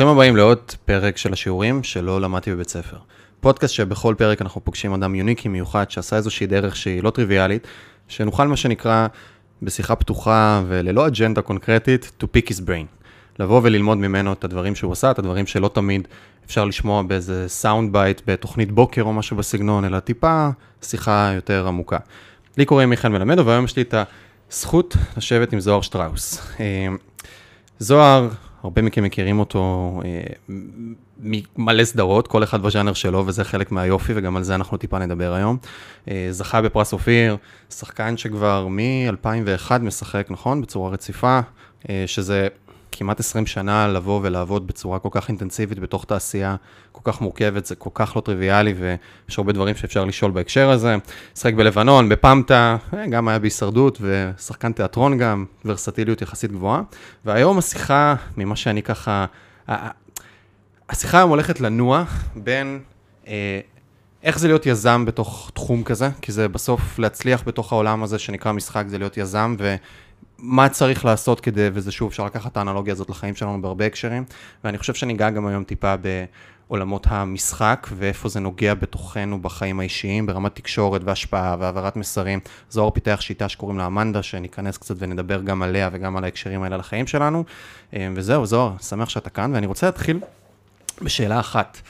ברוכים הבאים לעוד פרק של השיעורים שלא למדתי בבית ספר. פודקאסט שבכל פרק אנחנו פוגשים אדם יוניקי מיוחד שעשה איזושהי דרך שהיא לא טריוויאלית, שנוכל מה שנקרא בשיחה פתוחה וללא אג'נדה קונקרטית to pick his brain. לבוא וללמוד ממנו את הדברים שהוא עשה, את הדברים שלא תמיד אפשר לשמוע באיזה sound bite בתוכנית בוקר או משהו בסגנון, אלא טיפה שיחה יותר עמוקה. לי קוראים מיכאל מלמדו והיום יש לי את הזכות לשבת עם זוהר שטראוס. אה, זוהר הרבה מכם מכירים אותו אה, ממלא סדרות, כל אחד בז'אנר שלו, וזה חלק מהיופי, וגם על זה אנחנו טיפה נדבר היום. אה, זכה בפרס אופיר, שחקן שכבר מ-2001 משחק, נכון? בצורה רציפה, אה, שזה כמעט 20 שנה לבוא ולעבוד בצורה כל כך אינטנסיבית בתוך תעשייה כל כך מורכבת, זה כל כך לא טריוויאלי, ויש הרבה דברים שאפשר לשאול בהקשר הזה. שחק בלבנון, בפמטה, אה, גם היה בהישרדות, ושחקן תיאטרון גם, ורסטיליות יחסית גבוהה. והיום השיחה, ממה שאני ככה... השיחה היום הולכת לנוע בין... אה, איך זה להיות יזם בתוך תחום כזה? כי זה בסוף להצליח בתוך העולם הזה שנקרא משחק, זה להיות יזם, מה צריך לעשות כדי, וזה שוב, אפשר לקחת את האנלוגיה הזאת לחיים שלנו בהרבה הקשרים, ואני חושב שניגע גם היום טיפה בעולמות המשחק, ואיפה זה נוגע בתוכנו בחיים האישיים, ברמת תקשורת והשפעה והעברת מסרים. זוהר פיתח שיטה שקוראים לה אמנדה, שניכנס קצת ונדבר גם עליה וגם על ההקשרים האלה לחיים שלנו. אה, וזהו, זוהר, שמח שאתה כאן, ואני רוצה להתחיל בשאלה אחת.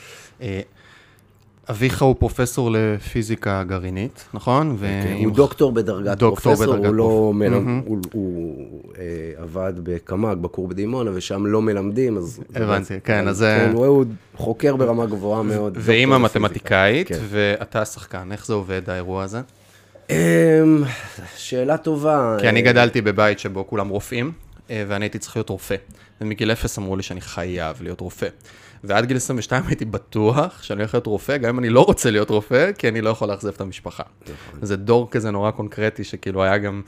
אה, אביך הוא פרופסור לפיזיקה גרעינית, נכון? כן, הוא דוקטור בדרגת דוקטור פרופסור, בדרגת הוא לא מלמד, הוא, הוא אה, עבד בקמ"ג, בכור בדימונה, ושם לא מלמדים, אז... הבנתי, כן, אז... כן, הוא חוקר ברמה גבוהה מאוד. ואימא מתמטיקאית, כן. ואתה שחקן, איך זה עובד, האירוע הזה? אמ, שאלה טובה. כי אני גדלתי בבית שבו כולם רופאים, אה, ואני הייתי צריך להיות רופא. ומגיל אפס אמרו לי שאני חייב להיות רופא. ועד גיל 22 הייתי בטוח שאני הולך להיות רופא, גם אם אני לא רוצה להיות רופא, כי אני לא יכול לאכזב את המשפחה. נכון. זה דור כזה נורא קונקרטי, שכאילו היה גם,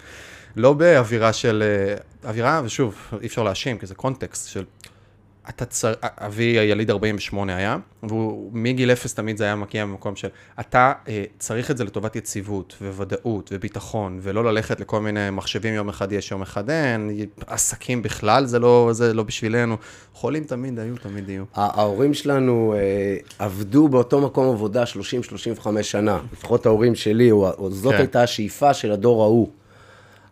לא באווירה של, אה, אווירה, ושוב, אי אפשר להאשים, כי זה קונטקסט של אתה צר... אבי היליד 48 היה, והוא מגיל אפס תמיד זה היה מגיע במקום של אתה אה, צריך את זה לטובת יציבות וודאות וביטחון, ולא ללכת לכל מיני מחשבים יום אחד יש, יום אחד אין, עסקים בכלל זה לא, זה לא בשבילנו, חולים תמיד היו, תמיד יהיו. ההורים שלנו אה, עבדו באותו מקום עבודה 30-35 שנה, לפחות ההורים שלי, זאת כן. הייתה השאיפה של הדור ההוא.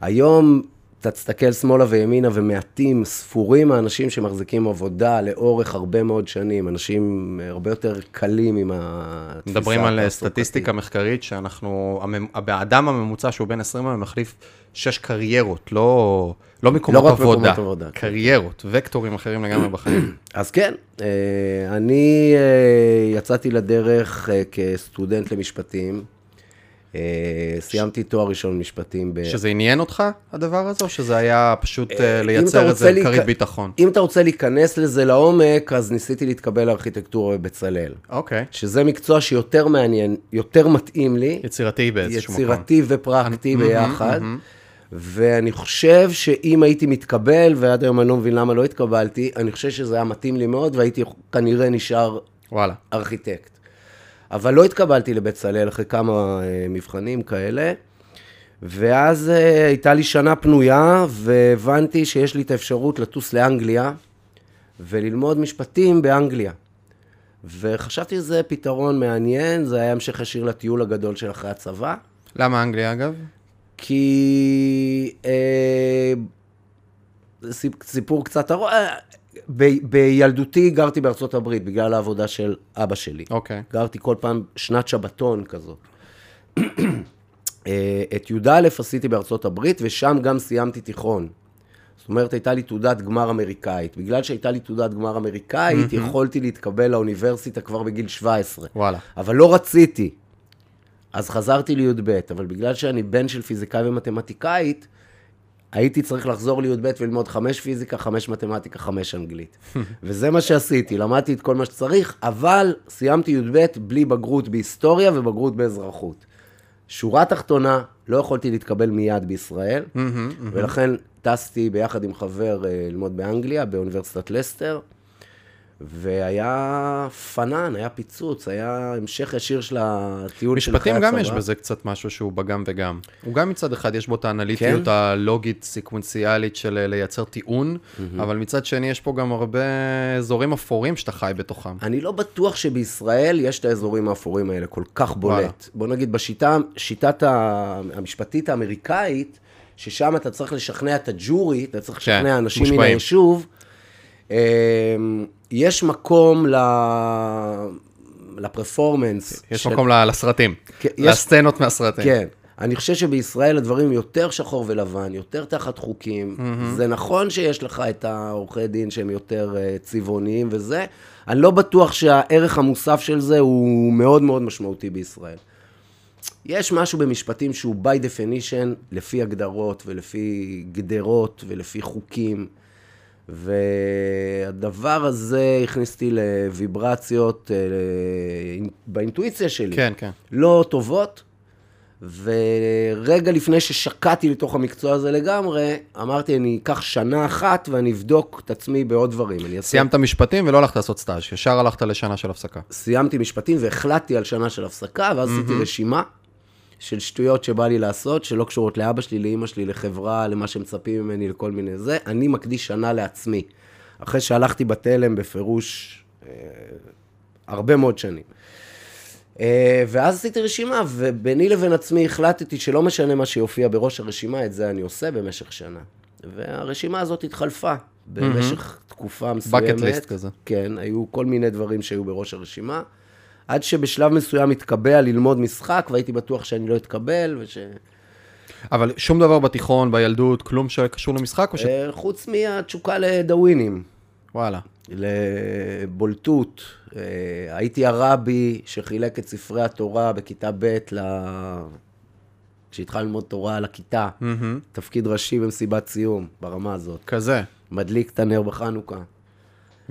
היום אתה תסתכל שמאלה וימינה ומעטים, ספורים האנשים שמחזיקים עבודה לאורך הרבה מאוד שנים, אנשים הרבה יותר קלים עם התפיסה. מדברים על סטטיסטיקה מחקרית שאנחנו, האדם הממוצע שהוא בן 20 היום מחליף שש קריירות, לא, לא מקומות לא עבודה, מקומות עבודה, כן. קריירות, כן. וקטורים אחרים לגמרי בחיים. אז כן, אה, אני אה, יצאתי לדרך אה, כסטודנט למשפטים. אה, סיימתי תואר ראשון במשפטים. שזה עניין אותך, הדבר הזה, או שזה היה פשוט אה, אה, לייצר איזה כרית ביטחון? אם אתה רוצה להיכנס לזה לעומק, אז ניסיתי להתקבל לארכיטקטורה בבצלאל. אוקיי. שזה מקצוע שיותר מעניין, יותר מתאים לי. יצירתי באיזשהו מקום. יצירתי ופרקטי ביחד. ואני חושב שאם הייתי מתקבל, ועד היום אני לא מבין למה לא התקבלתי, אני חושב שזה היה מתאים לי מאוד, והייתי כנראה נשאר וואלה. ארכיטקט. אבל לא התקבלתי לבצלאל אחרי כמה אה, מבחנים כאלה. ואז אה, הייתה לי שנה פנויה, והבנתי שיש לי את האפשרות לטוס לאנגליה וללמוד משפטים באנגליה. וחשבתי שזה פתרון מעניין, זה היה המשך ישיר לטיול הגדול של אחרי הצבא. למה אנגליה אגב? כי... אה, סיפור קצת ארוך, אה, ב- בילדותי גרתי בארצות הברית, בגלל העבודה של אבא שלי. אוקיי. Okay. גרתי כל פעם שנת שבתון כזאת. אה, את י"א עשיתי בארצות הברית, ושם גם סיימתי תיכון. זאת אומרת, הייתה לי תעודת גמר אמריקאית. בגלל שהייתה לי תעודת גמר אמריקאית, יכולתי להתקבל לאוניברסיטה כבר בגיל 17. וואלה. אבל לא רציתי. אז חזרתי לי"ב, אבל בגלל שאני בן של פיזיקאי ומתמטיקאית, הייתי צריך לחזור לי"ב וללמוד חמש פיזיקה, חמש מתמטיקה, חמש אנגלית. וזה מה שעשיתי, למדתי את כל מה שצריך, אבל סיימתי י"ב בלי בגרות בהיסטוריה ובגרות באזרחות. שורה תחתונה, לא יכולתי להתקבל מיד בישראל, ולכן טסתי ביחד עם חבר אה, ללמוד באנגליה, באוניברסיטת לסטר, והיה פנן, היה פיצוץ, היה המשך ישיר של הטיול של אחרי הצבא. משפטים גם יש בזה קצת משהו שהוא בגם וגם. הוא גם מצד אחד, יש בו את האנליטיות כן? הלוגית, סקוונציאלית של אה, לייצר טיעון, mm-hmm. אבל מצד שני יש פה גם הרבה אזורים אפורים שאתה חי בתוכם. אני לא בטוח שבישראל יש את האזורים האפורים האלה כל כך בולט. וואלה. בוא נגיד, בשיטה, שיטת המשפטית האמריקאית, ששם אתה צריך לשכנע את הג'ורי, אתה צריך כן, לשכנע אנשים מן היישוב. יש מקום ל... לפרפורמנס. יש של... מקום לסרטים, כן, לסצנות מהסרטים. כן. אני חושב שבישראל הדברים יותר שחור ולבן, יותר תחת חוקים. Mm-hmm. זה נכון שיש לך את העורכי דין שהם יותר uh, צבעוניים וזה, אני לא בטוח שהערך המוסף של זה הוא מאוד מאוד משמעותי בישראל. יש משהו במשפטים שהוא by definition, לפי הגדרות ולפי גדרות ולפי חוקים. והדבר הזה הכניס אותי לוויברציות אה, באינטואיציה שלי. כן, כן. לא טובות, ורגע לפני ששקעתי לתוך המקצוע הזה לגמרי, אמרתי, אני אקח שנה אחת ואני אבדוק את עצמי בעוד דברים. סיימת משפטים ולא הלכת לעשות סטאז', ישר הלכת לשנה של הפסקה. סיימתי משפטים והחלטתי על שנה של הפסקה, ואז עשיתי רשימה. של שטויות שבא לי לעשות, שלא קשורות לאבא שלי, לאימא שלי, לחברה, למה שמצפים ממני, לכל מיני זה. אני מקדיש שנה לעצמי. אחרי שהלכתי בתלם בפירוש אה, הרבה מאוד שנים. אה, ואז עשיתי רשימה, וביני לבין עצמי החלטתי שלא משנה מה שיופיע בראש הרשימה, את זה אני עושה במשך שנה. והרשימה הזאת התחלפה במשך mm-hmm. תקופה מסוימת. bucket list כזה. כן, היו כל מיני דברים שהיו בראש הרשימה. עד שבשלב מסוים התקבע ללמוד משחק, והייתי בטוח שאני לא אתקבל, וש... אבל שום דבר בתיכון, בילדות, כלום שקשור למשחק? ש... אה, חוץ מהתשוקה לדאווינים. וואלה. לבולטות. אה, הייתי הרבי שחילק את ספרי התורה בכיתה ב' ל... כשהתחלנו ללמוד תורה על הכיתה, mm-hmm. תפקיד ראשי במסיבת סיום, ברמה הזאת. כזה. מדליק את הנר בחנוכה.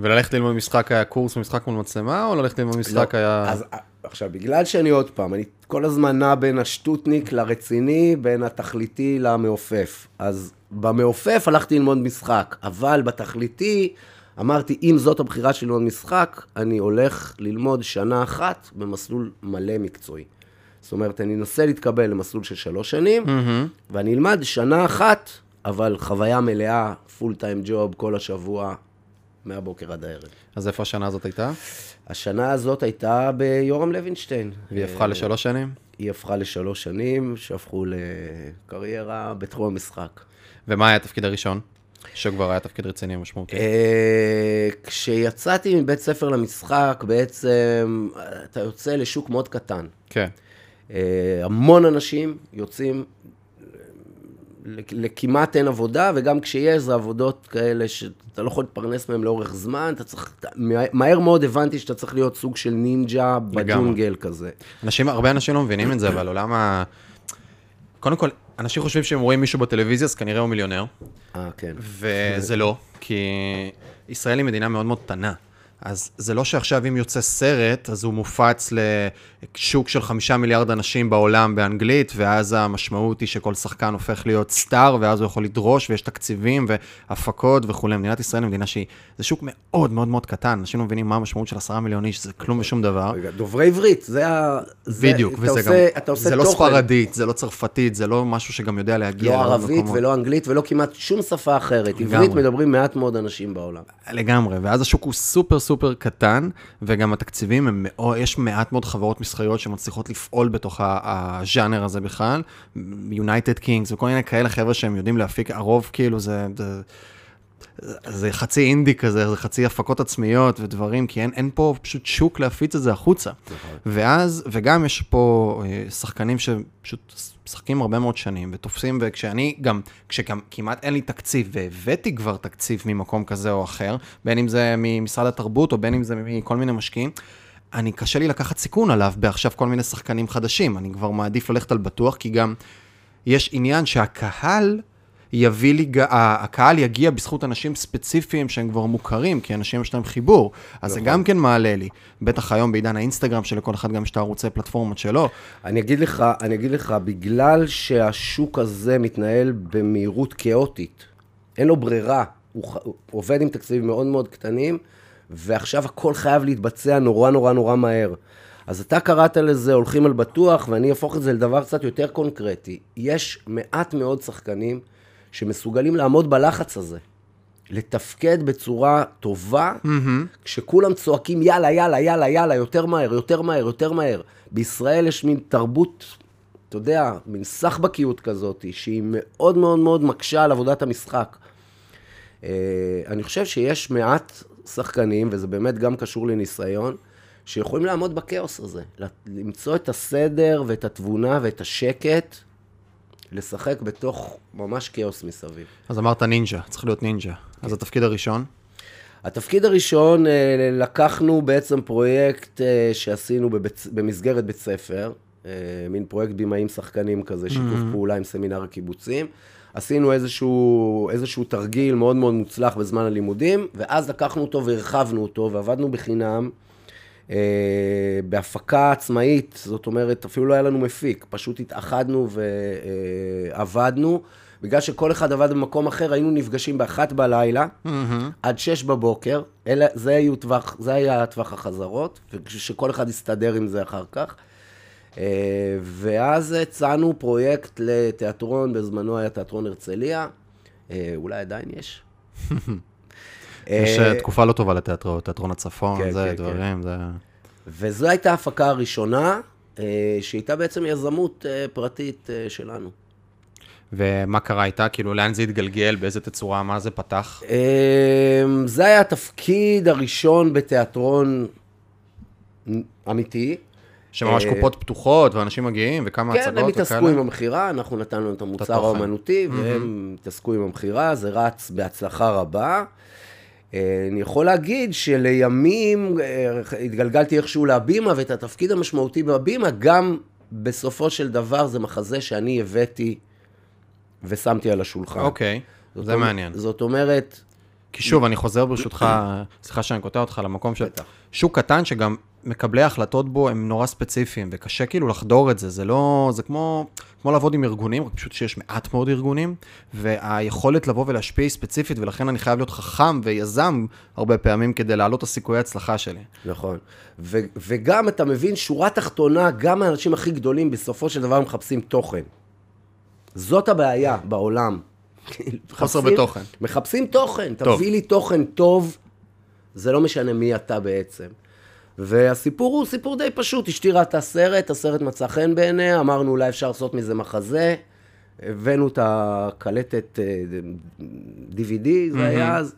וללכת ללמוד משחק היה קורס במשחק מול מצלמה, או ללכת ללמוד משחק לא, היה... אז עכשיו, בגלל שאני עוד פעם, אני כל הזמן נע בין השטוטניק לרציני, בין התכליתי למעופף. אז במעופף הלכתי ללמוד משחק, אבל בתכליתי אמרתי, אם זאת הבחירה שלי ללמוד משחק, אני הולך ללמוד שנה אחת במסלול מלא מקצועי. זאת אומרת, אני אנסה להתקבל למסלול של שלוש שנים, mm-hmm. ואני אלמד שנה אחת, אבל חוויה מלאה, פול טיים ג'וב כל השבוע, מהבוקר עד הערב. אז איפה השנה הזאת הייתה? השנה הזאת הייתה ביורם לוינשטיין. והיא הפכה לשלוש שנים? היא הפכה לשלוש שנים, שהפכו לקריירה בתחום המשחק. ומה היה התפקיד הראשון? שכבר היה תפקיד רציני ומשמעותי. אה, כשיצאתי מבית ספר למשחק, בעצם אתה יוצא לשוק מאוד קטן. כן. אה, המון אנשים יוצאים לכמעט אין עבודה, וגם כשיש, זה עבודות כאלה שאתה לא יכול להתפרנס מהן לאורך זמן, אתה צריך, מהר מאוד הבנתי שאתה צריך להיות סוג של נינג'ה בג'ונגל כזה. אנשים, הרבה אנשים לא מבינים את זה, אבל עולם ה... קודם כל, אנשים חושבים שהם רואים מישהו בטלוויזיה, אז כנראה הוא מיליונר. אה, כן. וזה לא, כי ישראל היא מדינה מאוד מאוד קטנה. אז זה לא שעכשיו אם יוצא סרט, אז הוא מופץ לשוק של חמישה מיליארד אנשים בעולם באנגלית, ואז המשמעות היא שכל שחקן הופך להיות סטאר, ואז הוא יכול לדרוש, ויש תקציבים והפקות וכולי. מדינת ישראל היא מדינה שהיא, זה שוק מאוד מאוד מאוד קטן, אנשים לא מבינים מה המשמעות של עשרה מיליון איש, זה כלום ושום דבר. רגע, דוברי עברית, זה ה... בדיוק, וזה עושה, גם, אתה עושה זה לא תוכן. ספרדית, זה לא צרפתית, זה לא משהו שגם יודע להגיע. לא ערבית מקומות. ולא אנגלית ולא כמעט שום שפה אחרת. עברית מדברים מעט מאוד אנשים בעולם. לגמרי, ואז השוק הוא סופר סופר קטן, וגם התקציבים הם מאוד, יש מעט מאוד חברות מסחריות שמצליחות לפעול בתוך הז'אנר הזה בכלל, United Kings וכל מיני כאלה חבר'ה שהם יודעים להפיק, הרוב כאילו זה... זה זה חצי אינדי כזה, זה חצי הפקות עצמיות ודברים, כי אין, אין פה פשוט שוק להפיץ את זה החוצה. נכון. ואז, וגם יש פה אה, שחקנים שפשוט משחקים הרבה מאוד שנים ותופסים, וכשאני גם, כשגם כמעט אין לי תקציב, והבאתי כבר תקציב ממקום כזה או אחר, בין אם זה ממשרד התרבות או בין אם זה מכל מיני משקיעים, אני, קשה לי לקחת סיכון עליו בעכשיו כל מיני שחקנים חדשים. אני כבר מעדיף ללכת על בטוח, כי גם יש עניין שהקהל יביא לי, הקהל יגיע בזכות אנשים ספציפיים שהם כבר מוכרים, כי אנשים יש להם חיבור. אז זה נכון. גם כן מעלה לי. בטח היום בעידן האינסטגרם, שלכל אחד גם יש את הערוצי פלטפורמות שלו. אני אגיד לך, אני אגיד לך, בגלל שהשוק הזה מתנהל במהירות כאוטית, אין לו ברירה, הוא, הוא עובד עם תקציבים מאוד מאוד קטנים, ועכשיו הכל חייב להתבצע נורא נורא נורא מהר. אז אתה קראת לזה הולכים על בטוח, ואני אהפוך את זה לדבר קצת יותר קונקרטי. יש מעט מאוד שחקנים שמסוגלים לעמוד בלחץ הזה. לתפקד בצורה טובה, mm-hmm. כשכולם צועקים יאללה, יאללה, יאללה, יאללה, יותר מהר, יותר מהר, יותר מהר. בישראל יש מין תרבות, אתה יודע, מין סחבקיות כזאת, שהיא מאוד מאוד מאוד מקשה על עבודת המשחק. Uh, אני חושב שיש מעט שחקנים, וזה באמת גם קשור לניסיון, שיכולים לעמוד בכאוס הזה, למצוא את הסדר ואת התבונה ואת השקט, לשחק בתוך ממש כאוס מסביב. אז אמרת נינג'ה, צריך להיות נינג'ה. כן. אז התפקיד הראשון? התפקיד הראשון, אה, לקחנו בעצם פרויקט אה, שעשינו בבית, במסגרת בית ספר, אה, מין פרויקט בימאים שחקנים כזה, שיתוף mm-hmm. פעולה עם סמינר הקיבוצים. עשינו איזשהו, איזשהו תרגיל מאוד מאוד מוצלח בזמן הלימודים, ואז לקחנו אותו והרחבנו אותו, ועבדנו בחינם. אה, בהפקה עצמאית, זאת אומרת, אפילו לא היה לנו מפיק, פשוט התאחדנו ועבדנו. בגלל שכל אחד עבד במקום אחר, היינו נפגשים באחת בלילה, mm-hmm. עד שש בבוקר, אלה, זה, היו טווח, זה היה טווח החזרות, ושכל אחד יסתדר עם זה אחר כך. אה, ואז הצענו פרויקט לתיאטרון, בזמנו היה תיאטרון הרצליה, אה, אולי עדיין יש. יש אה, תקופה לא טובה לתיאטרון, תיאטרון הצפון, כן, זה, כן, דברים, כן. זה... וזו הייתה ההפקה הראשונה, אה, שהייתה בעצם יזמות אה, פרטית שלנו. ומה קרה איתה? כאילו, לאן זה התגלגל? באיזה תצורה? מה זה פתח? זה היה התפקיד הראשון בתיאטרון אמיתי. שממש קופות פתוחות, ואנשים מגיעים, וכמה הצגות וכאלה? כן, הם התעסקו עם המכירה, אנחנו נתנו את המוצר האומנותי, והם התעסקו עם המכירה, זה רץ בהצלחה רבה. אה, אני יכול להגיד שלימים אה, התגלגלתי איכשהו להבימה, ואת התפקיד המשמעותי בבימה, גם בסופו של דבר זה מחזה שאני הבאתי ושמתי על השולחן. אוקיי, okay, זה אומר, מעניין. זאת אומרת... כי שוב, אני חוזר ברשותך, סליחה שאני קוטע אותך למקום של... שוק קטן שגם מקבלי ההחלטות בו הם נורא ספציפיים, וקשה כאילו לחדור את זה, זה לא, זה כמו, כמו לעבוד עם ארגונים, רק פשוט שיש מעט מאוד ארגונים, והיכולת לבוא ולהשפיע היא ספציפית, ולכן אני חייב להיות חכם ויזם הרבה פעמים כדי להעלות את הסיכויי ההצלחה שלי. נכון, ו- וגם אתה מבין, שורה תחתונה, גם האנשים הכי גדולים בסופו של דבר מחפשים תוכן. זאת הבעיה בעולם. חוסר בתוכן. מחפשים תוכן. תביא לי תוכן טוב, זה לא משנה מי אתה בעצם. והסיפור הוא סיפור די פשוט, אשתי ראתה סרט, הסרט מצא חן בעיניה, אמרנו אולי אפשר לעשות מזה מחזה, הבאנו את הקלטת DVD, אה, זה היה אז,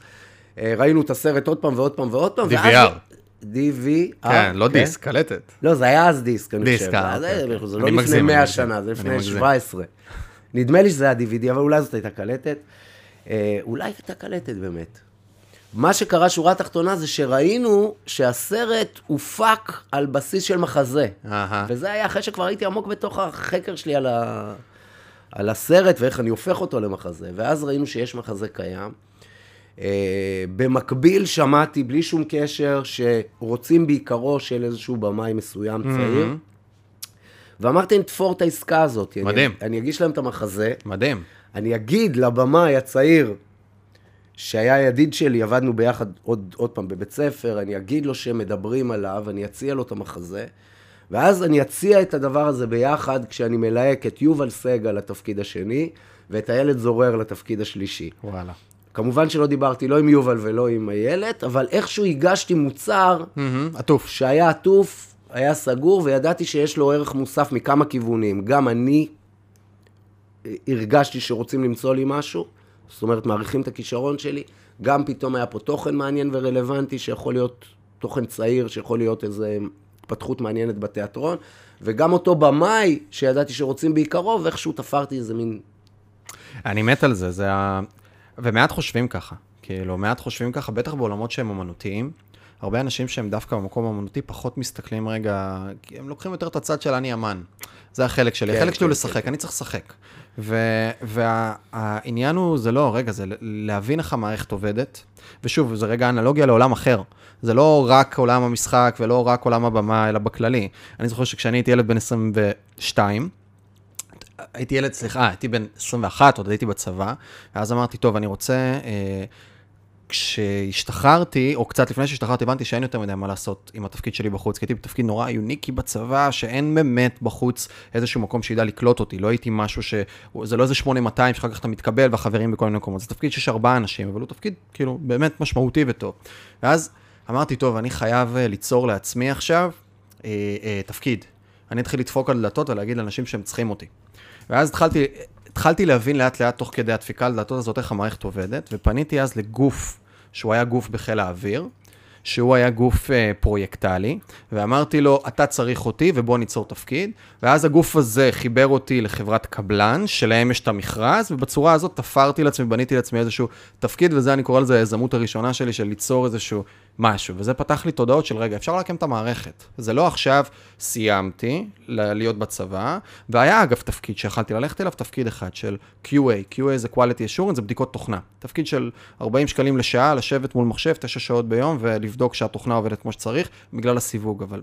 אה, ראינו את הסרט עוד פעם ועוד פעם ועוד פעם, DVR. DV, כן, לא כן. דיסק, קלטת. לא, זה היה אז דיסק, אני חושב. דיסק, אה, אוקיי. זה לא לפני 100 שנה, זה לפני 17. נדמה לי שזה היה DVD, אבל אולי זאת הייתה קלטת. אולי הייתה קלטת באמת. מה שקרה, שורה תחתונה, זה שראינו שהסרט הופק על בסיס של מחזה. Uh-huh. וזה היה אחרי שכבר הייתי עמוק בתוך החקר שלי על, ה... על הסרט ואיך אני הופך אותו למחזה. ואז ראינו שיש מחזה קיים. Uh, במקביל שמעתי, בלי שום קשר, שרוצים בעיקרו של איזשהו במאי מסוים צעיר. Mm-hmm. ואמרתי, נתפור את העסקה הזאת. מדהים. אני, אני אגיש להם את המחזה. מדהים. אני אגיד לבמאי הצעיר, שהיה ידיד שלי, עבדנו ביחד עוד, עוד פעם בבית ספר, אני אגיד לו שהם מדברים עליו, אני אציע לו את המחזה, ואז אני אציע את הדבר הזה ביחד כשאני מלהק את יובל סגל לתפקיד השני, ואת הילד זורר לתפקיד השלישי. וואלה. כמובן שלא דיברתי לא עם יובל ולא עם איילת, אבל איכשהו הגשתי מוצר... עטוף. שהיה עטוף, היה סגור, וידעתי שיש לו ערך מוסף מכמה כיוונים. גם אני הרגשתי שרוצים למצוא לי משהו. זאת אומרת, מעריכים את הכישרון שלי. גם פתאום היה פה תוכן מעניין ורלוונטי, שיכול להיות תוכן צעיר, שיכול להיות איזו התפתחות מעניינת בתיאטרון, וגם אותו במאי, שידעתי שרוצים בעיקרו, ואיכשהו תפרתי איזה מין... אני מת על זה, זה ה... ומעט חושבים ככה. כאילו, מעט חושבים ככה, בטח בעולמות שהם אומנותיים. הרבה אנשים שהם דווקא במקום האומנותי פחות מסתכלים רגע, כי הם לוקחים יותר את הצד של אני אמן. זה החלק שלי. כן, החלק כן, שלי הוא כן, לשחק, כן. אני צריך לשחק. והעניין הוא, זה לא, רגע, זה להבין איך המערכת עובדת. ושוב, זה רגע אנלוגיה לעולם אחר. זה לא רק עולם המשחק ולא רק עולם הבמה, אלא בכללי. אני זוכר שכשאני הייתי ילד בן 22, הייתי ילד, סליחה, הייתי בן 21, עוד הייתי בצבא, ואז אמרתי, טוב, אני רוצה... אה, כשהשתחררתי, או קצת לפני שהשתחררתי, הבנתי שאין יותר מדי מה לעשות עם התפקיד שלי בחוץ, כי הייתי בתפקיד נורא יוניקי בצבא, שאין באמת בחוץ איזשהו מקום שידע לקלוט אותי, לא הייתי משהו ש... זה לא איזה 8200 שאחר כך אתה מתקבל והחברים בכל מיני מקומות, זה תפקיד שיש ארבעה אנשים, אבל הוא תפקיד כאילו באמת משמעותי וטוב. ואז אמרתי, טוב, אני חייב אה, ליצור לעצמי עכשיו אה, אה, תפקיד. אני אתחיל לדפוק על דלתות ולהגיד לאנשים שהם צריכים אותי. ואז התחלתי, התחלתי להבין לאט לאט תוך כדי הדפיקה על דלתות הזאת איך המערכת עובדת, ופניתי אז לגוף שהוא היה גוף בחיל האוויר, שהוא היה גוף אה, פרויקטלי, ואמרתי לו, אתה צריך אותי ובוא ניצור תפקיד, ואז הגוף הזה חיבר אותי לחברת קבלן, שלהם יש את המכרז, ובצורה הזאת תפרתי לעצמי, בניתי לעצמי איזשהו תפקיד, וזה אני קורא לזה היזמות הראשונה שלי, של ליצור איזשהו משהו, וזה פתח לי תודעות של רגע, אפשר להקים את המערכת. זה לא עכשיו סיימתי להיות בצבא, והיה אגב תפקיד שיכלתי ללכת אליו, תפקיד אחד של QA, QA זה quality assurance, זה בדיקות תוכנה. תפקיד של 40 שקלים לשעה, לשבת מול מחשב 9 שעות ביום ולבדוק שהתוכנה עובדת כמו שצריך, בגלל הסיווג, אבל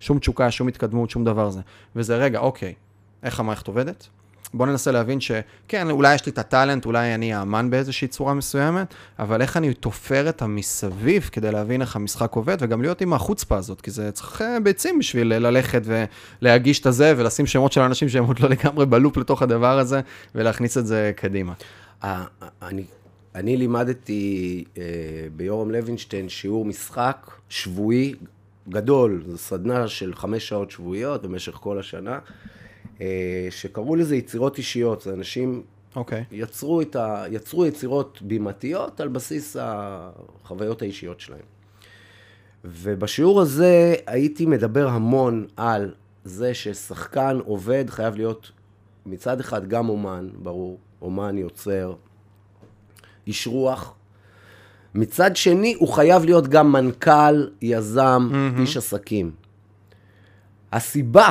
שום תשוקה, שום התקדמות, שום דבר זה. וזה רגע, אוקיי, איך המערכת עובדת? בואו ננסה להבין שכן, אולי יש לי את הטאלנט, אולי אני האמן באיזושהי צורה מסוימת, אבל איך אני תופר את המסביב כדי להבין איך המשחק עובד, וגם להיות עם החוצפה הזאת, כי זה צריך אה, ביצים בשביל ללכת ולהגיש את הזה, ולשים שמות של אנשים שהם עוד לא לגמרי בלופ לתוך הדבר הזה, ולהכניס את זה קדימה. אני, אני לימדתי אה, ביורם לוינשטיין שיעור משחק שבועי גדול, זו סדנה של חמש שעות שבועיות במשך כל השנה. אה, שקראו לזה יצירות אישיות, זה אנשים okay. אוקיי. יצרו, ה, יצרו יצירות בימתיות על בסיס החוויות האישיות שלהם. ובשיעור הזה הייתי מדבר המון על זה ששחקן עובד חייב להיות מצד אחד גם אומן, ברור, אומן יוצר, איש רוח. מצד שני, הוא חייב להיות גם מנכ"ל, יזם, mm-hmm. איש עסקים. הסיבה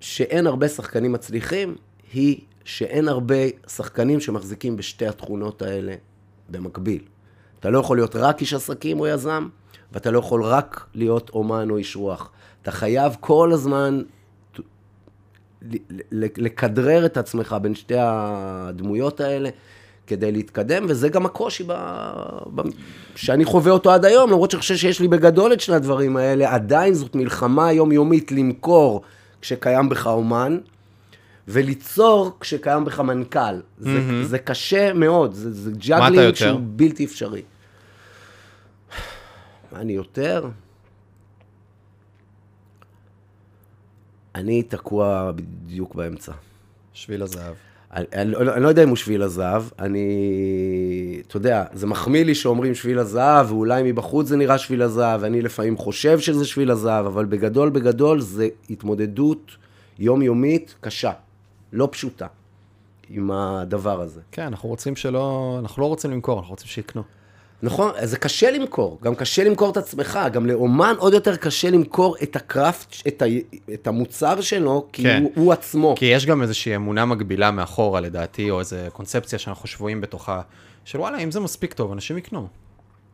שאין הרבה שחקנים מצליחים, היא שאין הרבה שחקנים שמחזיקים בשתי התכונות האלה במקביל. אתה לא יכול להיות רק איש עסקים או יזם, ואתה לא יכול רק להיות אומן או איש רוח. אתה חייב כל הזמן לכדרר את עצמך בין שתי הדמויות האלה כדי להתקדם, וזה גם הקושי ב... ב... שאני חווה אותו עד היום, למרות שאני חושב שיש לי בגדול את שני הדברים האלה, עדיין זאת מלחמה יומיומית למכור כשקיים בך אומן, וליצור כשקיים בך מנכ"ל. זה, mm-hmm. זה קשה מאוד, זה, זה juggling שהוא בלתי אפשרי. מה אני יותר? אני תקוע בדיוק באמצע. שביל הזהב. אני, אני, אני לא יודע אם הוא שביל הזהב, אני, אתה יודע, זה מחמיא לי שאומרים שביל הזהב, ואולי מבחוץ זה נראה שביל הזהב, ואני לפעמים חושב שזה שביל הזהב, אבל בגדול, בגדול, זה התמודדות יומיומית קשה, לא פשוטה, עם הדבר הזה. כן, אנחנו רוצים שלא, אנחנו לא רוצים למכור, אנחנו רוצים שיקנו. נכון, זה קשה למכור, גם קשה למכור את עצמך, גם לאומן עוד יותר קשה למכור את הקראפט, את, ה, את המוצר שלו, כי כן. הוא, הוא עצמו. כי יש גם איזושהי אמונה מגבילה מאחורה לדעתי, או איזו קונספציה שאנחנו שבויים בתוכה, של וואלה, אם זה מספיק טוב, אנשים יקנו.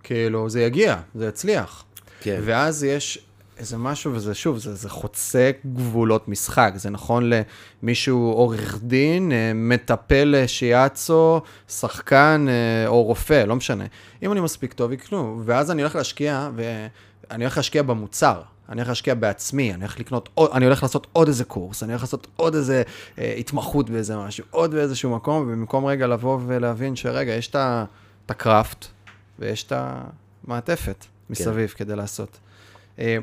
כאילו, זה יגיע, זה יצליח. כן. ואז יש איזה משהו, וזה שוב, זה, זה חוצה גבולות משחק. זה נכון למישהו עורך דין, אה, מטפל שיאצו, שחקן אה, או רופא, לא משנה. אם אני מספיק טוב, יקנו. ואז אני הולך להשקיע, ואני הולך להשקיע במוצר. אני הולך להשקיע בעצמי, אני הולך לקנות, אני הולך לעשות עוד איזה קורס, אני הולך לעשות עוד איזה אה, התמחות באיזה משהו, עוד באיזשהו מקום, ובמקום רגע לבוא ולהבין שרגע, יש את הקראפט ויש את המעטפת מסביב כן. כדי לעשות. אה,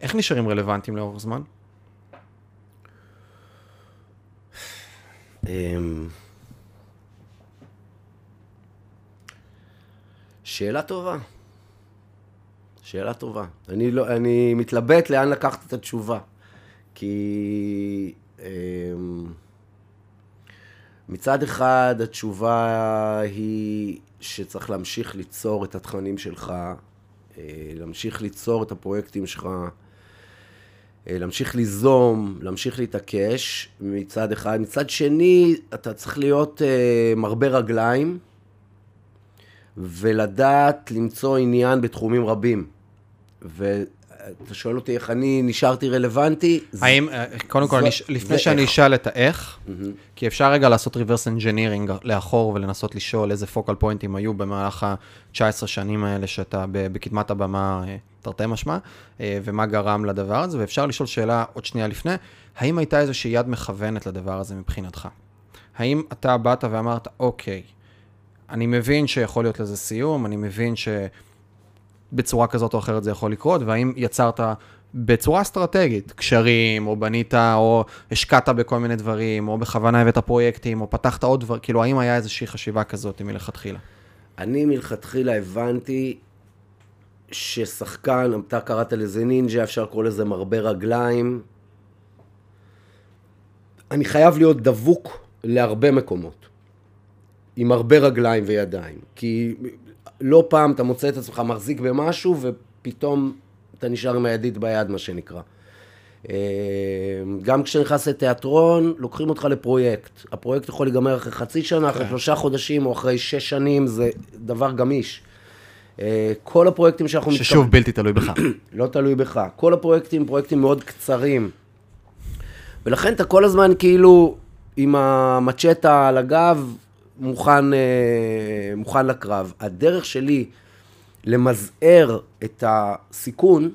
איך נשארים רלוונטיים לאורך זמן? אמ, שאלה טובה. שאלה טובה. אני, לא, אני מתלבט לאן לקחת את התשובה. כי אמ, מצד אחד התשובה היא שצריך להמשיך ליצור את התכנים שלך, אה, להמשיך ליצור את הפרויקטים שלך, להמשיך ליזום, להמשיך להתעקש מצד אחד. מצד שני, אתה צריך להיות uh, מרבה רגליים ולדעת למצוא עניין בתחומים רבים. אתה שואל אותי איך אני נשארתי רלוונטי? האם, זה, קודם כל, לפני שאני אשאל את האיך. כי אפשר רגע לעשות reverse engineering לאחור ולנסות לשאול איזה focal pointים היו במהלך ה-19 שנים האלה שאתה בקדמת הבמה, תרתי משמע, ומה גרם לדבר הזה, ואפשר לשאול שאלה עוד שנייה לפני, האם הייתה איזושהי יד מכוונת לדבר הזה מבחינתך? האם אתה באת ואמרת, אוקיי, אני מבין שיכול להיות לזה סיום, אני מבין שבצורה כזאת או אחרת זה יכול לקרות, והאם יצרת בצורה אסטרטגית, קשרים, או בנית, או השקעת בכל מיני דברים, או בכוונה הבאת פרויקטים, או פתחת עוד דברים, כאילו, האם היה איזושהי חשיבה כזאת מלכתחילה? אני מלכתחילה הבנתי ששחקן, אתה קראת לזה נינג'ה, אפשר לקרוא לזה מרבה רגליים. אני חייב להיות דבוק להרבה מקומות. עם הרבה רגליים וידיים. כי לא פעם אתה מוצא את עצמך מחזיק במשהו, ופתאום אתה נשאר עם הידית ביד, מה שנקרא. אה, גם כשנכנס לתיאטרון, לוקחים אותך לפרויקט. הפרויקט יכול להיגמר אחרי חצי שנה, אחרי כן. שלושה חודשים או אחרי שש שנים, זה דבר גמיש. אה, כל הפרויקטים שאנחנו... ששוב, מתכוון... בלתי תלוי בך. לא תלוי בך. כל הפרויקטים, פרויקטים מאוד קצרים. ולכן אתה כל הזמן כאילו עם המצ'טה על הגב, מוכן, אה, מוכן לקרב. הדרך שלי למזער את הסיכון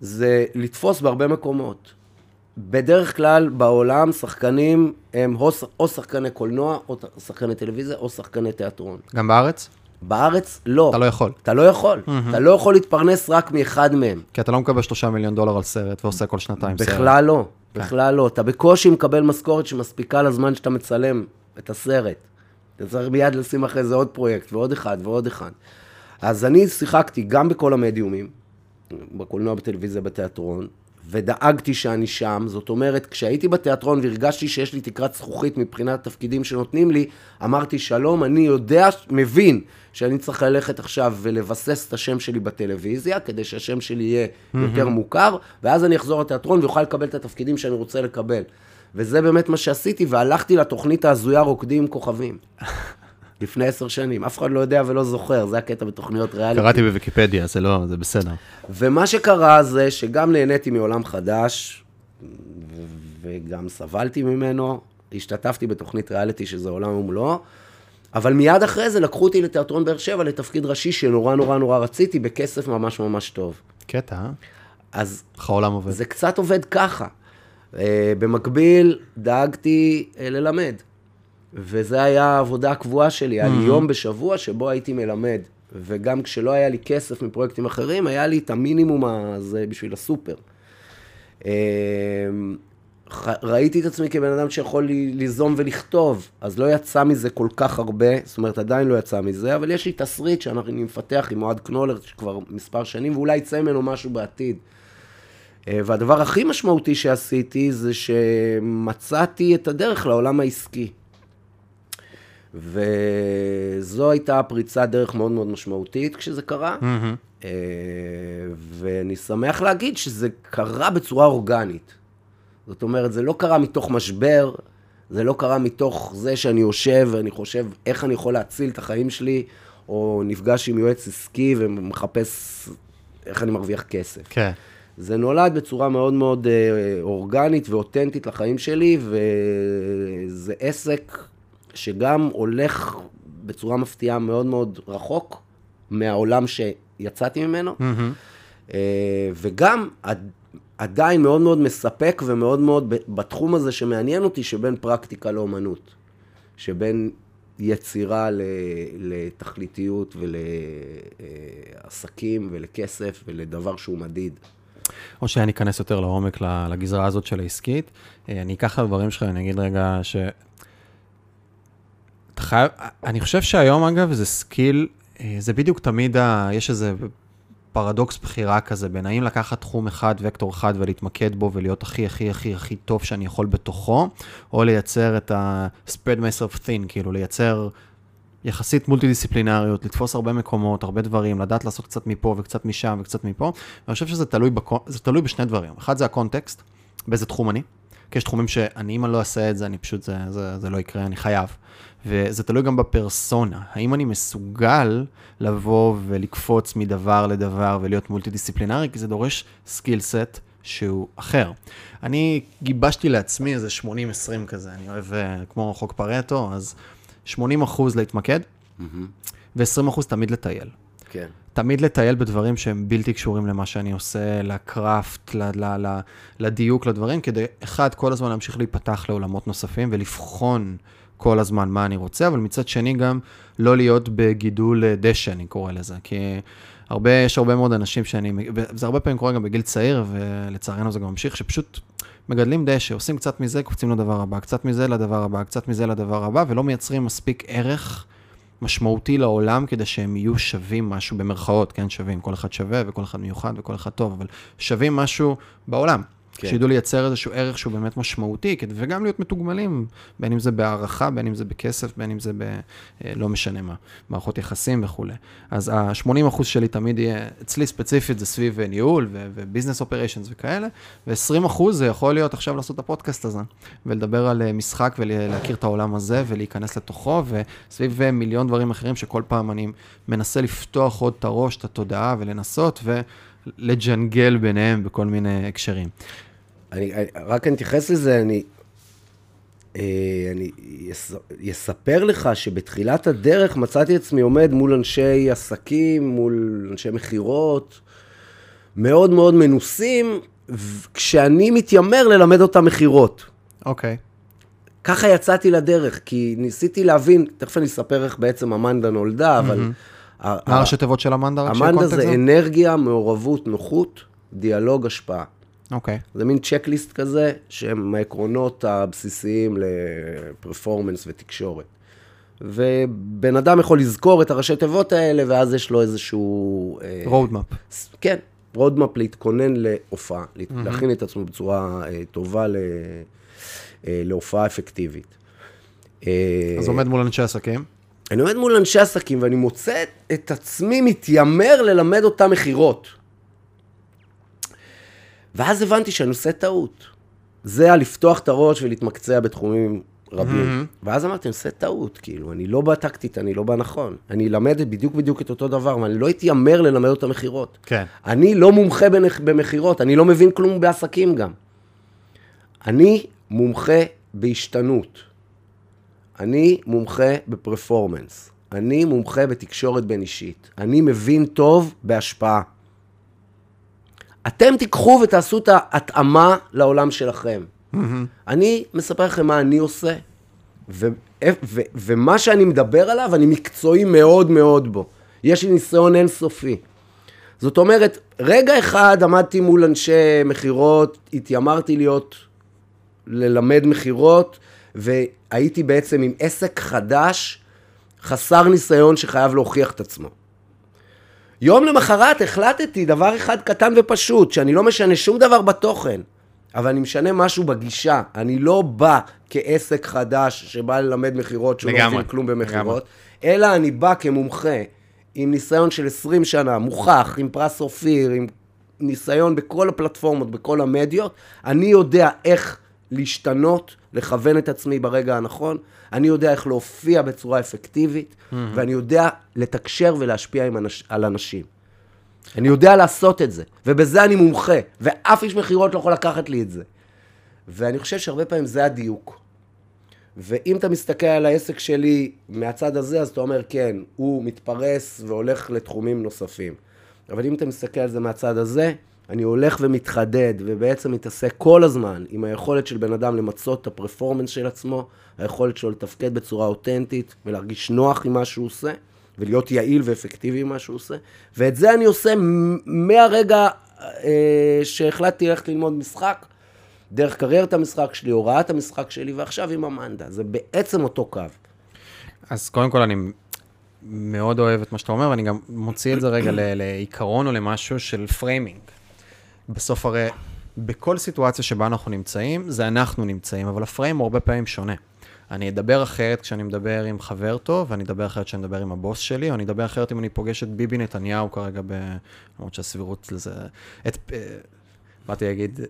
זה לתפוס בהרבה מקומות. בדרך כלל בעולם שחקנים הם או שחקני קולנוע, או שחקני טלוויזיה, או שחקני תיאטרון. גם בארץ? בארץ לא. אתה לא יכול. אתה לא יכול. Mm-hmm. אתה לא יכול להתפרנס רק מאחד מהם. כי אתה לא מקבל שלושה מיליון דולר על סרט ועושה כל שנתיים בכלל סרט. בכלל לא. כן. בכלל לא. אתה בקושי מקבל משכורת שמספיקה לזמן שאתה מצלם את הסרט. אתה צריך מיד לשים אחרי זה עוד פרויקט, ועוד אחד, ועוד אחד. אז אני שיחקתי גם בכל המדיומים, בקולנוע, בטלוויזיה, בתיאטרון, ודאגתי שאני שם. זאת אומרת, כשהייתי בתיאטרון והרגשתי שיש לי תקרת זכוכית מבחינת התפקידים שנותנים לי, אמרתי, שלום, אני יודע, מבין שאני צריך ללכת עכשיו ולבסס את השם שלי בטלוויזיה, כדי שהשם שלי יהיה mm-hmm. יותר מוכר, ואז אני אחזור לתיאטרון ואוכל לקבל את התפקידים שאני רוצה לקבל. וזה באמת מה שעשיתי, והלכתי לתוכנית ההזויה רוקדים עם כוכבים. לפני עשר שנים. אף אחד לא יודע ולא זוכר, זה הקטע בתוכניות ריאליטי. קראתי בוויקיפדיה, זה לא, זה בסדר. ומה שקרה זה שגם נהניתי מעולם חדש, וגם סבלתי ממנו, השתתפתי בתוכנית ריאליטי שזה עולם ומלואו, אבל מיד אחרי זה לקחו אותי לתיאטרון באר שבע לתפקיד ראשי שנורא נורא נורא רציתי, בכסף ממש ממש טוב. קטע, אה? אז... איך העולם עובד. זה קצת עובד ככה. Uh, במקביל, דאגתי uh, ללמד. וזה היה העבודה הקבועה שלי, היה לי mm-hmm. יום בשבוע שבו הייתי מלמד. וגם כשלא היה לי כסף מפרויקטים אחרים, היה לי את המינימום הזה בשביל הסופר. אמ, ראיתי את עצמי כבן אדם שיכול ליזום ולכתוב, אז לא יצא מזה כל כך הרבה, זאת אומרת, עדיין לא יצא מזה, אבל יש לי תסריט שאני מפתח עם אוהד קנולר כבר מספר שנים, ואולי יצא ממנו משהו בעתיד. אה, והדבר הכי משמעותי שעשיתי זה שמצאתי את הדרך לעולם העסקי. וזו הייתה פריצת דרך מאוד מאוד משמעותית כשזה קרה, mm-hmm. ואני שמח להגיד שזה קרה בצורה אורגנית. זאת אומרת, זה לא קרה מתוך משבר, זה לא קרה מתוך זה שאני יושב ואני חושב איך אני יכול להציל את החיים שלי, או נפגש עם יועץ עסקי ומחפש איך אני מרוויח כסף. כן. זה נולד בצורה מאוד מאוד אה, אורגנית ואותנטית לחיים שלי, וזה עסק שגם הולך בצורה מפתיעה מאוד מאוד רחוק מהעולם שיצאתי ממנו, mm-hmm. וגם עדיין מאוד מאוד מספק ומאוד מאוד בתחום הזה שמעניין אותי, שבין פרקטיקה לאומנות, שבין יצירה לתכליתיות ולעסקים ולכסף ולדבר שהוא מדיד. או שאני אכנס יותר לעומק לגזרה הזאת של העסקית. אה, אני אקח את הדברים שלך, אני אגיד רגע ש... חייב, אני חושב שהיום אגב זה skill, אה, זה בדיוק תמיד, ה, יש איזה פרדוקס בחירה כזה בין האם לקחת תחום אחד, וקטור אחד, ולהתמקד בו ולהיות הכי הכי הכי הכי טוב שאני יכול בתוכו, או לייצר את ה-spread myself thin, כאילו לייצר יחסית מולטי דיסציפלינריות, לתפוס הרבה מקומות, הרבה דברים, לדעת לעשות קצת מפה וקצת משם וקצת מפה, ואני חושב שזה תלוי, בקו, תלוי בשני דברים. אחד זה הקונטקסט, באיזה תחום אני, כי יש תחומים שאני, אם אני לא אעשה את זה, אני פשוט, זה, זה, זה לא יקרה, אני חייב. וזה תלוי גם בפרסונה. האם אני מסוגל לבוא ולקפוץ מדבר לדבר ולהיות מולטי דיסציפלינרי, כי זה דורש skill set שהוא אחר. אני גיבשתי לעצמי איזה 80-20 כזה, אני אוהב, אה, כמו חוק פרטו, אז 80 אחוז להתמקד, mm-hmm. ו-20 אחוז תמיד לטייל. כן. תמיד לטייל בדברים שהם בלתי קשורים למה שאני עושה, ל craft, ל- ל- ל- לדיוק, לדברים, כדי, אחד, כל הזמן להמשיך להיפתח לעולמות נוספים ולבחון כל הזמן מה אני רוצה, אבל מצד שני גם לא להיות בגידול אה, דשא, אני קורא לזה, כי הרבה, יש הרבה מאוד אנשים שאני, זה הרבה פעמים קורה גם בגיל צעיר, ולצערנו זה גם ממשיך, שפשוט מגדלים דשא, עושים קצת מזה, קופצים לדבר הבא, קצת מזה לדבר הבא, קצת מזה לדבר הבא, ולא מייצרים מספיק ערך משמעותי לעולם כדי שהם יהיו שווים משהו במרכאות, כן, שווים, כל אחד שווה וכל אחד מיוחד וכל אחד טוב, אבל שווים משהו בעולם. כן. שידעו לייצר איזשהו ערך שהוא באמת משמעותי, וגם להיות מתוגמלים, בין אם זה בהערכה, בין אם זה בכסף, בין אם זה ב... אה, לא משנה מה, מערכות יחסים וכולי. אז ה-80% שלי תמיד יהיה, אצלי ספציפית זה סביב ניהול וביזנס אופריישנס וכאלה, ו-20% זה יכול להיות עכשיו לעשות את הפודקאסט הזה, ולדבר על אה, משחק ולהכיר את העולם הזה ולהיכנס לתוכו, וסביב אה, מיליון דברים אחרים שכל פעם אני מנסה לפתוח עוד את הראש, את התודעה ולנסות, ו... לג'נגל ביניהם בכל מיני הקשרים. אני, רק אני אתייחס לזה, אני, אה, אני אספר לך שבתחילת הדרך מצאתי עצמי עומד מול אנשי עסקים, מול אנשי מכירות, מאוד מאוד מנוסים, כשאני מתיימר ללמד אותם מכירות. אוקיי. Okay. ככה יצאתי לדרך, כי ניסיתי להבין, תכף אני אספר איך בעצם אמנדה נולדה, אבל... Mm-hmm. מה ראשי תיבות של אמנדה? אמנדה זה אנרגיה, מעורבות, נוחות, דיאלוג, השפעה. אוקיי. Okay. זה מין checklist כזה, שהם העקרונות הבסיסיים ל performance ותקשורת. ובן אדם יכול לזכור את הראשי תיבות האלה, ואז יש לו איזשהו... roadmap. אה, כן, roadmap להתכונן להופעה, mm-hmm. להכין את עצמו בצורה אה, טובה ל, אה, להופעה אפקטיבית. אז עומד מול אנשי עסקים? אני עומד מול אנשי עסקים, ואני מוצא את עצמי מתיימר ללמד אותם מכירות. ואז הבנתי שאני עושה טעות. זה היה לפתוח את הראש ולהתמקצע בתחומים רבים. Mm-hmm. ואז אמרתי, אני עושה טעות, כאילו, אני לא בטקטית, אני לא בנכון. אני אלמד בדיוק בדיוק את אותו דבר, ואני לא אתיימר ללמד אותם מכירות. כן. אני לא מומחה במכירות, אני לא מבין כלום בעסקים גם. אני מומחה בהשתנות. אני מומחה בפרפורמנס. אני מומחה בתקשורת בין אישית. אני מבין טוב בהשפעה. אתם תיקחו ותעשו את ההתאמה לעולם שלכם. Mm-hmm. אני מספר לכם מה אני עושה, ו- ו- ומה שאני מדבר עליו, אני מקצועי מאוד מאוד בו. יש לי ניסיון אינסופי. זאת אומרת, רגע אחד עמדתי מול אנשי מכירות, התיימרתי להיות, ללמד מכירות, והייתי בעצם עם עסק חדש, חסר ניסיון שחייב להוכיח את עצמו. יום למחרת החלטתי דבר אחד קטן ופשוט, שאני לא משנה שום דבר בתוכן, אבל אני משנה משהו בגישה. אני לא בא כעסק חדש שבא ללמד מכירות, שהוא לא מבין כלום במכירות, אלא אני בא כמומחה, עם ניסיון של 20 שנה, מוכח, עם פרס אופיר, עם ניסיון בכל הפלטפורמות, בכל המדיות. אני יודע איך להשתנות, לכוון את עצמי ברגע הנכון. אני יודע איך להופיע בצורה אפקטיבית, mm-hmm. ואני יודע לתקשר ולהשפיע אנש, על אנשים. אני יודע לעשות את זה, ובזה אני מומחה, ואף איש מכירות לא יכול לקחת לי את זה. ואני חושב שהרבה פעמים זה הדיוק. ואם אתה מסתכל על העסק שלי מהצד הזה, אז אתה אומר, כן, הוא מתפרס והולך לתחומים נוספים. אבל אם אתה מסתכל על זה מהצד הזה, אני הולך ומתחדד, ובעצם מתעסק כל הזמן עם היכולת של בן אדם למצות את הפרפורמנס של עצמו, היכולת שלו לתפקד בצורה אותנטית, ולהרגיש נוח עם מה שהוא עושה, ולהיות יעיל ואפקטיבי עם מה שהוא עושה. ואת זה אני עושה מהרגע אה, שהחלטתי ללכת ללמוד משחק, דרך קריירת המשחק שלי, הוראת המשחק שלי, ועכשיו עם אמנדה. זה בעצם אותו קו. אז קודם כל אני מאוד אוהב את מה שאתה אומר, ואני גם מוציא את זה רגע לעיקרון או למשהו של framing. בסוף הרי, בכל סיטואציה שבה אנחנו נמצאים, זה אנחנו נמצאים, אבל ה frame הוא הרבה פעמים שונה. אני אדבר אחרת כשאני מדבר עם חבר טוב, ואני אדבר אחרת כשאני מדבר עם הבוס שלי, או אני אדבר אחרת אם אני פוגש את ביבי נתניהו כרגע, ב... למרות שהסבירות לזה... את... אה, באתי להגיד,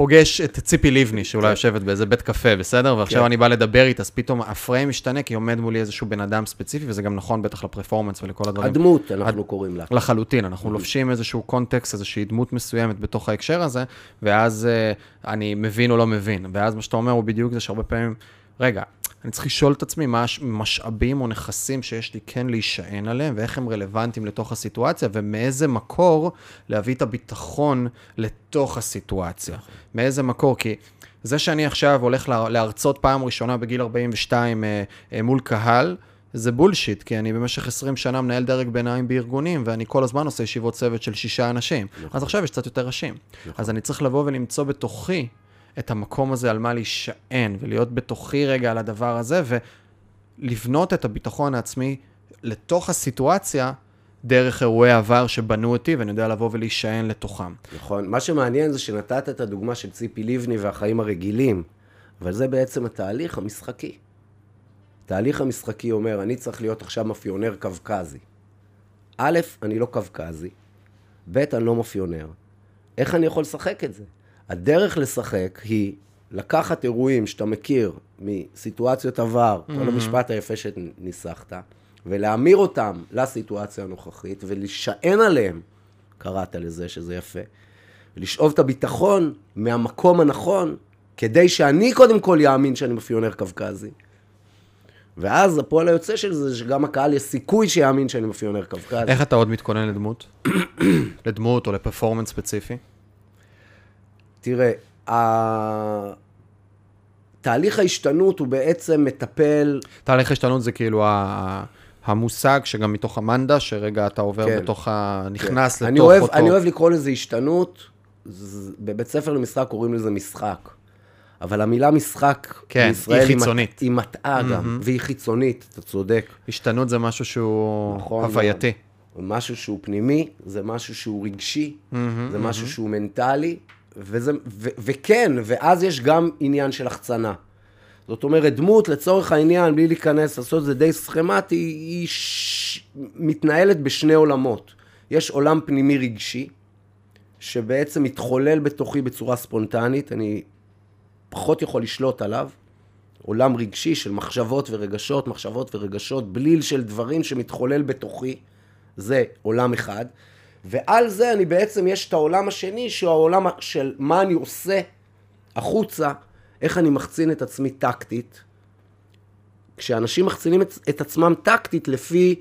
פוגש את ציפי לבני, שאולי כן. יושבת באיזה בית קפה, בסדר? ועכשיו כן. אני בא לדבר איתה, אז פתאום ה frame משתנה, כי עומד מולי איזשהו בן אדם ספציפי, וזה גם נכון בטח ל performance ולכל הדברים. הדמות, אנחנו. קוראים לה. לחלוטין, אנחנו לובשים איזשהו קונטקסט, איזושהי דמות מסוימת בתוך ההקשר הזה, ואז uh, אני מבין או לא מבין. ואז מה שאתה אומר הוא בדיוק זה שהרבה פעמים, רגע, אני צריך לשאול את עצמי מה המשאבים או נכסים שיש לי כן להישען עליהם, ואיך הם רלוונטיים לתוך הסיטואציה, ומאיזה מקור להביא את הביטחון לתוך הסיטואציה. מאיזה מקור, כי זה שאני עכשיו הולך להרצות פעם ראשונה בגיל 42 אה, אה, מול קהל, זה בולשיט, כי אני במשך 20 שנה מנהל דרג ביניים בארגונים, ואני כל הזמן עושה ישיבות צוות של שישה אנשים. נכון. אז עכשיו יש קצת יותר ראשים. נכון. אז אני צריך לבוא ולמצוא בתוכי את המקום הזה על מה להישען, ולהיות בתוכי רגע על הדבר הזה, ולבנות את הביטחון העצמי לתוך הסיטואציה, דרך אירועי עבר שבנו אותי, ואני יודע לבוא ולהישען לתוכם. נכון. מה שמעניין זה שנתת את הדוגמה של ציפי לבני והחיים הרגילים, אבל זה בעצם התהליך המשחקי. התהליך המשחקי אומר, אני צריך להיות עכשיו מאפיונר קווקזי. א', אני לא קווקזי, ב', אני לא מאפיונר. איך אני יכול לשחק את זה? הדרך לשחק היא לקחת אירועים שאתה מכיר מסיטואציות עבר, mm-hmm. כל המשפט היפה שניסחת, ולהמיר אותם לסיטואציה הנוכחית, ולהישען עליהם, קראת לזה שזה יפה, ולשאוב את הביטחון מהמקום הנכון, כדי שאני קודם כל יאמין שאני מאפיונר קווקזי. ואז הפועל היוצא של זה, שגם הקהל יש סיכוי שיאמין שאני מאפיונר קווקזי. איך אתה עוד מתכונן לדמות? לדמות או לפרפורמנס ספציפי? תראה, תהליך ההשתנות הוא בעצם מטפל... תהליך ההשתנות זה כאילו המושג שגם מתוך המנדה, שרגע אתה עובר כן, בתוך ה... נכנס כן. לתוך אני אוהב, אותו... אני אוהב לקרוא לזה השתנות, בבית ספר למשחק קוראים לזה משחק. אבל המילה משחק כן, בישראל היא חיצונית. היא מטעה mm-hmm. גם, והיא חיצונית, אתה צודק. השתנות זה משהו שהוא נכון, הווייתי. משהו שהוא פנימי, זה משהו שהוא רגשי, mm-hmm, זה mm-hmm. משהו שהוא מנטלי, וזה, ו, וכן, ואז יש גם עניין של החצנה. זאת אומרת, דמות, לצורך העניין, בלי להיכנס, לעשות את זה די סכמטי, היא ש... מתנהלת בשני עולמות. יש עולם פנימי רגשי, שבעצם מתחולל בתוכי בצורה ספונטנית, אני פחות יכול לשלוט עליו. עולם רגשי של מחשבות ורגשות, מחשבות ורגשות, בליל של דברים שמתחולל בתוכי, זה עולם אחד. ועל זה אני בעצם, יש את העולם השני, שהוא העולם של מה אני עושה החוצה, איך אני מחצין את עצמי טקטית. כשאנשים מחצינים את, את עצמם טקטית לפי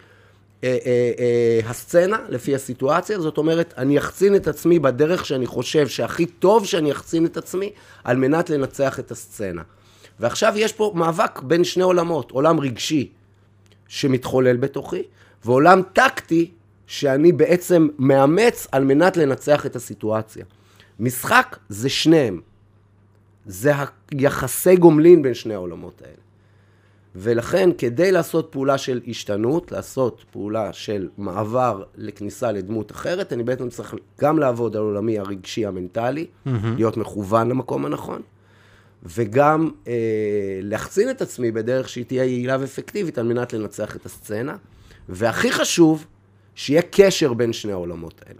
אה, אה, אה, הסצנה, לפי הסיטואציה, זאת אומרת, אני אחצין את עצמי בדרך שאני חושב שהכי טוב שאני אחצין את עצמי, על מנת לנצח את הסצנה. ועכשיו יש פה מאבק בין שני עולמות, עולם רגשי שמתחולל בתוכי, ועולם טקטי שאני בעצם מאמץ על מנת לנצח את הסיטואציה. משחק זה שניהם. זה היחסי גומלין בין שני העולמות האלה. ולכן, כדי לעשות פעולה של השתנות, לעשות פעולה של מעבר לכניסה לדמות אחרת, אני בעצם צריך גם לעבוד על עולמי הרגשי המנטלי, mm-hmm. להיות מכוון למקום הנכון, וגם אה, להחצין את עצמי בדרך שהיא תהיה יעילה ואפקטיבית על מנת לנצח את הסצנה. והכי חשוב, שיהיה קשר בין שני העולמות האלה.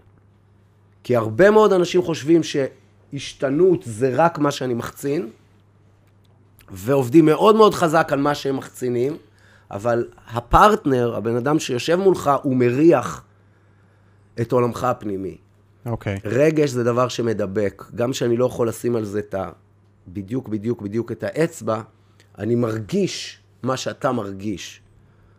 כי הרבה מאוד אנשים חושבים שהשתנות זה רק מה שאני מחצין, ועובדים מאוד מאוד חזק על מה שהם מחצינים, אבל הפרטנר, הבן אדם שיושב מולך, הוא מריח את עולמך הפנימי. אוקיי. Okay. רגש זה דבר שמדבק. גם שאני לא יכול לשים על זה את ה... בדיוק, בדיוק, בדיוק את האצבע, אני מרגיש מה שאתה מרגיש.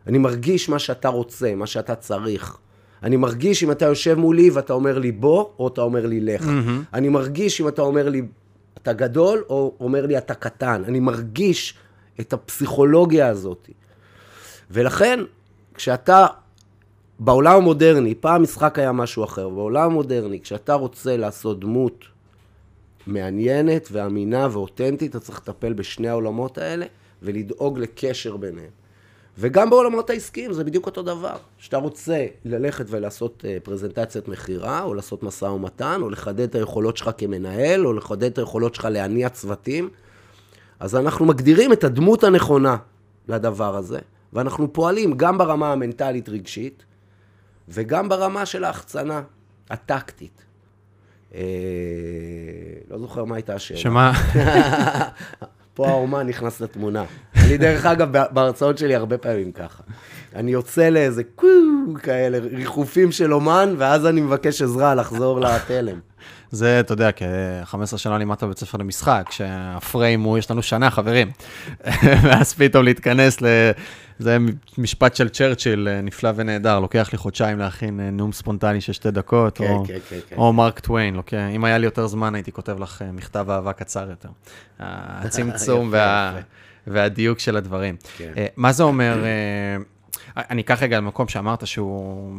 אני מרגיש מה שאתה רוצה, מה שאתה צריך. אני מרגיש אם אתה יושב מולי ואתה אומר לי בוא, או אתה אומר לי לך. Mm-hmm. אני מרגיש אם אתה אומר לי אתה גדול, או אומר לי אתה קטן. אני מרגיש את הפסיכולוגיה הזאת. ולכן, כשאתה בעולם המודרני, פעם משחק היה משהו אחר, בעולם המודרני, כשאתה רוצה לעשות דמות מעניינת ואמינה ואותנטית, אתה צריך לטפל בשני העולמות האלה ולדאוג לקשר ביניהם. וגם בעולמות העסקיים זה בדיוק אותו דבר. כשאתה רוצה ללכת ולעשות אה, פרזנטציית מכירה, או לעשות משא ומתן, או לחדד את היכולות שלך כמנהל, או לחדד את היכולות שלך להניע צוותים, אז אנחנו מגדירים את הדמות הנכונה לדבר הזה, ואנחנו פועלים גם ברמה המנטלית-רגשית, וגם ברמה של ההחצנה הטקטית. לא זוכר מה הייתה השאלה. שמה? פה האומן נכנס לתמונה. אני, דרך אגב, בהרצאות שלי הרבה פעמים ככה. אני יוצא לאיזה קו כאלה, ריחופים של אומן, ואז אני מבקש עזרה לחזור לתלם. זה, אתה יודע, כ-15 שנה לימדת בבית ספר למשחק, שהפריים הוא, יש לנו שנה, חברים. ואז פתאום להתכנס ל... זה משפט של צ'רצ'יל, נפלא ונהדר, לוקח לי חודשיים להכין אה, נאום ספונטני של שתי דקות, כן, או, כן, כן, כן. או מרק טוויין, לוקח, אם היה לי יותר זמן, הייתי כותב לך אה, מכתב אהבה קצר יותר. הצמצום וה, והדיוק של הדברים. כן. אה, מה זה אומר, אני אקח רגע למקום שאמרת שהוא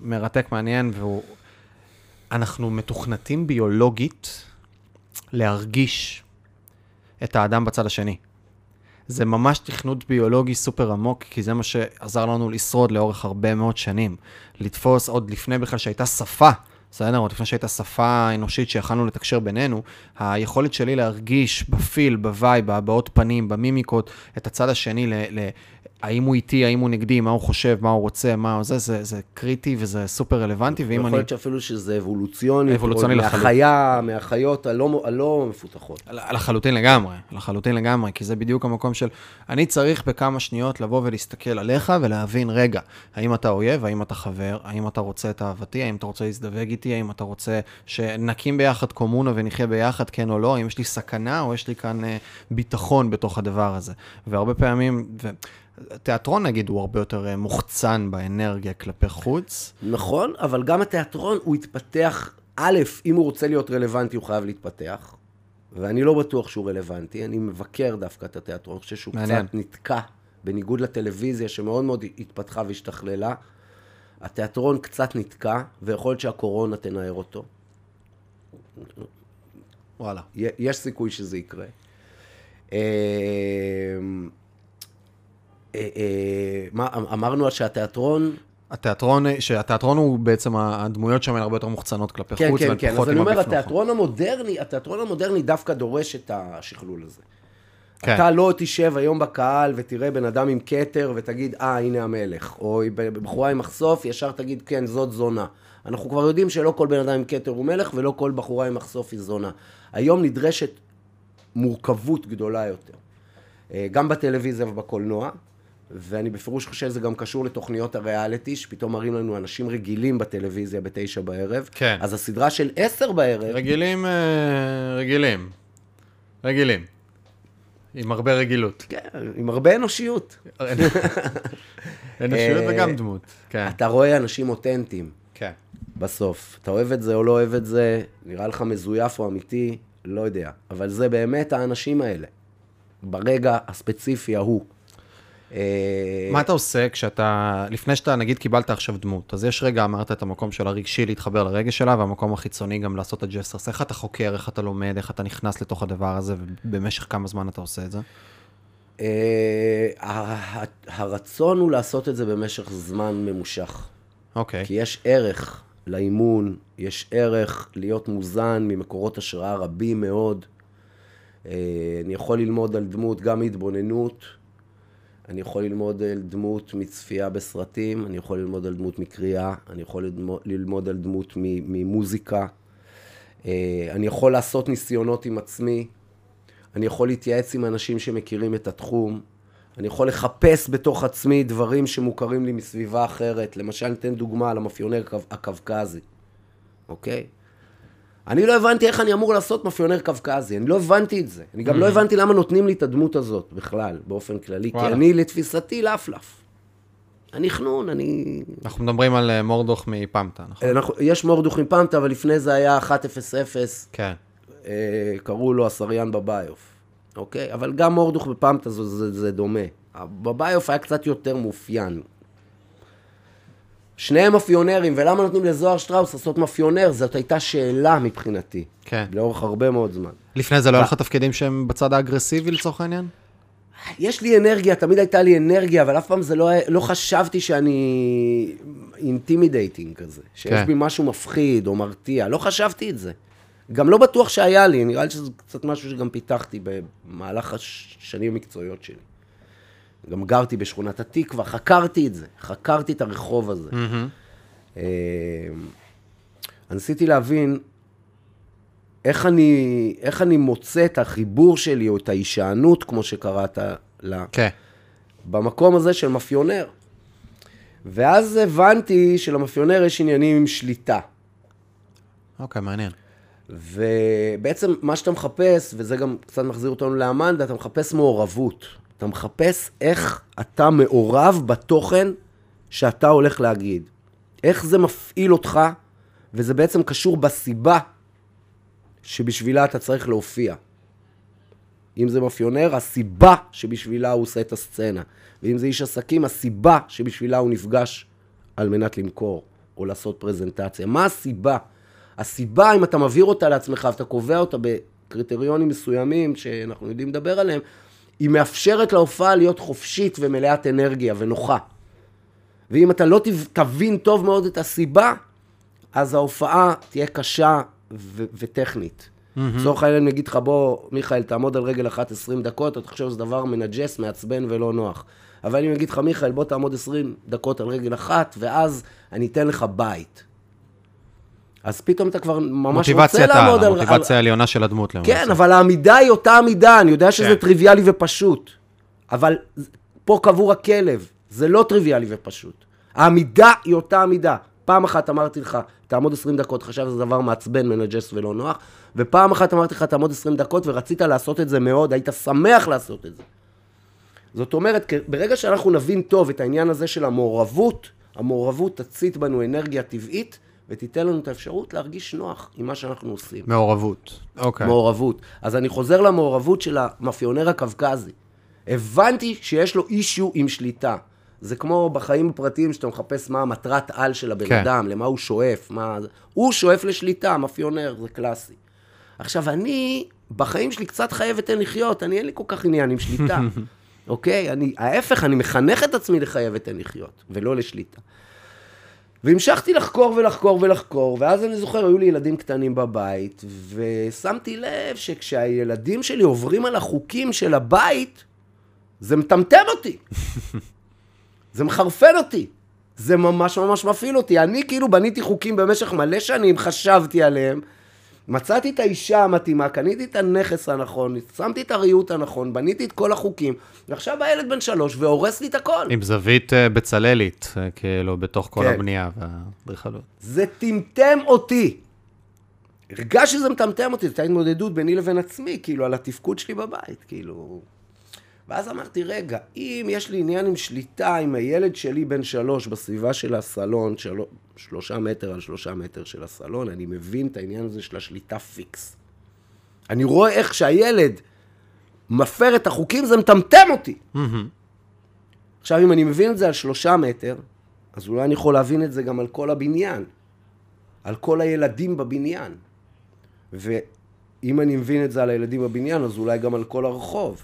מרתק, מעניין, והוא... אנחנו מתוכנתים ביולוגית להרגיש את האדם בצד השני. זה ממש תכנות ביולוגי סופר עמוק, כי זה מה שעזר לנו לשרוד לאורך הרבה מאוד שנים. לתפוס עוד לפני בכלל שהייתה שפה, בסדר? עוד לפני שהייתה שפה אנושית שיכלנו לתקשר בינינו, היכולת שלי להרגיש ב feel, ב vibe, בהבעות פנים, במימיקות, את הצד השני, ל- ל- האם הוא איתי, האם הוא נגדי, מה הוא חושב, מה הוא רוצה, מה הוא זה, זה, זה קריטי וזה סופר רלוונטי, ואם אני... יכול להיות שאפילו שזה אבולוציוני, אבולוציוני לחלוטין. מהחיה, מהחיות הלא, הלא מפותחות. לחלוטין לגמרי, לחלוטין לגמרי, כי זה בדיוק המקום של, אני צריך בכמה שניות לבוא ולהסתכל עליך ולהבין, רגע, האם אתה אויב, האם אתה חבר, האם אתה רוצה את אהבתי, האם אתה רוצה להזדווג איתי, האם אתה רוצה שנקים ביחד קומונה ונחיה ביחד, כן או לא, האם יש לי סכנה או יש לי כאן אה, ביטחון בתוך הדבר הזה. והרבה פעמים, ו... תיאטרון נגיד הוא הרבה יותר אה, מוחצן באנרגיה כלפי חוץ. נכון, אבל גם התיאטרון הוא התפתח, א', אם הוא רוצה להיות רלוונטי הוא חייב להתפתח, ואני לא בטוח שהוא רלוונטי, אני מבקר דווקא את התיאטרון, אני חושב שהוא מעניין. קצת נתקע, בניגוד לטלוויזיה שמאוד מאוד התפתחה והשתכללה. התיאטרון קצת נתקע, ויכול להיות שהקורונה תנער אותו. וואלה. יש סיכוי שזה יקרה. אה, אה, מה, אמרנו שהתיאטרון... התיאטרון, שהתיאטרון הוא בעצם, הדמויות שם הן הרבה יותר מוחצנות כלפי כן, חוץ, כן, כן, כן, אז אני אומר, התיאטרון המודרני, התיאטרון המודרני דווקא דורש את השכלול הזה. כן. אתה לא תשב היום בקהל ותראה בן אדם עם כתר ותגיד, אה, הנה המלך. או בחורה עם מחשוף, ישר תגיד, כן, זאת זונה. אנחנו כבר יודעים שלא כל בן אדם עם כתר הוא מלך, ולא כל בחורה עם מחשוף היא זונה. היום נדרשת מורכבות גדולה יותר. אה, גם בטלוויזיה ובקולנוע, ואני בפירוש חושב שזה גם קשור לתוכניות הריאליטי, שפתאום מראים לנו אנשים רגילים בטלוויזיה בתשע בערב. כן. אז הסדרה של עשר בערב... רגילים, אה, רגילים. רגילים. עם הרבה רגילות. כן, עם הרבה אנושיות. אנושיות וגם דמות, כן. אתה רואה אנשים אותנטיים. כן. בסוף. אתה אוהב את זה או לא אוהב את זה, נראה לך מזויף או אמיתי, לא יודע. אבל זה באמת האנשים האלה. ברגע הספציפי ההוא. אה, מה אתה עושה כשאתה, לפני שאתה נגיד קיבלת עכשיו דמות, אז יש רגע, אמרת את המקום של הרגשי להתחבר לרגש שלה, והמקום החיצוני גם לעשות את הג'סטרס. איך אתה חוקר, איך אתה לומד, איך אתה נכנס לתוך הדבר הזה, ובמשך כמה זמן אתה עושה את זה? אה, הרצון הוא לעשות את זה במשך זמן ממושך. אוקיי. כי יש ערך לאימון, יש ערך להיות מוזן ממקורות השראה רבים מאוד. אה, אני יכול ללמוד על דמות גם מהתבוננות. אני יכול ללמוד על דמות מצפייה בסרטים, אני יכול ללמוד על דמות מקריאה, אני יכול ללמוד על דמות ממוזיקה, אה, אני יכול לעשות ניסיונות עם עצמי, אני יכול להתייעץ עם אנשים שמכירים את התחום, אני יכול לחפש בתוך עצמי דברים שמוכרים לי מסביבה אחרת. למשל, ניתן דוגמה על המאפיונר הקווקזי, אוקיי? אני לא הבנתי איך אני אמור לעשות מאפיונר קווקזי, אני לא הבנתי את זה. אני גם לא mm-hmm. הבנתי למה נותנים לי את הדמות הזאת בכלל, באופן כללי, כי אני לתפיסתי לפלף. אני חנון, אני... אנחנו מדברים על אה, מורדוך מפמטה, נכון? יש מורדוך מפמטה, אבל לפני זה היה 1-0-0. כן. אה, קראו לו הסריאן בביוף, אוקיי? אבל גם מורדוך בפמטה זה, זה, זה דומה. בביוף היה קצת יותר מאופיין, שניהם מאפיונרים, ולמה נותנים לזוהר שטראוס לעשות מאפיונר? זאת הייתה שאלה מבחינתי. כן. לאורך הרבה מאוד זמן. לפני זה לא היה לך תפקידים שהם בצד האגרסיבי לצורך העניין? יש לי אנרגיה, תמיד הייתה לי אנרגיה, אבל אף פעם זה לא, לא חשבתי שאני intimidating כזה. שיש כן. בי משהו מפחיד או מרתיע, לא חשבתי את זה. גם לא בטוח שהיה לי, נראה לי שזה קצת משהו שגם פיתחתי במהלך השנים המקצועיות שלי. גם גרתי בשכונת התקווה, חקרתי את זה, חקרתי את הרחוב הזה. Mm-hmm. ניסיתי להבין איך אני, איך אני מוצא את החיבור שלי, או את ההישענות, כמו שקראת לה, כן. במקום הזה של מאפיונר. ואז הבנתי שלמאפיונר יש עניינים עם שליטה. אוקיי, מעניין. ובעצם מה שאתה מחפש, וזה גם קצת מחזיר אותנו לאמנדה, אתה מחפש מעורבות. אתה מחפש איך אתה מעורב בתוכן שאתה הולך להגיד. איך זה מפעיל אותך, וזה בעצם קשור בסיבה שבשבילה אתה צריך להופיע. אם זה מאפיונר, הסיבה שבשבילה הוא עושה את הסצנה. ואם זה איש עסקים, הסיבה שבשבילה הוא נפגש על מנת למכור או לעשות פרזנטציה. מה הסיבה? הסיבה, אם אתה מבהיר אותה לעצמך ואתה קובע אותה בקריטריונים מסוימים שאנחנו יודעים לדבר עליהם, היא מאפשרת להופעה להיות חופשית ומלאת אנרגיה ונוחה. ואם אתה לא תבין טוב מאוד את הסיבה, אז ההופעה תהיה קשה ו- וטכנית. לצורך העניין אני אגיד לך, בוא, מיכאל, תעמוד על רגל אחת 20 דקות, אתה חושב שזה דבר מנג'ס, מעצבן ולא נוח. אבל אם אני אגיד לך, מיכאל, בוא תעמוד 20 דקות על רגל אחת, ואז אני אתן לך בית. אז פתאום אתה כבר ממש רוצה לעמוד על... מוטיבציה העליונה של הדמות. למעשה. כן, אבל העמידה היא אותה עמידה, אני יודע שזה כן. טריוויאלי ופשוט. אבל פה קבור הכלב, זה לא טריוויאלי ופשוט. העמידה היא אותה עמידה. פעם אחת אמרתי לך, תעמוד 20 דקות, חשב שזה דבר מעצבן, מנג'ס ולא נוח, ופעם אחת אמרתי לך, תעמוד 20 דקות, ורצית לעשות את זה מאוד, היית שמח לעשות את זה. זאת אומרת, ברגע שאנחנו נבין טוב את העניין הזה של המעורבות, המעורבות תצית בנו אנרגיה טבעית, ותיתן לנו את האפשרות להרגיש נוח עם מה שאנחנו עושים. מעורבות, אוקיי. Okay. מעורבות. אז אני חוזר למעורבות של המאפיונר הקווקזי. הבנתי שיש לו אישיו עם שליטה. זה כמו בחיים הפרטיים שאתה מחפש מה המטרת על של הבן כן. אדם, למה הוא שואף, מה... הוא שואף לשליטה, מאפיונר, זה קלאסי. עכשיו, אני, בחיים שלי קצת חייב ותן לחיות, אני אין לי כל כך עניין עם שליטה, אוקיי? אני, ההפך, אני מחנך את עצמי לחייב ותן לחיות, ולא לשליטה. והמשכתי לחקור ולחקור ולחקור, ואז אני זוכר, היו לי ילדים קטנים בבית, ושמתי לב שכשהילדים שלי עוברים על החוקים של הבית, זה מטמטם אותי. זה מחרפן אותי. זה ממש ממש מפעיל אותי. אני כאילו בניתי חוקים במשך מלא שנים, חשבתי עליהם, מצאתי את האישה המתאימה, קניתי את הנכס הנכון, שמתי את הריהוט הנכון, בניתי את כל החוקים, ועכשיו הילד בן שלוש והורס לי את הכל. עם זווית uh, בצללית, uh, כאילו, בתוך כל כן. הבנייה והאדריכלות. זה טמטם אותי. הרגשתי שזה מטמטם אותי, זו הייתה התמודדות ביני לבין עצמי, כאילו, על התפקוד שלי בבית, כאילו... ואז אמרתי, רגע, אם יש לי עניין עם שליטה עם הילד שלי בן שלוש בסביבה של הסלון, של... שלושה מטר על שלושה מטר של הסלון, אני מבין את העניין הזה של השליטה פיקס. אני רואה איך שהילד מפר את החוקים, זה מטמטם אותי. Mm-hmm. עכשיו, אם אני מבין את זה על שלושה מטר, אז אולי אני יכול להבין את זה גם על כל הבניין. על כל הילדים בבניין. ואם אני מבין את זה על הילדים בבניין, אז אולי גם על כל הרחוב.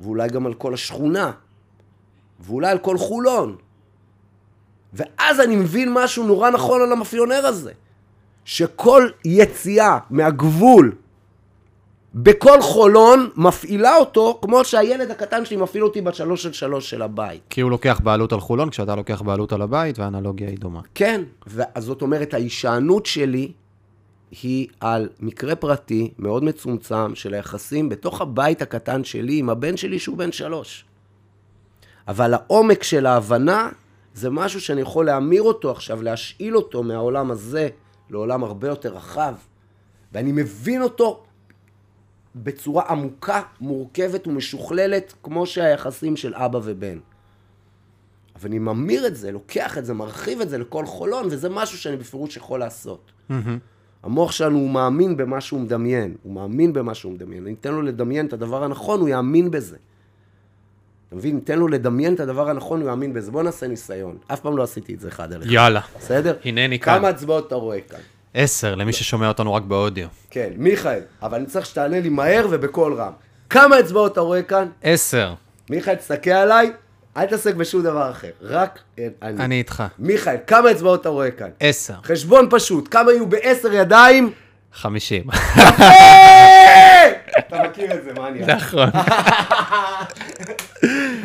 ואולי גם על כל השכונה, ואולי על כל חולון. ואז אני מבין משהו נורא נכון על המאפיונר הזה, שכל יציאה מהגבול בכל חולון מפעילה אותו כמו שהילד הקטן שלי מפעיל אותי בשלוש של שלוש של הבית. כי הוא לוקח בעלות על חולון כשאתה לוקח בעלות על הבית, והאנלוגיה היא דומה. כן, זאת אומרת, ההישענות שלי היא על מקרה פרטי מאוד מצומצם של היחסים בתוך הבית הקטן שלי עם הבן שלי שהוא בן שלוש. אבל העומק של ההבנה זה משהו שאני יכול להמיר אותו עכשיו, להשאיל אותו מהעולם הזה לעולם הרבה יותר רחב, ואני מבין אותו בצורה עמוקה, מורכבת ומשוכללת, כמו שהיחסים של אבא ובן. אבל אני ממיר את זה, לוקח את זה, מרחיב את זה לכל חולון, וזה משהו שאני בפירוש יכול לעשות. Mm-hmm. המוח שלנו הוא מאמין במה שהוא מדמיין, הוא מאמין במה שהוא מדמיין. אני אתן לו לדמיין את הדבר הנכון, הוא יאמין בזה. אתה מבין? ניתן לו לדמיין את הדבר הנכון, הוא יאמין בזה. בוא נעשה ניסיון. אף פעם לא עשיתי את זה אחד על אחד. יאללה. בסדר? הנני כאן. כמה הצבעות אתה רואה כאן? עשר, למי ששומע אותנו רק באודיו. כן, מיכאל, אבל אני צריך שתענה לי מהר ובקול רם. כמה אצבעות אתה רואה כאן? עשר. מיכאל, תסתכל עליי, אל תעסק בשום דבר אחר, רק אני. אני איתך. מיכאל, כמה אצבעות אתה רואה כאן? עשר. חשבון פשוט, כמה יהיו בעשר ידיים? חמישים. אתה מכיר את זה, מה אני... נכון.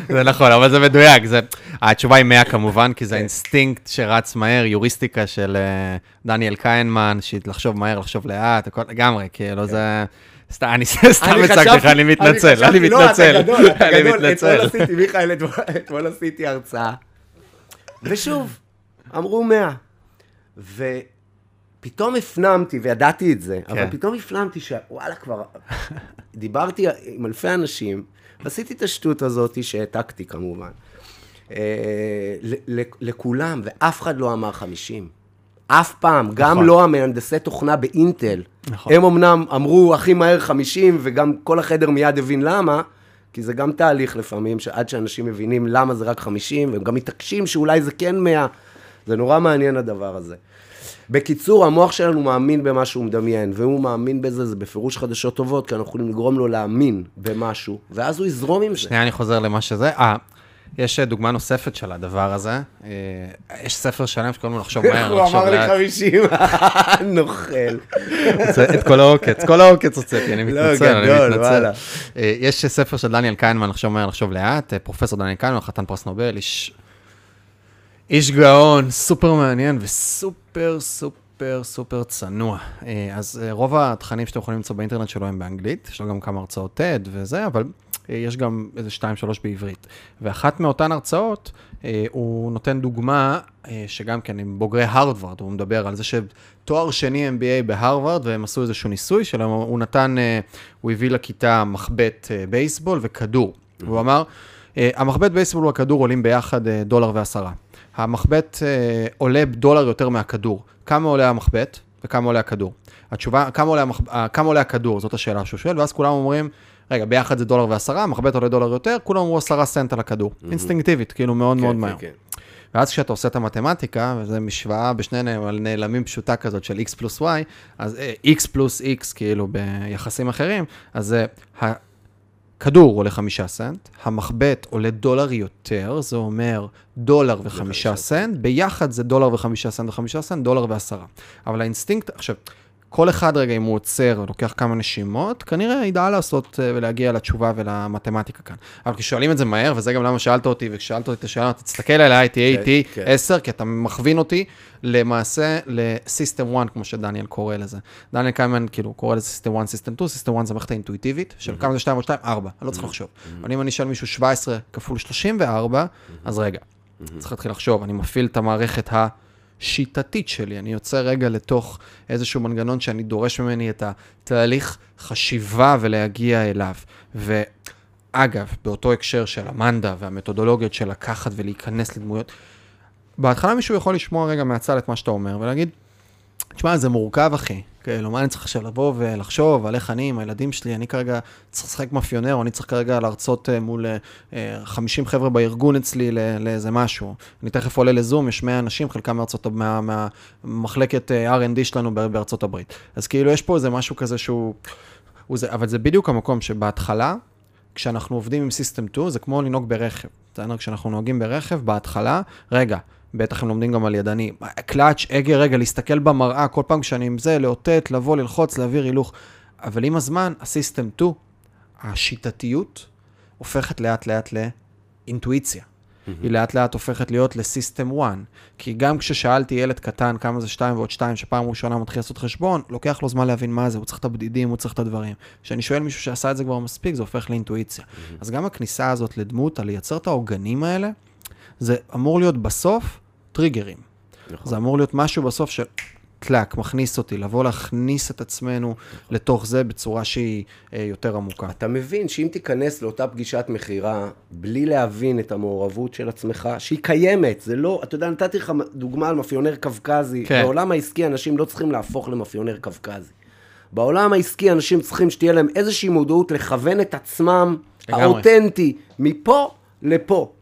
זה נכון, אבל זה מדויק. זה... התשובה היא 100 כמובן, כי זה כן. אינסטינקט שרץ מהר, יוריסטיקה של אה, דניאל כהנמן, לחשוב מהר, לחשוב לאט, הכל לגמרי, כאילו כן. זה... סתם, אני סתם הצגתי לך, אני מתנצל, אני מתנצל. אתמול עשיתי, מיכאל, אתמול עשיתי הרצאה. ושוב, אמרו 100. ופתאום הפנמתי, וידעתי את זה, אבל כן. פתאום הפנמתי שוואלה, כבר דיברתי עם אלפי אנשים, ועשיתי את השטות הזאת שהעתקתי כמובן. אה, לכולם, ואף אחד לא אמר 50. אף פעם, גם נכון. לא המהנדסי תוכנה באינטל. נכון. הם אמנם אמרו הכי מהר 50, וגם כל החדר מיד הבין למה, כי זה גם תהליך לפעמים, שעד שאנשים מבינים למה זה רק 50, והם גם מתעקשים שאולי זה כן 100. זה נורא מעניין הדבר הזה. בקיצור, המוח שלנו מאמין במה שהוא מדמיין, והוא מאמין בזה, זה בפירוש חדשות טובות, כי אנחנו יכולים לגרום לו להאמין במשהו, ואז הוא יזרום עם זה. שנייה, אני חוזר למה שזה. אה, יש דוגמה נוספת של הדבר הזה. אה, יש ספר שלם שקוראים לו לחשוב מהר, הוא אמר לי 50, נוכל. את כל העוקץ, כל העוקץ הוצאתי, אני לא, מתנצל, אני מתנצל. אה, יש ספר של דניאל כהנמן, לחשוב מהר, לחשוב לאט, אה, פרופסור דניאל כהנמן, חתן פרס נובל, איש... איש גאון, סופר מעניין וסופר סופר סופר צנוע. אז רוב התכנים שאתם יכולים למצוא באינטרנט שלו הם באנגלית, יש לו גם כמה הרצאות TED וזה, אבל יש גם איזה שתיים, שלוש בעברית. ואחת מאותן הרצאות, אה, הוא נותן דוגמה, אה, שגם כן עם בוגרי הרווארד, הוא מדבר על זה שתואר שני MBA בהרווארד, והם עשו איזשהו ניסוי שלהם, הוא נתן, אה, הוא הביא לכיתה מחבט בייסבול וכדור. Mm-hmm. והוא אמר, המחבט בייסבול והכדור עולים ביחד דולר ועשרה. המחבט עולה דולר יותר מהכדור. כמה עולה המחבט וכמה עולה הכדור? התשובה, כמה עולה, המח... כמה עולה הכדור, זאת השאלה שהוא שואל, ואז כולם אומרים, רגע, ביחד זה דולר ועשרה, מחבט עולה דולר יותר, כולם אמרו עשרה סנט על הכדור. Mm-hmm. אינסטינקטיבית, כאילו מאוד כן, מאוד כן, מהר. כן. ואז כשאתה עושה את המתמטיקה, וזו משוואה בשני נעלמים פשוטה כזאת של x פלוס y, אז uh, x פלוס x כאילו ביחסים אחרים, אז uh, הכדור עולה חמישה סנט, המחבט עולה דולר יותר, זה אומר דולר וחמישה סנט, ביחד זה דולר וחמישה סנט וחמישה סנט, דולר ועשרה. אבל האינסטינקט, עכשיו, כל אחד רגע, אם הוא עוצר ולוקח כמה נשימות, כנראה ידע לעשות אה, ולהגיע לתשובה ולמתמטיקה כאן. אבל כששואלים את זה מהר, וזה גם למה שאלת אותי, וכששאלת אותי את השאלה, תסתכל עליי, תהיה כן, איתי כן. 10, כי אתה מכווין אותי למעשה ל system 1, כמו שדניאל קורא לזה. דניאל כהנמן, כאילו, קורא לזה system 1, system 2, system 1 זה מערכת האינטואיטיבית, של כמה זה 2 או 2? 4, אני לא צריך לחשוב. אבל אם אני אשאל מישהו 17 כפול 34, אז רגע, צריך להתחיל לחשוב, אני מפעיל את המערכת ה... שיטתית שלי. אני יוצא רגע לתוך איזשהו מנגנון שאני דורש ממני את התהליך חשיבה ולהגיע אליו. ואגב, באותו הקשר של המנדה והמתודולוגיות של לקחת ולהיכנס לדמויות, בהתחלה מישהו יכול לשמוע רגע מהצד את מה שאתה אומר ולהגיד, תשמע, זה מורכב, אחי. כאילו, מה אני צריך עכשיו לבוא ולחשוב על איך אני עם הילדים שלי, אני כרגע צריך לשחק מאפיונר, או אני צריך כרגע להרצות אה, מול 50 אה, חבר'ה בארגון אצלי לאיזה משהו. אני תכף עולה לזום, יש 100 אנשים, חלקם מארצות, מה, מהמחלקת אה, R&D שלנו בארצות הברית. אז כאילו, יש פה איזה משהו כזה שהוא... זה, אבל זה בדיוק המקום שבהתחלה, כשאנחנו עובדים עם System 2, זה כמו לנהוג ברכב. כשאנחנו נוהגים ברכב, בהתחלה, רגע, בטח הם לומדים גם על ידני. קלאץ', הגה, רגע, להסתכל במראה, כל פעם כשאני עם זה, לאותת, לבוא, ללחוץ, להעביר הילוך. אבל עם הזמן, הסיסטם 2, השיטתיות, הופכת לאט לאט לאינטואיציה. Mm-hmm. היא לאט לאט הופכת להיות לסיסטם 1. כי גם כששאלתי ילד קטן כמה זה 2 ועוד 2, שפעם ראשונה מתחיל לעשות חשבון, לוקח לו זמן להבין מה זה, הוא צריך את הבדידים, הוא צריך את הדברים. כשאני שואל מישהו שעשה את זה כבר מספיק, זה הופך לאינטואיציה. Mm-hmm. אז גם הכניסה הזאת לדמות, על לייצר את העוגנים האלה, זה אמור להיות בסוף טריגרים. נכון. זה אמור להיות משהו בסוף של טלאק, מכניס אותי, לבוא להכניס את עצמנו נכון. לתוך זה בצורה שהיא אה, יותר עמוקה. אתה מבין שאם תיכנס לאותה פגישת מכירה, בלי להבין את המעורבות של עצמך, שהיא קיימת, זה לא, אתה יודע, נתתי לך דוגמה על מאפיונר קווקזי. כן. בעולם העסקי אנשים לא צריכים להפוך למאפיונר קווקזי. בעולם העסקי אנשים צריכים שתהיה להם איזושהי מודעות לכוון את עצמם, האותנטי, מפה לפה.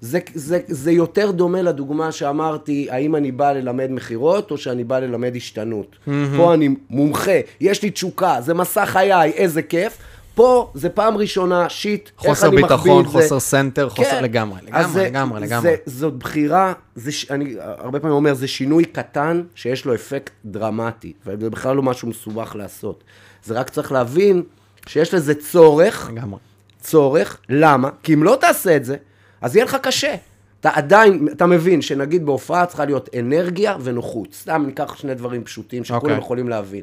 זה, זה, זה יותר דומה לדוגמה שאמרתי, האם אני בא ללמד מכירות או שאני בא ללמד השתנות. Mm-hmm. פה אני מומחה, יש לי תשוקה, זה מסע חיי, איזה כיף. פה זה פעם ראשונה, shit, איך אני ביטחון, מחביא את זה. חוסר ביטחון, חוסר סנטר, חוסר כן. לגמרי, לגמרי, זה, לגמרי, לגמרי. זה, זאת בחירה, זה, אני הרבה פעמים אומר, זה שינוי קטן שיש לו אפקט דרמטי, וזה בכלל לא משהו מסובך לעשות. זה רק צריך להבין שיש לזה צורך. לגמרי. צורך, למה? כי אם לא תעשה את זה, אז יהיה לך קשה. אתה עדיין, אתה מבין שנגיד בהופעה צריכה להיות אנרגיה ונוחות. סתם ניקח שני דברים פשוטים שכולם okay. אוקיי. יכולים להבין.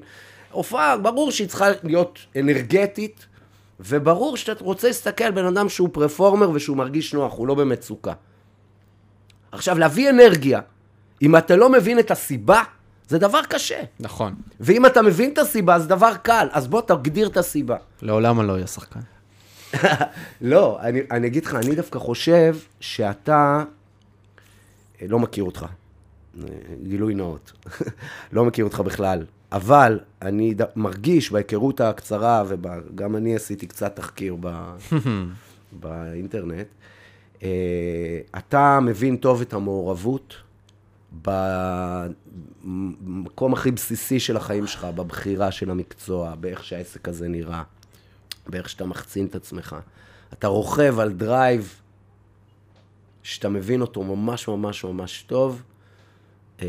הופעה, ברור שהיא צריכה להיות אנרגטית, וברור שאתה רוצה להסתכל על בן אדם שהוא פרפורמר ושהוא מרגיש נוח, הוא לא במצוקה. עכשיו, להביא אנרגיה, אם אתה לא מבין את הסיבה, זה דבר קשה. נכון. ואם אתה מבין את הסיבה, זה דבר קל, אז בוא תגדיר את הסיבה. לעולם אני לא אהיה שחקן. לא, אני, אני אגיד לך, אני דווקא חושב שאתה, אה, לא מכיר אותך, אה, גילוי נאות, לא מכיר אותך בכלל, אבל אני ד... מרגיש בהיכרות הקצרה, וגם אני עשיתי קצת תחקיר ב... באינטרנט, אה, אתה מבין טוב את המעורבות במקום הכי בסיסי של החיים שלך, בבחירה של המקצוע, באיך שהעסק הזה נראה. באיך שאתה מחצין את עצמך. אתה רוכב על drive שאתה מבין אותו ממש ממש ממש טוב. אה,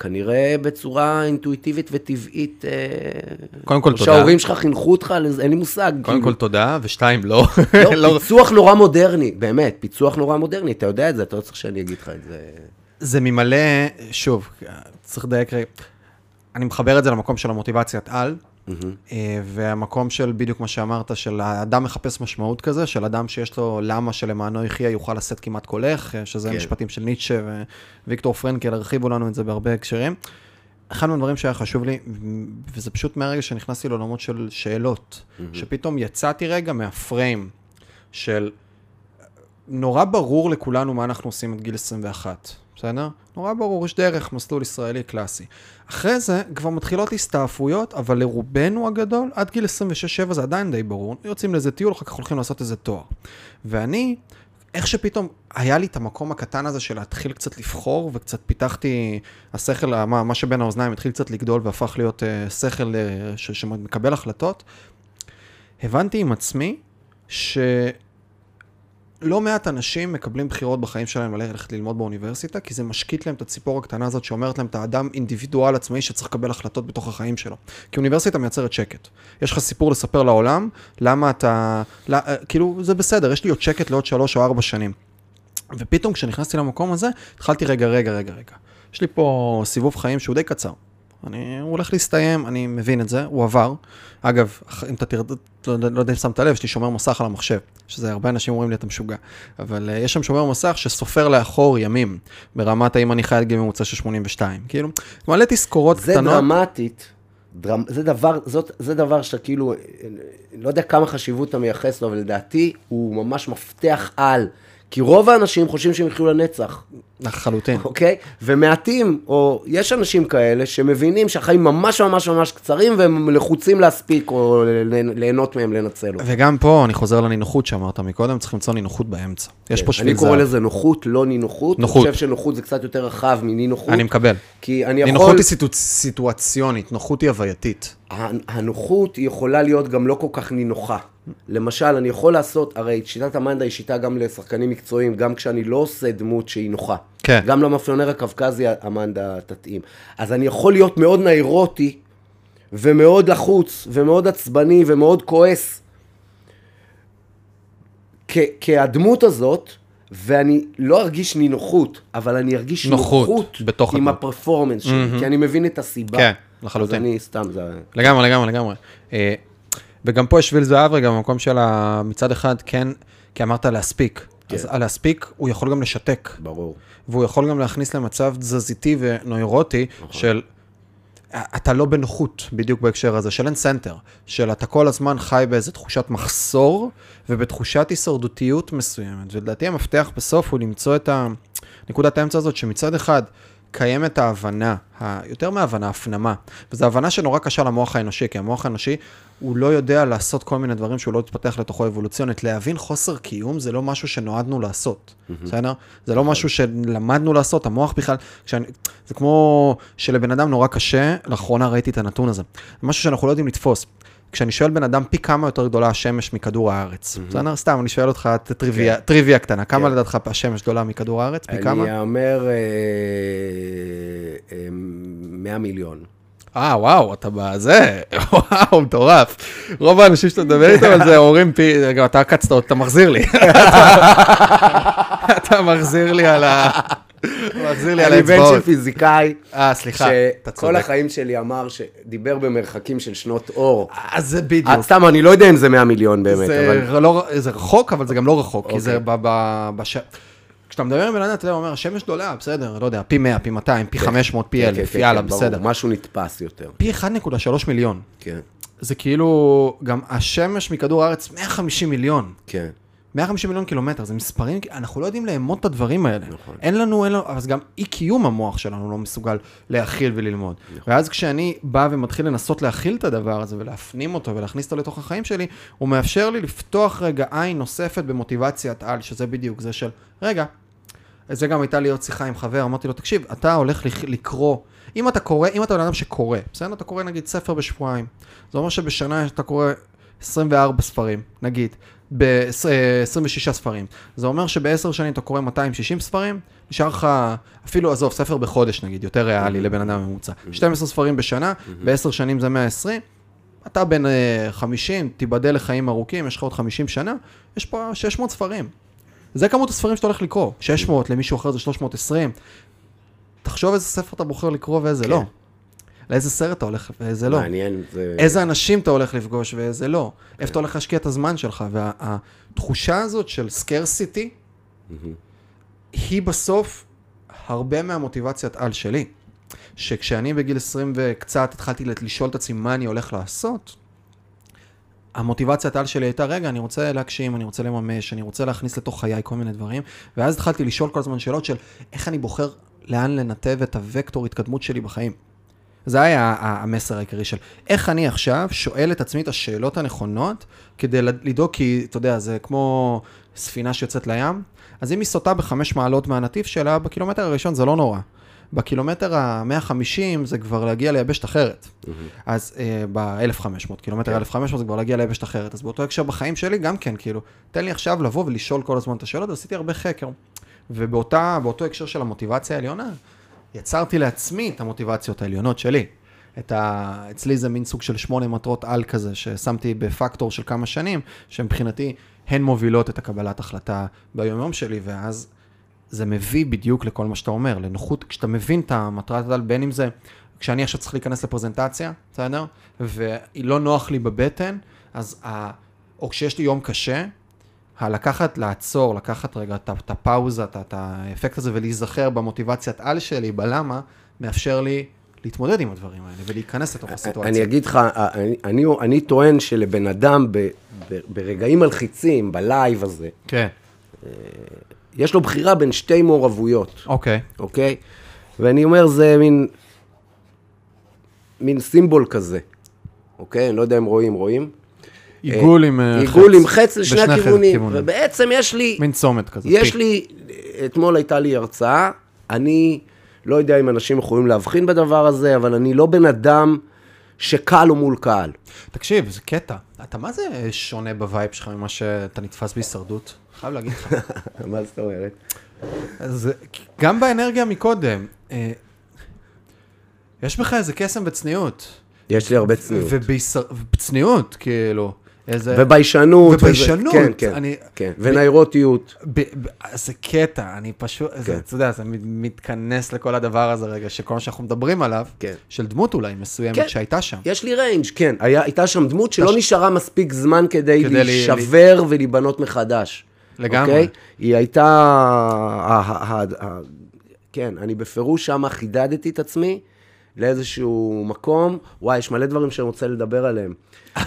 כנראה בצורה אינטואיטיבית וטבעית. אה, קודם כל, תודה. שההורים שלך חינכו אותך, אין לי מושג. קודם כאילו. כל, תודה, ושתיים, לא. לא, לא. פיצוח נורא מודרני, באמת, פיצוח נורא מודרני, אתה יודע את זה, אתה לא צריך שאני אגיד לך את זה. זה ממלא, שוב, צריך לדייק, אני מחבר את זה למקום של המוטיבציית על, mm-hmm. והמקום של בדיוק מה שאמרת, של האדם מחפש משמעות כזה, של אדם שיש לו למה שלמענו יחיה יוכל לשאת כמעט קולך, אה, שזה כן. משפטים של ניטשה וויקטור פרנקל, הרחיבו לנו את זה בהרבה הקשרים. אחד מהדברים שהיה חשוב לי, וזה פשוט מהרגע שנכנסתי לעולמות של שאלות, mm-hmm. שפתאום יצאתי רגע מהפריים של נורא ברור לכולנו מה אנחנו עושים עד גיל 21. בסדר? נורא ברור, יש דרך, מסלול ישראלי קלאסי. אחרי זה כבר מתחילות הסתעפויות, אבל לרובנו הגדול, עד גיל 26-7 זה עדיין די ברור. יוצאים לאיזה טיול, אחר כך הולכים לעשות איזה תואר. ואני, איך שפתאום היה לי את המקום הקטן הזה של להתחיל קצת לבחור, וקצת פיתחתי, השכל, מה, מה שבין האוזניים התחיל קצת לגדול והפך להיות uh, שכל uh, שמקבל החלטות, הבנתי עם עצמי ש... לא מעט אנשים מקבלים בחירות בחיים שלהם ללכת ללמוד באוניברסיטה, כי זה משקיט להם את הציפור הקטנה הזאת שאומרת להם, אתה אדם אינדיבידואל עצמאי שצריך לקבל החלטות בתוך החיים שלו. כי אוניברסיטה מייצרת שקט. יש לך סיפור לספר לעולם, למה אתה... לא, כאילו, זה בסדר, יש לי עוד שקט לעוד שלוש או ארבע שנים. ופתאום כשנכנסתי למקום הזה, התחלתי רגע, רגע, רגע, רגע. יש לי פה סיבוב חיים שהוא די קצר. אני, הוא הולך להסתיים, אני מבין את זה, הוא עבר. אגב, אם אתה תרד, לא, לא יודע אם שמת לב, יש לי שומר מסך על המחשב, שזה הרבה אנשים אומרים לי, אתה משוגע. אבל uh, יש שם שומר מסך שסופר לאחור ימים, ברמת האם אני חי עד גיל ממוצע של 82. כאילו, מלא תזכורות זה קטנות. זה דרמטית. דרמ... זה דבר, זאת, זה דבר שאתה כאילו, לא יודע כמה חשיבות אתה מייחס לו, אבל לדעתי הוא ממש מפתח על. כי רוב האנשים חושבים שהם יחיו לנצח. לחלוטין. אוקיי? ומעטים, או יש אנשים כאלה שמבינים שהחיים ממש ממש ממש קצרים והם לחוצים להספיק או ליהנות מהם, לנצל אותם. וגם פה אני חוזר לנינוחות שאמרת מקודם, צריך למצוא נינוחות באמצע. יש כן, פה שביל זהב. אני קורא לזה נוחות, לא נינוחות. נוחות. אני חושב שנוחות זה קצת יותר רחב מנינוחות. אני מקבל. כי אני יכול... נינוחות היא סיטו... סיטואציונית, נוחות היא הווייתית. הנוחות יכולה להיות גם לא כל כך נינוחה. למשל, אני יכול לעשות, הרי שיטת המנדה היא שיטה גם לשחקנים מקצועיים, גם כשאני לא עושה דמות שהיא נוחה. כן. גם למאפיונר הקווקזי המנדה תתאים. אז אני יכול להיות מאוד נאירוטי, ומאוד לחוץ, ומאוד עצבני, ומאוד כועס, כהדמות הזאת, ואני לא ארגיש נינוחות, אבל אני ארגיש נוחות, נוחות בתוך עם ה performance שלי, mm-hmm. כי אני מבין את הסיבה. כן, לחלוטין. אז אני סתם, זה... לגמרי, לגמרי, לגמרי. אה, וגם פה יש שביל זהב רגע, במקום של מצד אחד, כן, כי אמרת להספיק. כן. אז להספיק, הוא יכול גם לשתק. ברור. והוא יכול גם להכניס למצב תזזיתי ונוירוטי נכון. של... אתה לא בנוחות בדיוק בהקשר הזה, של אין סנטר, של אתה כל הזמן חי באיזה תחושת מחסור ובתחושת הישרדותיות מסוימת. ולדעתי המפתח בסוף הוא למצוא את הנקודת האמצע הזאת, שמצד אחד קיימת ההבנה, יותר מהבנה, הפנמה. וזו הבנה שנורא קשה למוח האנושי, כי המוח האנושי, הוא לא יודע לעשות כל מיני דברים שהוא לא התפתח לתוכו אבולוציונית. להבין חוסר קיום זה לא משהו שנועדנו לעשות, בסדר? זה לא משהו שלמדנו לעשות, המוח בכלל, כשאני, זה כמו שלבן אדם נורא קשה, לאחרונה ראיתי את הנתון הזה. זה משהו שאנחנו לא יודעים לתפוס. כשאני שואל בן אדם פי כמה יותר גדולה השמש מכדור הארץ. בסדר? סתם, אני שואל אותך טריוויה כן. קטנה, כמה כן. לדעתך השמש גדולה מכדור הארץ? פי כמה? אני אאמר 100 אה, אה, מיליון. אה, וואו, אתה בזה, וואו, מטורף. רוב האנשים שאתה מדבר איתם על זה אומרים פי, רגע, אתה עקצת, אתה מחזיר לי. אתה מחזיר לי על ה... מחזיר לי על האצבעות. אני בן של פיזיקאי. אה, סליחה, אתה צודק. שכל החיים שלי אמר שדיבר במרחקים של שנות אור. אז אה, זה בדיוק. אה, סתם, אני לא יודע אם זה 100 מיליון באמת, אבל... לא, זה רחוק, אבל זה גם לא רחוק, כי זה אוקיי. בש... כשאתה מדבר עם בן אדם, אתה יודע, הוא אומר, השמש גדולה, בסדר, לא יודע, פי 100, פי 200, פי 500, כן. פי 1,000, כן, כן, יאללה, בסדר. משהו נתפס יותר. פי 1.3 מיליון. כן. זה כאילו, גם השמש מכדור הארץ 150 מיליון. כן. 150 מיליון קילומטר, זה מספרים, אנחנו לא יודעים לאמוד את הדברים האלה. נכון. אין לנו, אין לנו, אבל גם אי קיום המוח שלנו לא מסוגל להכיל וללמוד. נכון. ואז כשאני בא ומתחיל לנסות להכיל את הדבר הזה ולהפנים אותו ולהכניס אותו לתוך החיים שלי, הוא מאפשר לי לפתוח רגע עין נוספת במוטיבציית על, שזה בדיוק זה של, רגע, זה גם הייתה לי עוד שיחה עם חבר, אמרתי לו, תקשיב, אתה הולך לקרוא, אם אתה קורא, אם אתה בן אדם שקורא, בסדר? אתה קורא נגיד ספר בשבועיים, זה אומר שבשנה אתה קורא 24 ספרים, נגיד, ב-26 ספרים. זה אומר שבעשר שנים אתה קורא 260 ספרים, נשאר לך, אפילו, עזוב, ספר בחודש נגיד, יותר ריאלי לבן אדם ממוצע. 12 ספרים בשנה, בעשר שנים זה 120, אתה בן 50, תיבדל לחיים ארוכים, יש לך עוד 50 שנה, יש פה 600 ספרים. זה כמות הספרים שאתה הולך לקרוא, 600, למישהו אחר זה 320. תחשוב איזה ספר אתה בוחר לקרוא ואיזה לא. לאיזה סרט אתה הולך ואיזה לא. מעניין. זה... איזה אנשים אתה הולך לפגוש ואיזה לא. כן. איפה אתה הולך להשקיע את הזמן שלך. והתחושה הזאת של סקרסיטי, היא בסוף הרבה מהמוטיבציית על שלי. שכשאני בגיל 20 וקצת התחלתי לשאול את עצמי מה אני הולך לעשות, המוטיבציית על שלי הייתה, רגע, אני רוצה להגשים, אני רוצה לממש, אני רוצה להכניס לתוך חיי כל מיני דברים, ואז התחלתי לשאול כל הזמן שאלות של איך אני בוחר לאן לנתב את הוקטור התקדמות שלי בחיים. זה היה המסר העיקרי של איך אני עכשיו שואל את עצמי את השאלות הנכונות כדי לדאוג, כי אתה יודע, זה כמו ספינה שיוצאת לים, אז אם היא סוטה בחמש מעלות מהנתיב שלה, בקילומטר הראשון זה לא נורא. בקילומטר ה-150 זה כבר להגיע ליבשת אחרת. Mm-hmm. אז uh, ב-1500, קילומטר כן. 1500 זה כבר להגיע ליבשת אחרת. אז באותו הקשר בחיים שלי גם כן, כאילו, תן לי עכשיו לבוא ולשאול כל הזמן את השאלות, ועשיתי הרבה חקר. ובאותו הקשר של המוטיבציה העליונה, יצרתי לעצמי את המוטיבציות העליונות שלי. את ה... אצלי זה מין סוג של שמונה מטרות על כזה, ששמתי בפקטור של כמה שנים, שמבחינתי הן מובילות את הקבלת החלטה ביומיום שלי, ואז זה מביא בדיוק לכל מה שאתה אומר, לנוחות, כשאתה מבין את המטרת על, בין אם זה, כשאני עכשיו צריך להיכנס לפרזנטציה, בסדר? והיא לא נוח לי בבטן, אז, ה... או כשיש לי יום קשה, הלקחת, לעצור, לקחת רגע את הפאוזה, את האפקט הזה ולהיזכר במוטיבציית על שלי, בלמה, מאפשר לי להתמודד עם הדברים האלה ולהיכנס לתוך הסיטואציה. אני אגיד לך, אני, אני, אני טוען שלבן אדם ב, ב, ברגעים מלחיצים, בלייב הזה, כן. אה, יש לו בחירה בין שתי מעורבויות. אוקיי. אוקיי? ואני אומר, זה מין, מין סימבול כזה. אוקיי? אני לא יודע אם רואים, רואים? עיגול עם אה, חץ. עיגול עם חץ לשני הכיוונים. ובעצם יש לי... מין צומת כזה. יש לי, אתמול הייתה לי הרצאה, אני לא יודע אם אנשים יכולים להבחין בדבר הזה, אבל אני לא בן אדם שקל לו מול קהל. תקשיב, זה קטע. אתה מה זה שונה ב vibe שלך ממה שאתה נתפס בהישרדות? חייב להגיד לך. מה זאת אומרת? אז גם באנרגיה מקודם, אה, יש בך איזה קסם וצניעות. יש לי הרבה צניעות. ובצניעות, כאילו. איזה... וביישנות. וביישנות. כן, כן, אני... כן. ונוירוטיות. זה קטע, אני פשוט, כן. זה, אתה יודע, זה מתכנס לכל הדבר הזה רגע, שכל מה שאנחנו מדברים עליו, כן. של דמות אולי מסוימת כן. שהייתה שם. יש לי ריינג', כן. היה, הייתה שם דמות שלא ש... נשארה מספיק זמן כדי, כדי להישבר לי... ולהיבנות מחדש. לגמרי. אוקיי? היא הייתה... כן, אני בפירוש שם חידדתי את עצמי לאיזשהו מקום. וואי, יש מלא דברים שאני רוצה לדבר עליהם.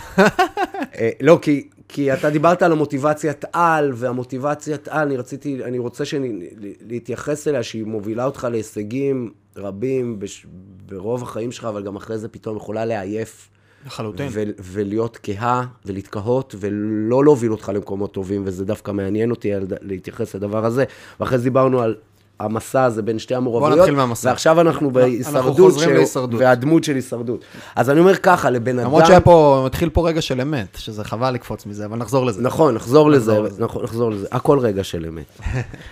אה, לא, כי, כי אתה דיברת על המוטיבציית על, והמוטיבציית על, אני רציתי, אני רוצה שאני, להתייחס אליה, שהיא מובילה אותך להישגים רבים בש, ברוב החיים שלך, אבל גם אחרי זה פתאום יכולה לעייף. לחלוטין. ו- ולהיות כהה ולהתקהות, ולא להוביל אותך למקומות טובים, וזה דווקא מעניין אותי להתייחס לדבר הזה. ואחרי זה דיברנו על המסע הזה בין שתי המעורבויות. בוא נתחיל מהמסע. ועכשיו אנחנו בהישרדות. אנחנו חוזרים ש... להישרדות. והדמות של הישרדות. אז אני אומר ככה, לבן אדם... למרות שהיה פה, מתחיל פה רגע של אמת, שזה חבל לקפוץ מזה, אבל נחזור לזה. נכון, נחזור לזה, נכון, נחזור לזה. הכל רגע של אמת.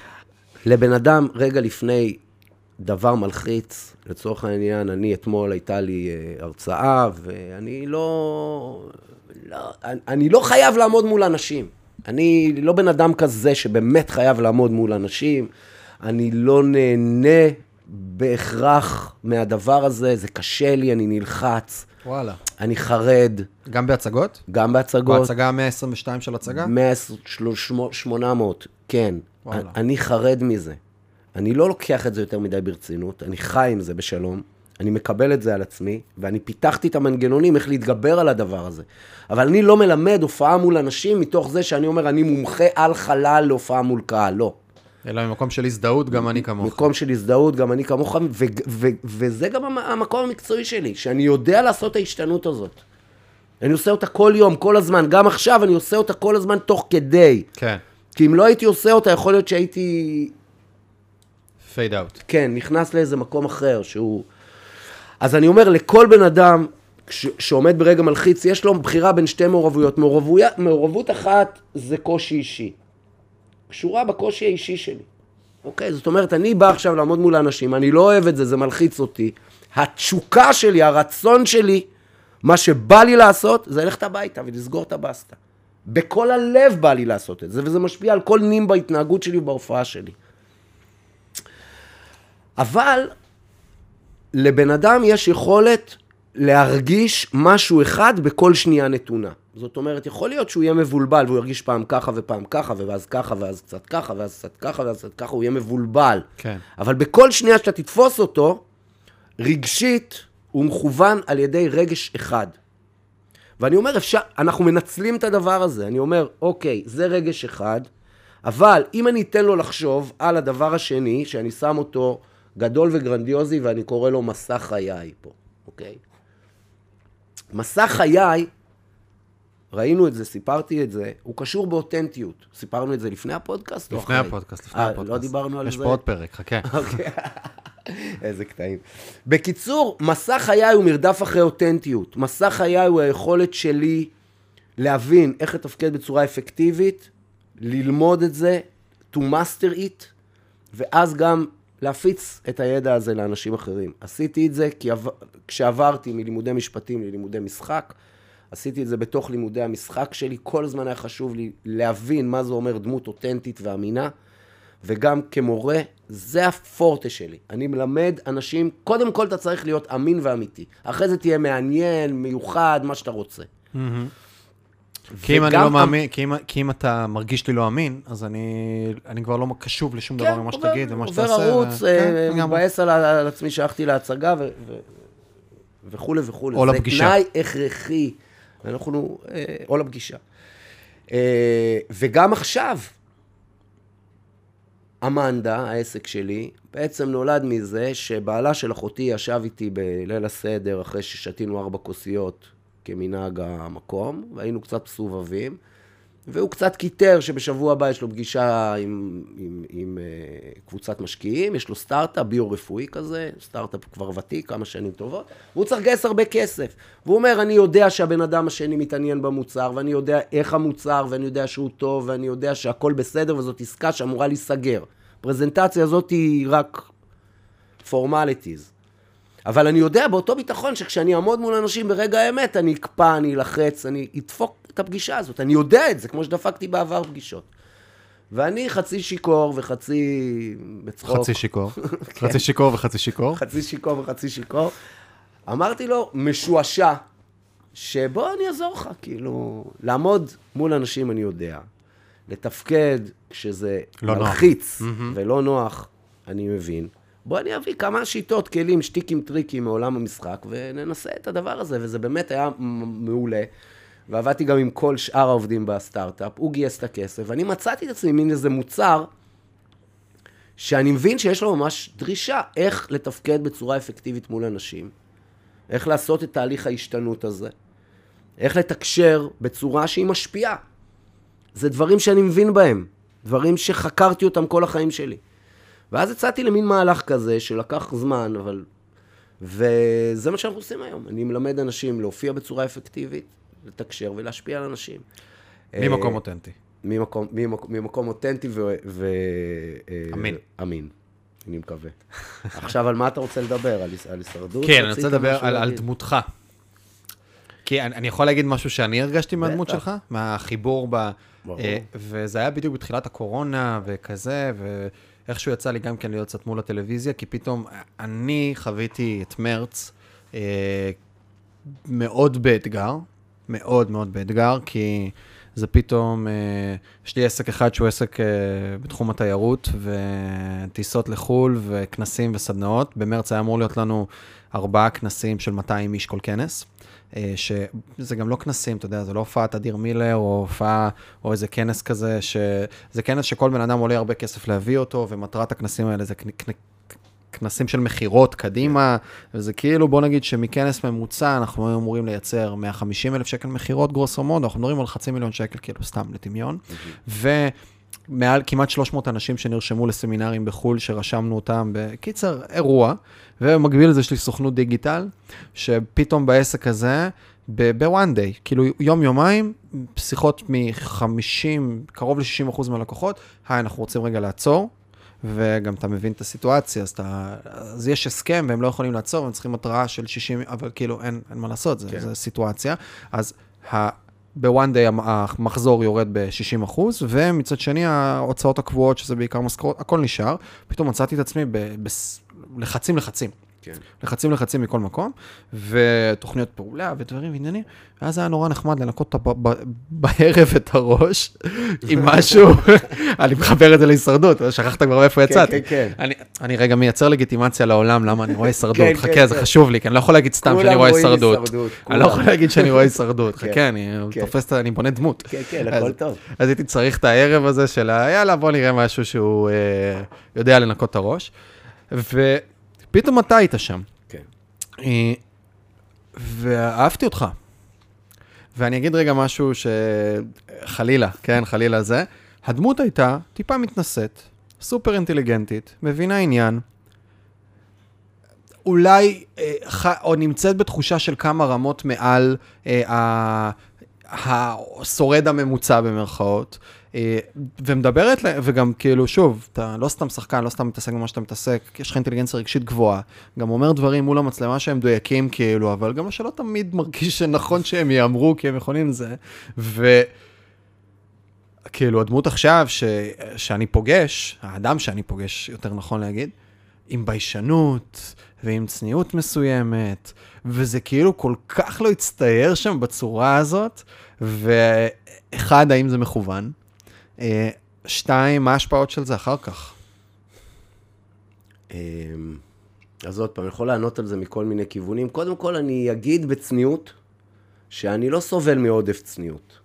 לבן אדם, רגע לפני דבר מלחיץ. לצורך העניין, אני אתמול הייתה לי אה, הרצאה, ואני לא, לא... אני לא חייב לעמוד מול אנשים. אני לא בן אדם כזה שבאמת חייב לעמוד מול אנשים. אני לא נהנה בהכרח מהדבר הזה, זה קשה לי, אני נלחץ. וואלה. אני חרד. גם בהצגות? גם בהצגות. בהצגה 122 של הצגה? 800, כן. וואלה. אני חרד מזה. אני לא לוקח את זה יותר מדי ברצינות, אני חי עם זה בשלום, אני מקבל את זה על עצמי, ואני פיתחתי את המנגנונים איך להתגבר על הדבר הזה. אבל אני לא מלמד הופעה מול אנשים מתוך זה שאני אומר, אני מומחה על חלל להופעה מול קהל, לא. אלא ממקום של הזדהות, גם אני כמוך. מקום של הזדהות, גם אני כמוך, וזה גם המקום המקצועי שלי, שאני יודע לעשות את ההשתנות הזאת. אני עושה אותה כל יום, כל הזמן, גם עכשיו אני עושה אותה כל הזמן תוך כדי. כן. כי אם לא הייתי עושה אותה, יכול להיות שהייתי... פייד אאוט. כן, נכנס לאיזה מקום אחר שהוא... אז אני אומר, לכל בן אדם ש... שעומד ברגע מלחיץ, יש לו בחירה בין שתי מעורבויות. מעורבות, מעורבות אחת זה קושי אישי. קשורה בקושי האישי שלי. אוקיי? זאת אומרת, אני בא עכשיו לעמוד מול האנשים, אני לא אוהב את זה, זה מלחיץ אותי. התשוקה שלי, הרצון שלי, מה שבא לי לעשות, זה ללכת הביתה ולסגור את הבסטה. בכל הלב בא לי לעשות את זה, וזה משפיע על כל נים בהתנהגות שלי ובהופעה שלי. אבל לבן אדם יש יכולת להרגיש משהו אחד בכל שנייה נתונה. זאת אומרת, יכול להיות שהוא יהיה מבולבל והוא ירגיש פעם ככה ופעם ככה, ואז ככה, ואז קצת ככה, ואז קצת ככה, ואז קצת ככה, הוא יהיה מבולבל. כן. אבל בכל שנייה שאתה תתפוס אותו, רגשית, הוא מכוון על ידי רגש אחד. ואני אומר, אפשר, אנחנו מנצלים את הדבר הזה. אני אומר, אוקיי, זה רגש אחד, אבל אם אני אתן לו לחשוב על הדבר השני, שאני שם אותו גדול וגרנדיוזי, ואני קורא לו מסע חיי פה, אוקיי? מסע חיי, ראינו את זה, סיפרתי את זה, הוא קשור באותנטיות. סיפרנו את זה לפני הפודקאסט או אחרי? לפני הפודקאסט, לפני הפודקאסט. לא דיברנו על זה? יש פה עוד פרק, חכה. אוקיי. איזה קטעים. בקיצור, מסע חיי הוא מרדף אחרי אותנטיות. מסע חיי הוא היכולת שלי להבין איך לתפקד בצורה אפקטיבית, ללמוד את זה, to master it, ואז גם להפיץ את הידע הזה לאנשים אחרים. עשיתי את זה כי עבר, כשעברתי מלימודי משפטים ללימודי משחק, עשיתי את זה בתוך לימודי המשחק שלי, כל הזמן היה חשוב לי להבין מה זה אומר דמות אותנטית ואמינה, וגם כמורה, זה הפורטה שלי. אני מלמד אנשים, קודם כל אתה צריך להיות אמין ואמיתי. אחרי זה תהיה מעניין, מיוחד, מה שאתה רוצה. Mm-hmm. כי אם אני לא מאמין, כי אם, כי אם אתה מרגיש לי לא אמין, אז אני, אני כבר לא קשוב לשום דבר ממה שתגיד ומה שתעשה. עובר ערוץ, כן, אה, מבאס על, על עצמי שהלכתי להצגה ו, ו, וכולי וכולי. או לפגישה. זה תנאי הכרחי. אנחנו, אה, או לפגישה. אה, וגם עכשיו, אמנדה, העסק שלי, בעצם נולד מזה שבעלה של אחותי ישב איתי בליל הסדר אחרי ששתינו ארבע כוסיות כמנהג המקום, והיינו קצת מסובבים, והוא קצת קיטר שבשבוע הבא יש לו פגישה עם, עם, עם uh, קבוצת משקיעים, יש לו סטארט-אפ ביו-רפואי כזה, סטארט-אפ כבר ותיק, כמה שנים טובות, והוא צריך לגייס הרבה כסף. והוא אומר, אני יודע שהבן אדם השני מתעניין במוצר, ואני יודע איך המוצר, ואני יודע שהוא טוב, ואני יודע שהכל בסדר, וזאת עסקה שאמורה להיסגר. הפרזנטציה הזאת היא רק פורמליטיז. אבל אני יודע באותו ביטחון שכשאני אעמוד מול אנשים ברגע האמת, אני אקפא, אני אלחץ, אני אדפוק את הפגישה הזאת. אני יודע את זה, כמו שדפקתי בעבר פגישות. ואני חצי שיכור וחצי בצחוק. חצי שיכור. כן. חצי שיכור וחצי שיכור. חצי שיכור וחצי שיכור. אמרתי לו, משועשע, שבוא אני אעזור לך, כאילו, לעמוד מול אנשים אני יודע, לתפקד כשזה לא מלחיץ נוח. ולא נוח, אני מבין. בוא אני אביא כמה שיטות, כלים, שטיקים, טריקים מעולם המשחק, וננסה את הדבר הזה, וזה באמת היה מעולה. ועבדתי גם עם כל שאר העובדים בסטארט-אפ, הוא גייס את הכסף, ואני מצאתי את עצמי מין איזה מוצר, שאני מבין שיש לו ממש דרישה איך לתפקד בצורה אפקטיבית מול אנשים, איך לעשות את תהליך ההשתנות הזה, איך לתקשר בצורה שהיא משפיעה. זה דברים שאני מבין בהם, דברים שחקרתי אותם כל החיים שלי. ואז יצאתי למין מהלך כזה שלקח זמן, אבל... וזה מה שאנחנו עושים היום. אני מלמד אנשים להופיע בצורה אפקטיבית, לתקשר ולהשפיע על אנשים. ממקום אה, אותנטי. ממקום, ממקום, ממקום אותנטי ו... ו... אמין. אמין. אני מקווה. עכשיו, על מה אתה רוצה לדבר? על, על הישרדות? כן, אני רוצה לדבר על, על דמותך. כי אני, אני יכול להגיד משהו שאני הרגשתי מהדמות שלך, מהחיבור ב... אה, וזה היה בדיוק בתחילת הקורונה וכזה, ואיכשהו יצא לי גם כן להיות קצת מול הטלוויזיה, כי פתאום אני חוויתי את מרץ אה, מאוד באתגר, מאוד מאוד באתגר, כי זה פתאום, אה, יש לי עסק אחד שהוא עסק אה, בתחום התיירות, וטיסות לחו"ל, וכנסים וסדנאות. במרץ היה אמור להיות לנו ארבעה כנסים של 200 איש כל כנס. אה, שזה גם לא כנסים, אתה יודע, זה לא הופעת אדיר מילר, או הופעה, או איזה כנס כזה, שזה כנס שכל בן אדם עולה הרבה כסף להביא אותו, ומטרת הכנסים האלה זה כנסים של מכירות קדימה, וזה כאילו, בוא נגיד שמכנס ממוצע אנחנו היו אמורים לייצר 150 אלף שקל מכירות גרוסו מוד, אנחנו מדברים על חצי מיליון שקל, כאילו, סתם לדמיון. ו... מעל כמעט 300 אנשים שנרשמו לסמינרים בחו"ל, שרשמנו אותם בקיצר, אירוע, ובמקביל לזה יש לי סוכנות דיגיטל, שפתאום בעסק הזה, בוואן דיי, כאילו יום-יומיים, שיחות מ-50, קרוב ל-60% מהלקוחות, היי, אנחנו רוצים רגע לעצור, וגם אתה מבין את הסיטואציה, אז, אתה, אז יש הסכם והם לא יכולים לעצור, הם צריכים התראה של 60, אבל כאילו אין, אין מה לעשות, זה, כן. זה סיטואציה. אז בוואן דיי המחזור יורד ב-60 אחוז, ומצד שני ההוצאות הקבועות, שזה בעיקר משכורות, הכל נשאר. פתאום מצאתי את עצמי בלחצים לחצים. כן. לחצים לחצים מכל מקום, ותוכניות פעולה ודברים ועניינים, ואז היה נורא נחמד לנקות בערב את הראש עם משהו, אני מחבר את זה להישרדות, שכחת כבר איפה כן, יצאתי. כן, כן, כן. אני רגע מייצר לגיטימציה לעולם למה אני רואה הישרדות, כן, חכה, כן, זה חשוב לי, כי אני לא יכול להגיד סתם שאני רואה הישרדות. אני לא יכול להגיד שאני רואה הישרדות, חכה, אני תופס, אני בונה דמות. כן, כן, הכל טוב. אז הייתי צריך את הערב הזה של יאללה, בוא נראה משהו שהוא אה, יודע לנקות את הראש. ופתאום אתה היית שם. כן. אה, ואהבתי אותך. ואני אגיד רגע משהו שחלילה, כן, חלילה זה. הדמות הייתה טיפה מתנשאת, סופר אינטליגנטית, מבינה עניין, אולי, אה, או נמצאת בתחושה של כמה רמות מעל אה, השורד הממוצע במרכאות, ומדברת, וגם כאילו, שוב, אתה לא סתם שחקן, לא סתם מתעסק במה שאתה מתעסק, יש לך אינטליגנציה רגשית גבוהה, גם אומר דברים מול המצלמה שהם מדויקים, כאילו, אבל גם שלא תמיד מרגיש שנכון שהם יאמרו, כי הם יכולים לזה, ו... כאילו, הדמות עכשיו ש... שאני פוגש, האדם שאני פוגש, יותר נכון להגיד, עם ביישנות ועם צניעות מסוימת, וזה כאילו כל כך לא הצטייר שם בצורה הזאת, ואחד, האם זה מכוון? אה, שתיים, מה ההשפעות של זה אחר כך? אמ, אז עוד פעם, יכול לענות על זה מכל מיני כיוונים. קודם כל, אני אגיד בצניעות, שאני לא סובל מעודף צניעות.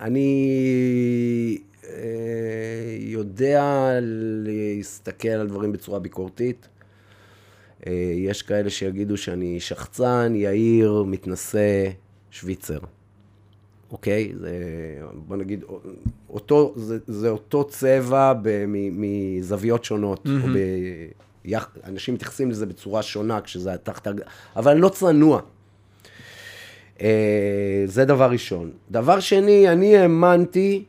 אני אה, יודע להסתכל על דברים בצורה ביקורתית. אה, יש כאלה שיגידו שאני שחצן, יהיר, מתנשא, שוויצר. אוקיי? זה, בוא נגיד, אותו, זה, זה אותו צבע ב, מ, מזוויות שונות. Mm-hmm. ב, יח, אנשים מתייחסים לזה בצורה שונה כשזה תחת... אבל לא צנוע. אה, זה דבר ראשון. דבר שני, אני האמנתי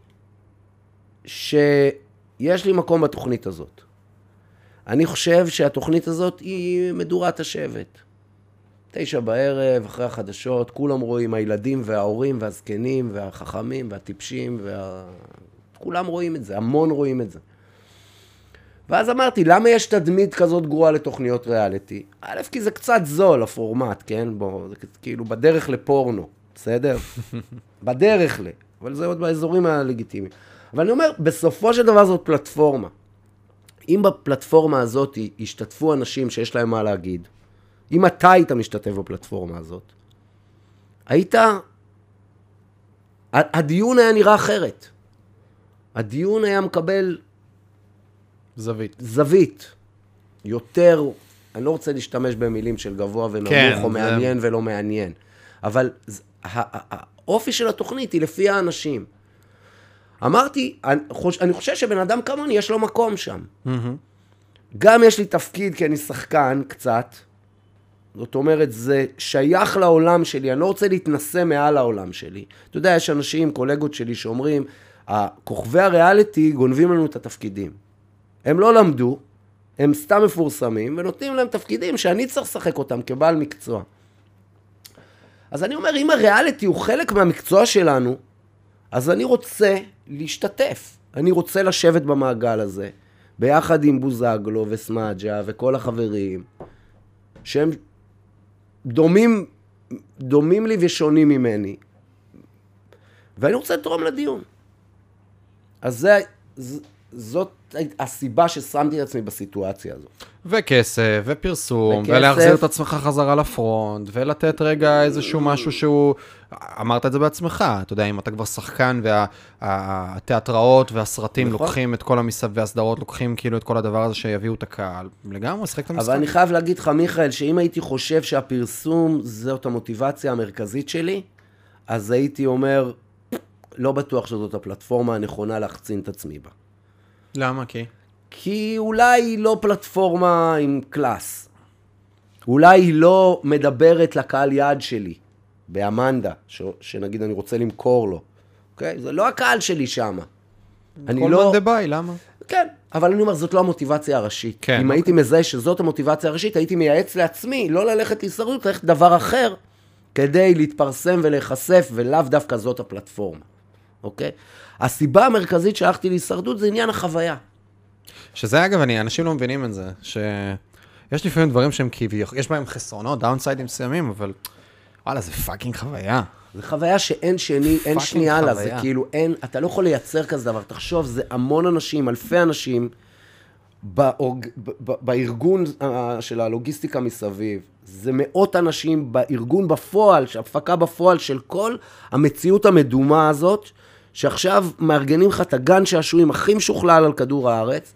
שיש לי מקום בתוכנית הזאת. אני חושב שהתוכנית הזאת היא מדורת השבט. תשע בערב, אחרי החדשות, כולם רואים, הילדים וההורים והזקנים והחכמים והטיפשים, וה... כולם רואים את זה, המון רואים את זה. ואז אמרתי, למה יש תדמית כזאת גרועה לתוכניות ריאליטי? א', כי זה קצת זול, הפורמט, כן? בוא, זה כאילו בדרך לפורנו, בסדר? בדרך ל... אבל זה עוד באזורים הלגיטימיים. אבל אני אומר, בסופו של דבר זאת פלטפורמה. אם בפלטפורמה הזאת ישתתפו אנשים שיש להם מה להגיד, אם אתה היית משתתף בפלטפורמה הזאת, היית... הדיון היה נראה אחרת. הדיון היה מקבל... זווית. זווית. יותר, אני לא רוצה להשתמש במילים של גבוה ונמוך, כן, או מעניין זה... ולא מעניין, אבל האופי של התוכנית היא לפי האנשים. אמרתי, אני חושב שבן אדם כמוני, יש לו מקום שם. Mm-hmm. גם יש לי תפקיד, כי אני שחקן קצת, זאת אומרת, זה שייך לעולם שלי, אני לא רוצה להתנשא מעל העולם שלי. אתה יודע, יש אנשים, קולגות שלי, שאומרים, כוכבי הריאליטי גונבים לנו את התפקידים. הם לא למדו, הם סתם מפורסמים, ונותנים להם תפקידים שאני צריך לשחק אותם כבעל מקצוע. אז אני אומר, אם הריאליטי הוא חלק מהמקצוע שלנו, אז אני רוצה להשתתף. אני רוצה לשבת במעגל הזה, ביחד עם בוזגלו וסמאג'ה וכל החברים, שהם דומים, דומים לי ושונים ממני, ואני רוצה לתרום לדיון. אז זה, זאת הסיבה ששמתי את עצמי בסיטואציה הזאת. וכסף, ופרסום, וכסף. ולהחזיר את עצמך חזרה לפרונט, ולתת רגע איזשהו משהו שהוא... אמרת את זה בעצמך, אתה יודע, אם אתה כבר שחקן והתיאטראות וה, והסרטים נכון. לוקחים את כל המסביב, והסדרות לוקחים כאילו את כל הדבר הזה שיביאו את הקהל, לגמרי, שחק את המשחק. אבל אני חייב להגיד לך, מיכאל, שאם הייתי חושב שהפרסום זאת המוטיבציה המרכזית שלי, אז הייתי אומר, לא בטוח שזאת הפלטפורמה הנכונה להחצין את עצמי בה. למה? כי? כי אולי היא לא פלטפורמה עם קלאס. אולי היא לא מדברת לקהל יעד שלי, באמנדה, ש... שנגיד אני רוצה למכור לו. אוקיי? זה לא הקהל שלי שם. אני לא... כל מאן דבאי, למה? כן, אבל אני אומר, זאת לא המוטיבציה הראשית. כן. אם אוקיי. הייתי מזהה שזאת המוטיבציה הראשית, הייתי מייעץ לעצמי לא ללכת להישרדות, ללכת דבר אחר, כדי להתפרסם ולהיחשף, ולאו דווקא זאת הפלטפורמה. אוקיי? הסיבה המרכזית שהלכתי להישרדות זה עניין החוויה. שזה אגב, אני, אנשים לא מבינים את זה, שיש לפעמים דברים שהם כביכול, יש בהם חסרונות, דאונסיידים מסוימים, אבל וואלה, זה fucking חוויה. זה חוויה שאין שני, אין שנייה לה, זה כאילו אין, אתה לא יכול לייצר כזה דבר. תחשוב, זה המון אנשים, אלפי אנשים, באורג, בארגון של הלוגיסטיקה מסביב. זה מאות אנשים בארגון בפועל, הפקה בפועל של כל המציאות המדומה הזאת, שעכשיו מארגנים לך את הגן שעשועים הכי משוכלל על כדור הארץ,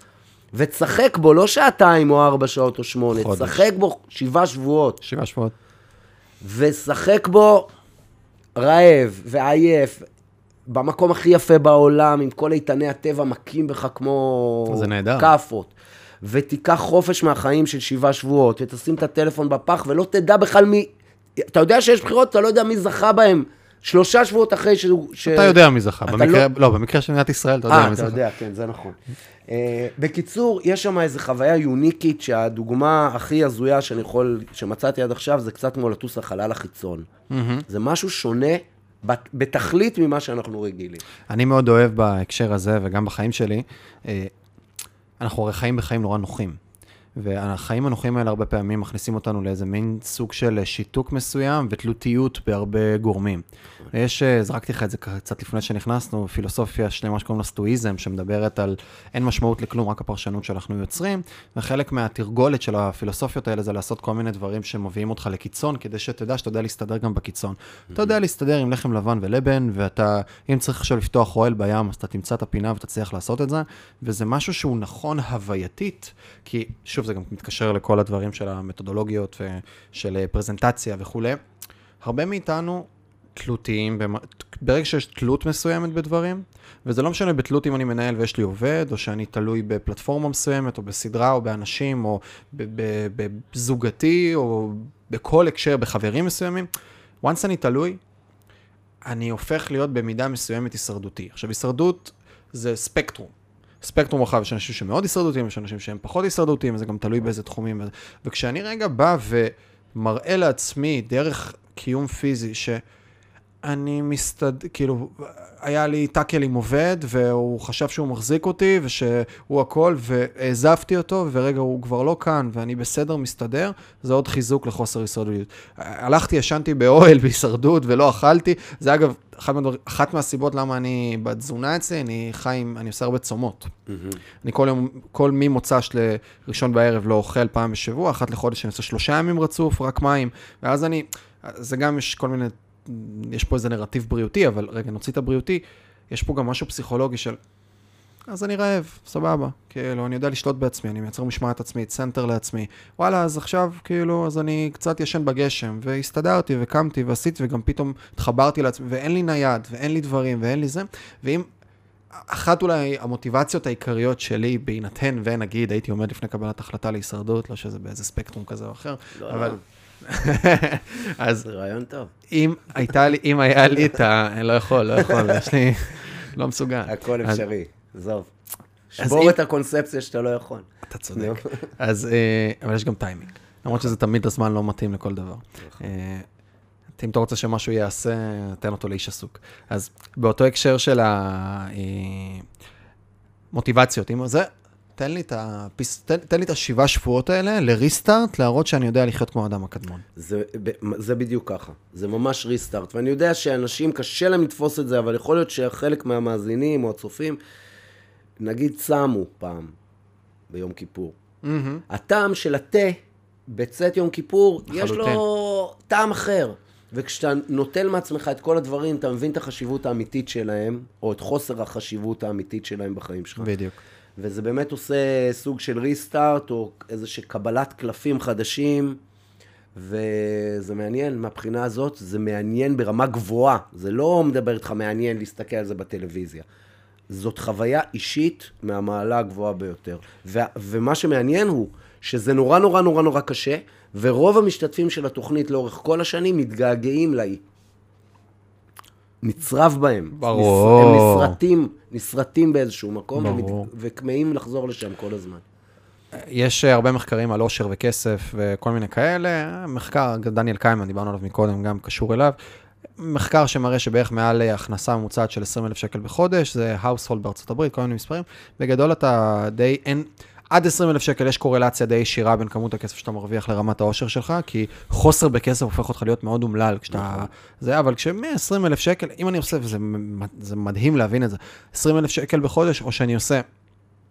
ותשחק בו לא שעתיים או ארבע שעות או שמונה, חודש. תשחק בו שבעה שבועות. שבעה שבועות. ושחק בו רעב ועייף, במקום הכי יפה בעולם, עם כל איתני הטבע מכים בך כמו... זה נהדר. כאפות. ותיקח חופש מהחיים של שבעה שבועות, ותשים את הטלפון בפח, ולא תדע בכלל מי... אתה יודע שיש בחירות, אתה לא יודע מי זכה בהם. שלושה שבועות אחרי שהוא... ש... אתה יודע מי זכה, במקרה, לא... לא, במקרה של מדינת ישראל אתה יודע 아, מי זכה. אה, אתה יודע, כן, זה נכון. Uh, בקיצור, יש שם איזו חוויה יוניקית שהדוגמה הכי הזויה שאני יכול, שמצאתי עד עכשיו, זה קצת כמו לטוס לחלל החיצון. Mm-hmm. זה משהו שונה בתכלית ממה שאנחנו רגילים. אני מאוד אוהב בהקשר הזה, וגם בחיים שלי, uh, אנחנו הרי חיים בחיים נורא נוחים. והחיים הנוחים האלה הרבה פעמים מכניסים אותנו לאיזה מין סוג של שיתוק מסוים ותלותיות בהרבה גורמים. יש, אה, זרקתי לך את זה קצת לפני שנכנסנו, פילוסופיה שלמה שקוראים לה סטואיזם, שמדברת על אין משמעות לכלום, רק הפרשנות שאנחנו יוצרים, וחלק מהתרגולת של הפילוסופיות האלה זה לעשות כל מיני דברים שמביאים אותך לקיצון, כדי שתדע שאתה יודע להסתדר גם בקיצון. אתה יודע להסתדר עם לחם לבן ולבן, ואתה, אם צריך עכשיו לפתוח אוהל בים, אז אתה תמצא את הפינה ותצליח לעשות את זה, וזה משהו שהוא נכון הווייתית, כי שוב, זה גם מתקשר לכל הדברים של המתודולוגיות ושל פרזנטציה וכולי. הרבה מאיתנו תלותיים, ברגע שיש תלות מסוימת בדברים, וזה לא משנה בתלות אם אני מנהל ויש לי עובד, או שאני תלוי בפלטפורמה מסוימת, או בסדרה, או באנשים, או בזוגתי, או בכל הקשר, בחברים מסוימים, once אני תלוי, אני הופך להיות במידה מסוימת הישרדותי. עכשיו, הישרדות זה ספקטרום. ספקטרום רחב, יש אנשים שמאוד הישרדותיים, יש אנשים שהם פחות הישרדותיים, וזה גם תלוי באיזה תחומים. וכשאני רגע בא ומראה לעצמי דרך קיום פיזי, ש... אני מסתד... כאילו, היה לי טאקל עם עובד, והוא חשב שהוא מחזיק אותי, ושהוא הכל, והעזבתי אותו, ורגע, הוא כבר לא כאן, ואני בסדר, מסתדר, זה עוד חיזוק לחוסר הישרדות. הלכתי, ישנתי באוהל בהישרדות, ולא אכלתי. זה אגב, אחת, מהדבר, אחת מהסיבות למה אני בתזונה אצלי, אני חי עם, אני עושה הרבה צומות. Mm-hmm. אני כל יום, כל ממוצ"ש לראשון בערב לא אוכל פעם בשבוע, אחת לחודש אני עושה שלושה ימים רצוף, רק מים, ואז אני, זה גם יש כל מיני... יש פה איזה נרטיב בריאותי, אבל רגע, נוציא את הבריאותי, יש פה גם משהו פסיכולוגי של, אז אני רעב, סבבה, כאילו, אני יודע לשלוט בעצמי, אני מייצר משמעת עצמית, סנטר לעצמי, וואלה, אז עכשיו, כאילו, אז אני קצת ישן בגשם, והסתדרתי, וקמתי, ועשיתי, וגם פתאום התחברתי לעצמי, ואין לי נייד, ואין לי דברים, ואין לי זה, ואם... אחת אולי המוטיבציות העיקריות שלי, בהינתן ונגיד הייתי עומד לפני קבלת החלטה להישרדות, לא שזה באיזה ספקטרום כזה או אחר, לא, אבל... לא. אז... רעיון טוב. אם הייתה לי, אם היה לי את ה... לא יכול, לא יכול, יש לי... לא מסוגל. הכל אפשרי, עזוב. שבור. את הקונספציה שאתה לא יכול. אתה צודק. אז, אה, אבל יש גם טיימינג. למרות שזה תמיד הזמן לא מתאים לכל דבר. נכון. אה, אם אתה רוצה שמשהו ייעשה, תן אותו לאיש עסוק. אז באותו הקשר של המוטיבציות, אם זה, תן לי את, הפיס, תן, תן לי את השבעה שבועות האלה לריסטארט, להראות שאני יודע לחיות כמו האדם הקדמון. זה, זה בדיוק ככה, זה ממש ריסטארט, ואני יודע שאנשים, קשה להם לתפוס את זה, אבל יכול להיות שחלק מהמאזינים או הצופים, נגיד צמו פעם ביום כיפור. Mm-hmm. הטעם של התה בצאת יום כיפור, לחלוטין. יש לו טעם אחר. וכשאתה נוטל מעצמך את כל הדברים, אתה מבין את החשיבות האמיתית שלהם, או את חוסר החשיבות האמיתית שלהם בחיים שלך. בדיוק. וזה באמת עושה סוג של ריסטארט, או איזושהי קבלת קלפים חדשים, וזה מעניין מהבחינה הזאת, זה מעניין ברמה גבוהה. זה לא מדבר איתך מעניין להסתכל על זה בטלוויזיה. זאת חוויה אישית מהמעלה הגבוהה ביותר. ו- ומה שמעניין הוא שזה נורא נורא נורא נורא קשה, ורוב המשתתפים של התוכנית לאורך כל השנים מתגעגעים לאי. נצרב בהם. ברור. הם נשרטים, נשרטים באיזשהו מקום. וכמהים לחזור לשם כל הזמן. יש אה, הרבה מחקרים על עושר וכסף וכל מיני כאלה. מחקר, דניאל כהנמן, דיברנו עליו מקודם, גם קשור אליו. מחקר שמראה שבערך מעל אה, הכנסה ממוצעת של 20 אלף שקל בחודש, זה household בארצות הברית, כל מיני מספרים. בגדול אתה די, אין, עד 20 אלף שקל יש קורלציה די ישירה בין כמות הכסף שאתה מרוויח לרמת העושר שלך, כי חוסר בכסף הופך אותך להיות מאוד אומלל כשאתה... נכון. זה, אבל כש-120 אלף שקל, אם אני עושה, וזה מדהים להבין את זה, 20 אלף שקל בחודש, או שאני עושה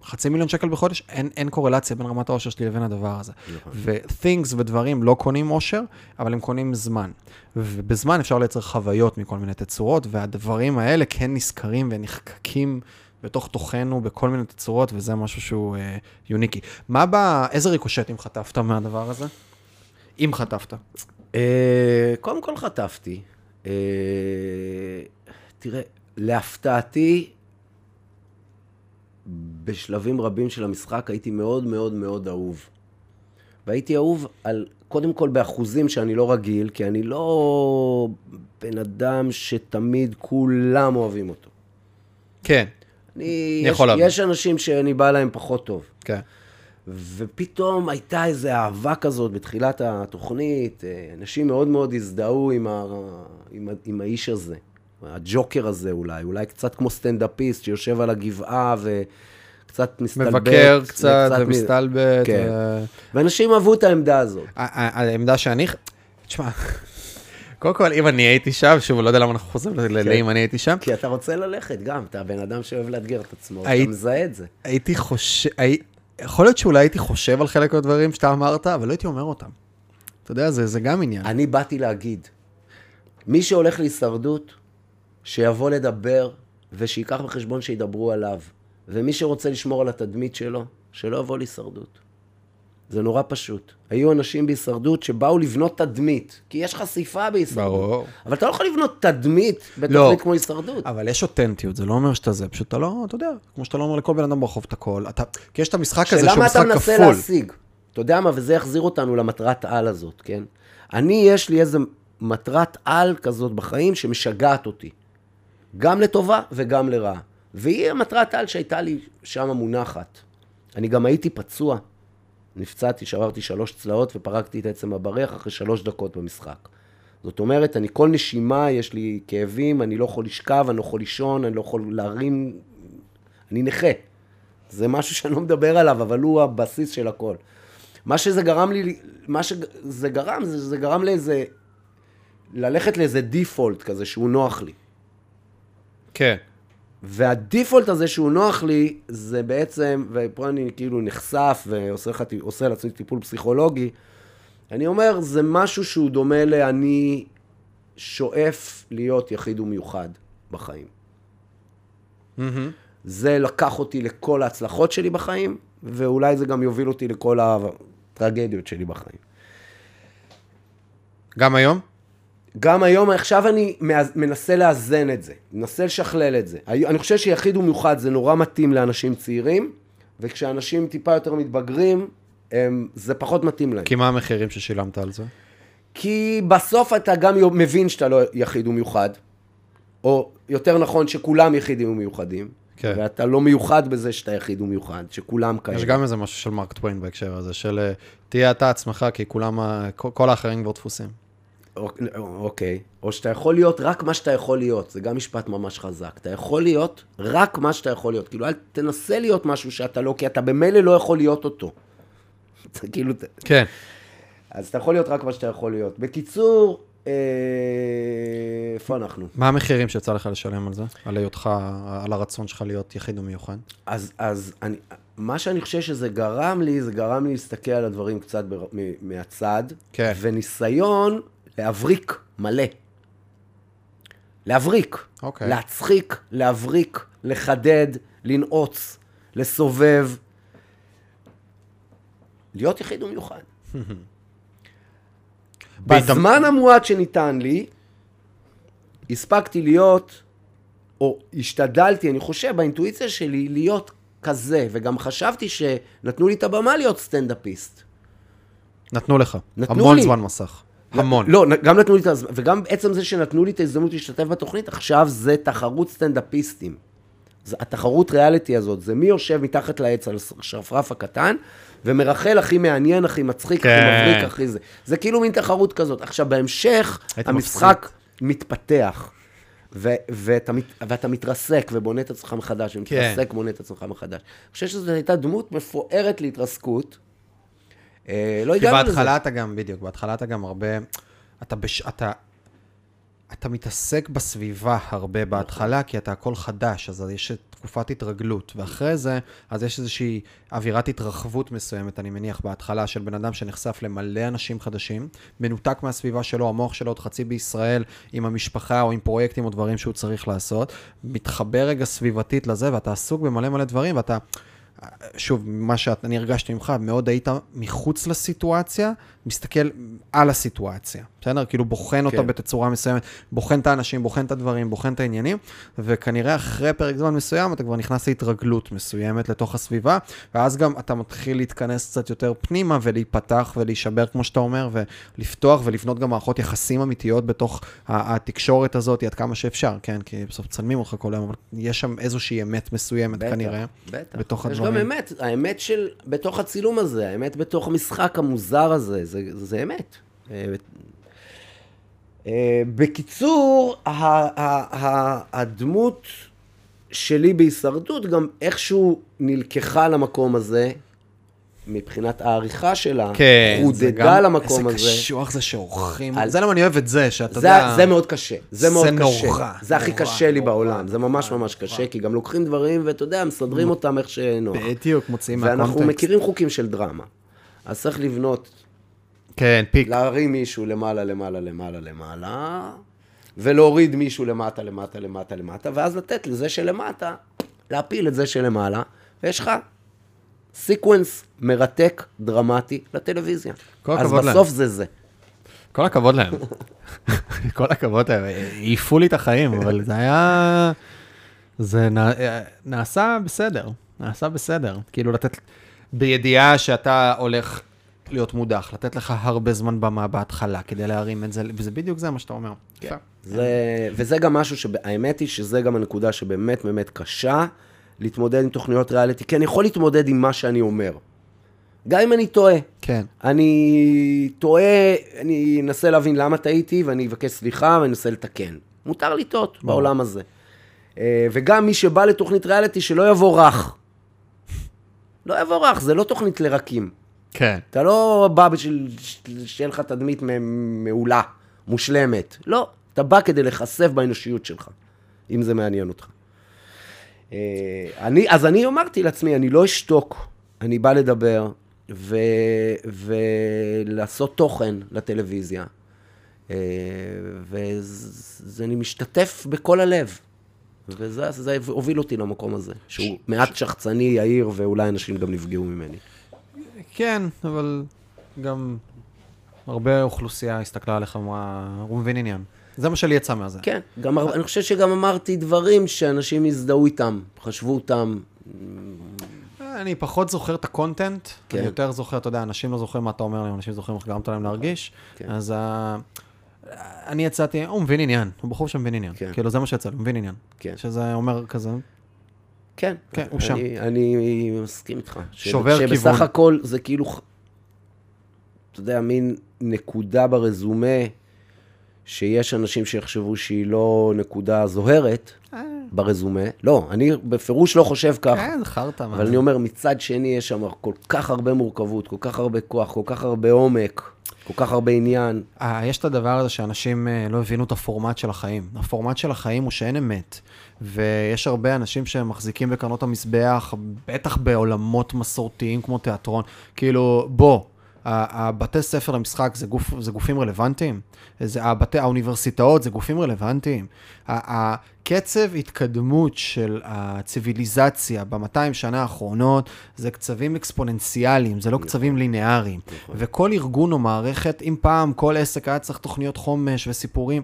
חצי מיליון שקל בחודש, אין, אין קורלציה בין רמת העושר שלי לבין הדבר הזה. נכון. ו-things ודברים לא קונים עושר, אבל הם קונים זמן. ובזמן אפשר לייצר חוויות מכל מיני תצורות, והדברים האלה כן נזכרים ונחקקים. בתוך תוכנו בכל מיני תצורות, וזה משהו שהוא אה, יוניקי. מה בא, איזה ריקושטים חטפת מהדבר הזה? אם חטפת. אה, קודם כל חטפתי. אה, תראה, להפתעתי, בשלבים רבים של המשחק הייתי מאוד מאוד מאוד אהוב. והייתי אהוב על, קודם כל באחוזים שאני לא רגיל, כי אני לא בן אדם שתמיד כולם אוהבים אותו. כן. אני, אני יש, יכול להבין. יש אנשים שאני בא להם פחות טוב. כן. ופתאום הייתה איזו אהבה כזאת בתחילת התוכנית, אה, אנשים מאוד מאוד הזדהו עם, ה, עם, עם האיש הזה, הג'וקר הזה אולי, אולי קצת כמו סטנדאפיסט שיושב על הגבעה וקצת מסתלבט. מבקר קצת ומסתלבט. כן. ו... ואנשים אהבו את העמדה הזאת. העמדה שאני... תשמע, קודם כל, אם אני הייתי שם, שוב, לא יודע למה אנחנו חוזרים כן. לאם אני הייתי שם. כי אתה רוצה ללכת גם, אתה בן אדם שאוהב לאתגר את עצמו, אתה מזהה את זה. הייתי חושב, יכול להיות שאולי הייתי חושב על חלק מהדברים שאתה אמרת, אבל לא הייתי אומר אותם. אתה יודע, זה גם עניין. אני באתי להגיד, מי שהולך להישרדות, שיבוא לדבר, ושייקח בחשבון שידברו עליו. ומי שרוצה לשמור על התדמית שלו, שלא יבוא להישרדות. זה נורא פשוט. היו אנשים בהישרדות שבאו לבנות תדמית, כי יש חשיפה בהישרדות. ברור. אבל אתה לא יכול לבנות תדמית בתוכנית לא, כמו הישרדות. אבל יש אותנטיות, זה לא אומר שאתה זה, פשוט אתה לא, אתה יודע, כמו שאתה לא אומר לכל בן אדם ברחוב את הכל, אתה, כי יש את המשחק הזה שהוא משחק כפול. שאלה מה אתה מנסה להשיג. אתה יודע מה, וזה יחזיר אותנו למטרת על הזאת, כן? אני, יש לי איזה מטרת על כזאת בחיים שמשגעת אותי. גם לטובה וגם לרעה. והיא המטרת על שהייתה לי שם מונחת. אני גם הייתי פצוע. נפצעתי, שברתי שלוש צלעות ופרקתי את עצם הברך אחרי שלוש דקות במשחק. זאת אומרת, אני כל נשימה, יש לי כאבים, אני לא יכול לשכב, אני לא יכול לישון, אני לא יכול להרים... אני נכה. זה משהו שאני לא מדבר עליו, אבל הוא הבסיס של הכל. מה שזה גרם לי, מה שזה גרם, זה, זה גרם לאיזה... ללכת לאיזה דיפולט כזה שהוא נוח לי. כן. והדיפולט הזה שהוא נוח לי, זה בעצם, ופה אני כאילו נחשף ועושה לעצמי טיפול פסיכולוגי, אני אומר, זה משהו שהוא דומה ל"אני שואף להיות יחיד ומיוחד בחיים". Mm-hmm. זה לקח אותי לכל ההצלחות שלי בחיים, ואולי זה גם יוביל אותי לכל הטרגדיות שלי בחיים. גם היום? גם היום, עכשיו אני מנסה לאזן את זה, מנסה לשכלל את זה. אני חושב שיחיד ומיוחד זה נורא מתאים לאנשים צעירים, וכשאנשים טיפה יותר מתבגרים, הם, זה פחות מתאים להם. כי מה המחירים ששילמת על זה? כי בסוף אתה גם מבין שאתה לא יחיד ומיוחד, או יותר נכון שכולם יחידים ומיוחדים, כן. ואתה לא מיוחד בזה שאתה יחיד ומיוחד, שכולם כאלה. יש גם איזה משהו של מרק טוויין בהקשר הזה, של אה, תהיה אתה עצמך, כי כולם, כל האחרים כבר דפוסים. אוקיי, או שאתה יכול להיות רק מה שאתה יכול להיות, זה גם משפט ממש חזק. אתה יכול להיות רק מה שאתה יכול להיות. כאילו, אל תנסה להיות משהו שאתה לא, כי אתה במילא לא יכול להיות אותו. זה כאילו... כן. אז אתה יכול להיות רק מה שאתה יכול להיות. בקיצור, אה, איפה אנחנו? מה המחירים שיצא לך לשלם על זה? על היותך, על הרצון שלך להיות יחיד ומיוחד? אז, אז אני, מה שאני חושב שזה גרם לי, זה גרם לי להסתכל על הדברים קצת בר, מהצד, כן. וניסיון להבריק מלא. להבריק. אוקיי. להצחיק, להבריק, לחדד, לנעוץ, לסובב. להיות יחיד ומיוחד. בזמן המועט שניתן לי, הספקתי להיות, או השתדלתי, אני חושב, באינטואיציה שלי, להיות כזה, וגם חשבתי שנתנו לי את הבמה להיות סטנדאפיסט. נתנו לך. נתנו המון לי. זמן מסך. המון. לא, גם נתנו לי את הזמן, וגם עצם זה שנתנו לי את ההזדמנות להשתתף בתוכנית, עכשיו זה תחרות סטנדאפיסטים. התחרות ריאליטי הזאת, זה מי יושב מתחת לעץ על שרפרף הקטן, ומרחל הכי מעניין, הכי מצחיק, כן. הכי מבריק, הכי זה. זה כאילו מין תחרות כזאת. עכשיו, בהמשך, המשחק מפסיק. מתפתח. ו- ואתה, ואתה מתרסק ובונה את עצמך מחדש, ומתרסק, כן. בונה את עצמך מחדש. אני חושב שזו הייתה דמות מפוארת להתרסקות. אה, לא הגענו לזה. כי בהתחלה אתה גם, בדיוק, בהתחלה אתה גם הרבה, אתה, בש, אתה אתה מתעסק בסביבה הרבה בהתחלה, כי אתה הכל חדש, אז יש תקופת התרגלות. ואחרי זה, אז יש איזושהי אווירת התרחבות מסוימת, אני מניח, בהתחלה, של בן אדם שנחשף למלא אנשים חדשים, מנותק מהסביבה שלו, המוח שלו עוד חצי בישראל, עם המשפחה או עם פרויקטים או דברים שהוא צריך לעשות, מתחבר רגע סביבתית לזה, ואתה עסוק במלא מלא דברים, ואתה... שוב, מה שאני הרגשתי ממך, מאוד היית מחוץ לסיטואציה, מסתכל על הסיטואציה, בסדר? כאילו בוחן כן. אותה בתצורה מסוימת, בוחן את האנשים, בוחן את הדברים, בוחן את העניינים, וכנראה אחרי פרק זמן מסוים אתה כבר נכנס להתרגלות מסוימת לתוך הסביבה, ואז גם אתה מתחיל להתכנס קצת יותר פנימה ולהיפתח ולהישבר, כמו שאתה אומר, ולפתוח ולבנות גם מערכות יחסים אמיתיות בתוך התקשורת הזאת עד כמה שאפשר, כן? כי בסוף צלמים אותך כל היום, אבל יש שם איזושהי אמת מסוימת בטח, כנראה, בטח. בתוך הדברים. יש גם אמת, האמת של, בתוך הצילום הזה, האמת בתוך המשחק המוזר הזה, זה, זה אמת. אה, אה, בקיצור, הדמות שלי בהישרדות גם איכשהו נלקחה למקום הזה, מבחינת העריכה שלה, כן, חודדה למקום הזה. איזה קשוח זה שעורכים, על... זה למה אני אוהב את זה, שאתה זה, יודע... זה מאוד קשה, זה מאוד זה קשה. נורא. זה הכי קשה לי בעולם, זה ממש ממש קשה, כי גם לוקחים דברים, ואתה יודע, מסדרים אותם איך שנוח. בדיוק, מוציאים מהקונטקסט. ואנחנו מכירים חוקים של דרמה. אז צריך לבנות כן, peak. להרים מישהו למעלה, למעלה, למעלה, למעלה, ולהוריד מישהו למטה, למטה, למטה, למטה, ואז לתת לזה שלמטה, להפיל את זה שלמעלה, ויש לך sequence מרתק, דרמטי, לטלוויזיה. להם. אז בסוף זה זה. כל הכבוד להם. כל הכבוד להם. העיפו לי את החיים, אבל זה היה... זה נעשה בסדר. נעשה בסדר. כאילו לתת... בידיעה שאתה הולך להיות מודח, לתת לך הרבה זמן במה בהתחלה כדי להרים את זה, וזה בדיוק זה מה שאתה אומר. כן. זה, וזה גם משהו שהאמת היא שזה גם הנקודה שבאמת באמת קשה להתמודד עם תוכניות ריאליטי, כי אני יכול להתמודד עם מה שאני אומר. גם אם אני טועה. כן. אני טועה, אני אנסה להבין למה טעיתי, ואני אבקש סליחה ואני אנסה לתקן. מותר לטעות בעולם הזה. אה, וגם מי שבא לתוכנית ריאליטי, שלא יבוא רך. לא יבוא רך, זה לא תוכנית לרקים. כן. אתה לא בא בשביל שיהיה לך תדמית מעולה, מושלמת. לא, אתה בא כדי להיחשף באנושיות שלך, אם זה מעניין אותך. אה, אני, אז אני אמרתי לעצמי, אני לא אשתוק, אני בא לדבר ו, ולעשות תוכן לטלוויזיה. אה, ואני משתתף בכל הלב. וזה זה הוביל אותי למקום הזה, שהוא מעט שחצני, יהיר, ואולי אנשים גם נפגעו ממני. כן, אבל גם הרבה אוכלוסייה הסתכלה עליך ואמרה, הוא מבין עניין. זה מה שלי יצא מהזה. כן, גם, אני חושב שגם אמרתי דברים שאנשים הזדהו איתם, חשבו אותם. אני פחות זוכר את הקונטנט, כן. אני יותר זוכר, אתה יודע, אנשים לא זוכרים מה אתה אומר להם, אנשים זוכרים איך גרמת להם להרגיש, כן. אז uh, אני יצאתי, הוא מבין עניין, הוא בחור שמבין עניין. כן. כאילו, זה מה שיצא, הוא מבין עניין. כן. שזה אומר כזה, כן, כן, הוא שם. אני, מסכים איתך. שובר כיוון. שבסך הכל זה כאילו, אתה יודע, מין נקודה ברזומה, שיש אנשים שיחשבו שהיא לא נקודה זוהרת אה. ברזומה. לא, אני בפירוש לא חושב ככה. כן, חרטא. אבל. אני אומר, מצד שני, יש שם כל כך הרבה מורכבות, כל כך הרבה כוח, כל כך הרבה עומק, כל כך הרבה עניין. אה, יש את הדבר הזה שאנשים אה, לא הבינו את הפורמט של החיים. הפורמט של החיים הוא שאין אמת. ויש הרבה אנשים שמחזיקים בקרנות המזבח, בטח בעולמות מסורתיים כמו תיאטרון. כאילו, בוא, הבתי ספר למשחק זה, גוף, זה גופים רלוונטיים? זה, הבתי, האוניברסיטאות זה גופים רלוונטיים? הקצב התקדמות של הציוויליזציה ב-200 שנה האחרונות זה קצבים אקספוננציאליים, זה לא קצבים ליניאריים. וכל ארגון או מערכת, אם פעם כל עסק היה צריך תוכניות חומש וסיפורים,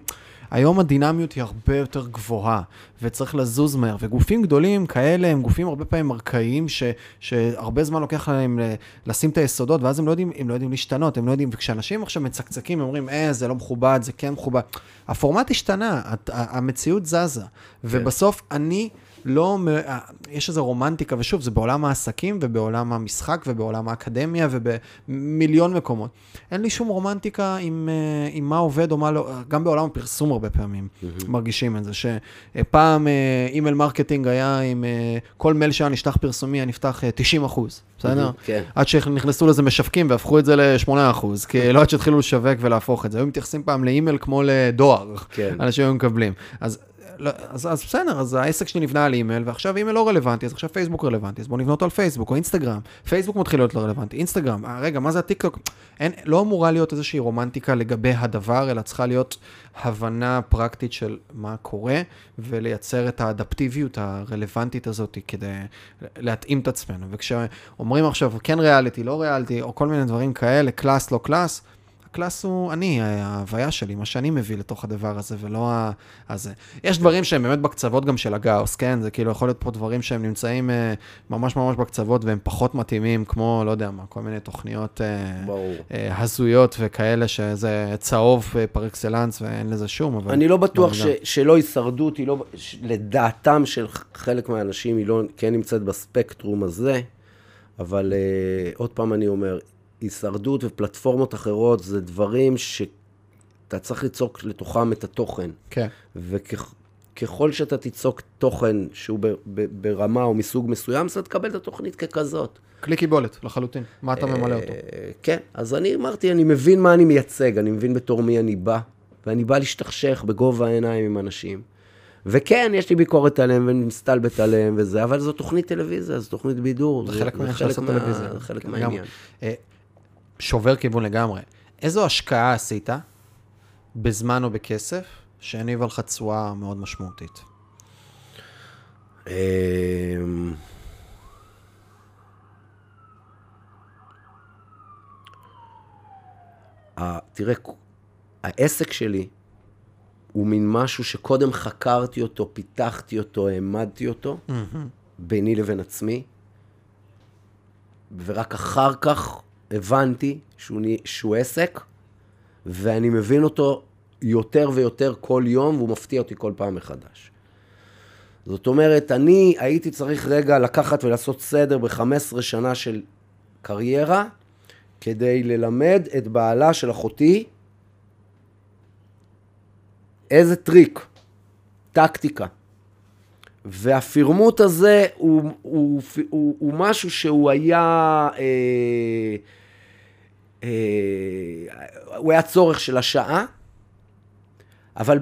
היום הדינמיות היא הרבה יותר גבוהה, וצריך לזוז מהר. וגופים גדולים כאלה הם גופים הרבה פעמים ארכאיים, ש, שהרבה זמן לוקח להם ל- לשים את היסודות, ואז הם לא יודעים, הם לא יודעים להשתנות, הם לא יודעים, וכשאנשים עכשיו מצקצקים, הם אומרים, אה, זה לא מכובד, זה כן מכובד. הפורמט השתנה, המציאות זזה. ובסוף אני... לא, אה, יש איזו רומנטיקה, ושוב, זה בעולם העסקים ובעולם המשחק ובעולם האקדמיה ובמיליון מקומות. אין לי שום רומנטיקה עם, אה, עם מה עובד או מה לא, גם בעולם הפרסום הרבה פעמים מרגישים את זה, שפעם אה, email marketing היה עם אה, כל מייל שהיה נשלח פרסומי, היה נפתח אה, 90 אחוז, בסדר? כן. עד שנכנסו לזה משווקים והפכו את זה ל-8 אחוז, כי לא עד שהתחילו לשווק ולהפוך את זה. היו מתייחסים פעם לאימייל כמו לדואר, כן. אנשים היו מקבלים. אז, לא, אז, אז בסדר, אז העסק שלי נבנה על אימייל, ועכשיו אימייל לא רלוונטי, אז עכשיו פייסבוק רלוונטי, אז בואו נבנה אותו על פייסבוק או אינסטגרם. פייסבוק מתחיל להיות לא רלוונטי, אינסטגרם, אה, רגע, מה זה הטיקטוק? אין, לא אמורה להיות איזושהי רומנטיקה לגבי הדבר, אלא צריכה להיות הבנה פרקטית של מה קורה, ולייצר את האדפטיביות הרלוונטית הזאת כדי להתאים את עצמנו. וכשאומרים עכשיו, כן ריאליטי, לא ריאליטי, או כל מיני דברים כאלה, class, לא class, ה class הוא אני, ההוויה שלי, מה שאני מביא לתוך הדבר הזה, ולא ה... הזה. יש דברים שהם באמת בקצוות גם של הגאוס, כן? זה כאילו יכול להיות פה דברים שהם נמצאים אה, ממש ממש בקצוות, והם פחות מתאימים, כמו, לא יודע מה, כל מיני תוכניות אה. אה, הזויות וכאלה, שזה צהוב אה, פר אקסלנס ואין לזה שום, אבל... אני לא בטוח ש. שלא הישרדות, היא לא, לדעתם של חלק מהאנשים, היא לא כן נמצאת בספקטרום הזה, אבל uh, עוד פעם אני אומר, הישרדות ופלטפורמות אחרות זה דברים שאתה צריך ליצוק לתוכם את התוכן. כן. וככל שאתה תיצוק תוכן שהוא ב, ב, ברמה או מסוג מסוים, אז אתה תקבל את התוכנית ככזאת. כלי קיבולת, לחלוטין. מה אתה ממלא אותו? אה, כן, אז אני אמרתי, אני מבין מה אני מייצג, אני מבין בתור מי אני בא, ואני בא להשתכשך בגובה העיניים עם אנשים. וכן, יש לי ביקורת עליהם ואני מסתלבט עליהם וזה, אבל זו תוכנית טלוויזיה, זו תוכנית בידור. זה חלק מהעניין של לעשות מה- טלוויזיה. זה חלק. מהעניין. שובר כיוון לגמרי. איזו השקעה עשית, בזמן או בכסף, שהניבה לך תשואה מאוד משמעותית? אמ, תראה, העסק שלי הוא מין משהו שקודם חקרתי אותו, פיתחתי אותו, העמדתי אותו, ביני לבין עצמי, ורק אחר כך הבנתי שהוא, שהוא עסק, ואני מבין אותו יותר ויותר כל יום, והוא מפתיע אותי כל פעם מחדש. זאת אומרת, אני הייתי צריך רגע לקחת ולעשות סדר ב-15 שנה של קריירה, כדי ללמד את בעלה של אחותי איזה טריק, טקטיקה. והפירמוט הזה הוא, הוא, הוא, הוא משהו שהוא היה... אה, הוא היה צורך של השעה, אבל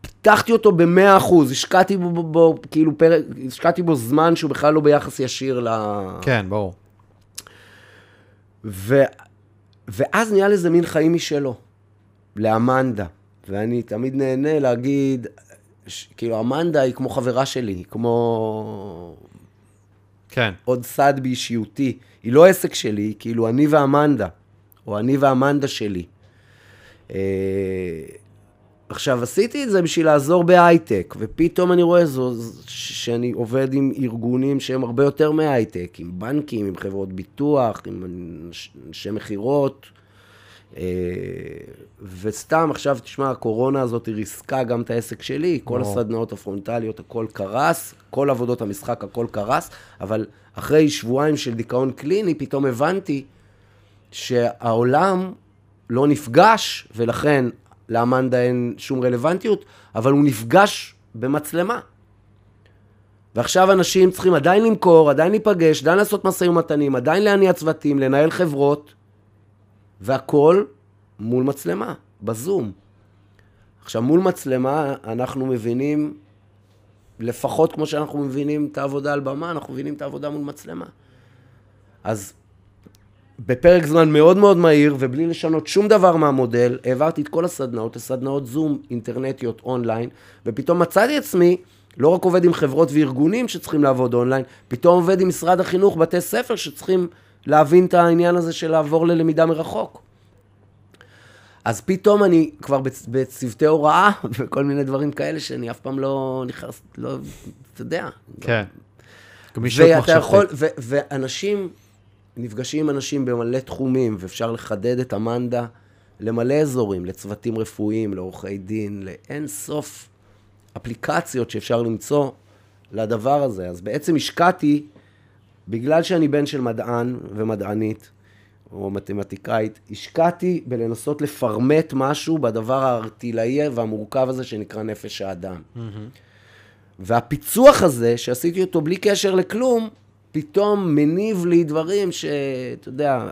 פיתחתי אותו במאה אחוז, השקעתי בו, בו, כאילו פרק, השקעתי בו זמן שהוא בכלל לא ביחס ישיר ל... כן, ברור. ו... ואז נהיה לזה מין חיים משלו, לאמנדה. ואני תמיד נהנה להגיד, ש... כאילו, אמנדה היא כמו חברה שלי, היא כמו כן. עוד צד באישיותי. היא לא עסק שלי, כאילו אני ואמנדה, או אני ואמנדה שלי. אה, עכשיו, עשיתי את זה בשביל לעזור בהייטק, ופתאום אני רואה זו, שאני עובד עם ארגונים שהם הרבה יותר מהייטק, עם בנקים, עם חברות ביטוח, עם אנש- אנשי מכירות, וסתם, עכשיו, תשמע, הקורונה הזאת ריסקה גם את העסק שלי, כל או. הסדנאות הפרונטליות, הכל קרס, כל עבודות המשחק, הכל קרס, אבל אחרי שבועיים של דיכאון קליני, פתאום הבנתי שהעולם לא נפגש, ולכן לאמנדה אין שום רלוונטיות, אבל הוא נפגש במצלמה. ועכשיו אנשים צריכים עדיין למכור, עדיין להיפגש, עדיין לעשות משאים ומתנים, עדיין להניע צוותים, לנהל חברות, והכול מול מצלמה, בזום. עכשיו, מול מצלמה אנחנו מבינים, לפחות כמו שאנחנו מבינים את העבודה על במה, אנחנו מבינים את העבודה מול מצלמה. אז בפרק זמן מאוד מאוד מהיר, ובלי לשנות שום דבר מהמודל, העברתי את כל הסדנאות לסדנאות זום אינטרנטיות אונליין, ופתאום מצאתי עצמי לא רק עובד עם חברות וארגונים שצריכים לעבוד אונליין, פתאום עובד עם משרד החינוך, בתי ספר שצריכים להבין את העניין הזה של לעבור ללמידה מרחוק. אז פתאום אני כבר בצוותי הוראה וכל מיני דברים כאלה שאני אף פעם לא נכנס, לא, אתה יודע. כן. גמישות מחשבתית. ואנשים, נפגשים עם אנשים במלא תחומים, ואפשר לחדד את המנדה למלא אזורים, לצוותים רפואיים, לעורכי דין, לאין סוף אפליקציות שאפשר למצוא לדבר הזה. אז בעצם השקעתי, בגלל שאני בן של מדען ומדענית, או מתמטיקאית, השקעתי בלנסות לפרמט משהו בדבר הארטילאי והמורכב הזה שנקרא נפש האדם. Mm-hmm. והפיצוח הזה, שעשיתי אותו בלי קשר לכלום, פתאום מניב לי דברים שאתה יודע...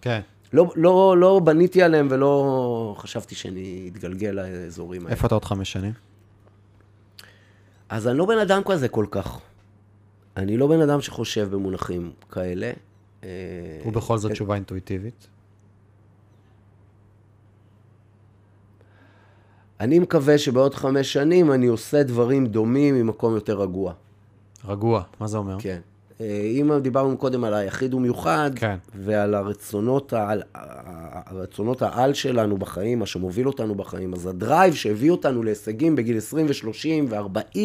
כן. לא, לא, לא בניתי עליהם ולא חשבתי שאני אתגלגל לאזורים האלה. איפה אתה עוד חמש שנים? אז אני לא בן אדם כזה כל כך. אני לא בן אדם שחושב במונחים כאלה. ובכל זאת תשובה אינטואיטיבית? אני מקווה שבעוד חמש שנים אני עושה דברים דומים ממקום יותר רגוע. רגוע, מה זה אומר? כן. אה, אם דיברנו קודם על היחיד ומיוחד, כן. ועל הרצונות העל, הרצונות העל שלנו בחיים, מה שמוביל אותנו בחיים, אז הדרייב שהביא אותנו להישגים בגיל 20 ו-30 ו-40,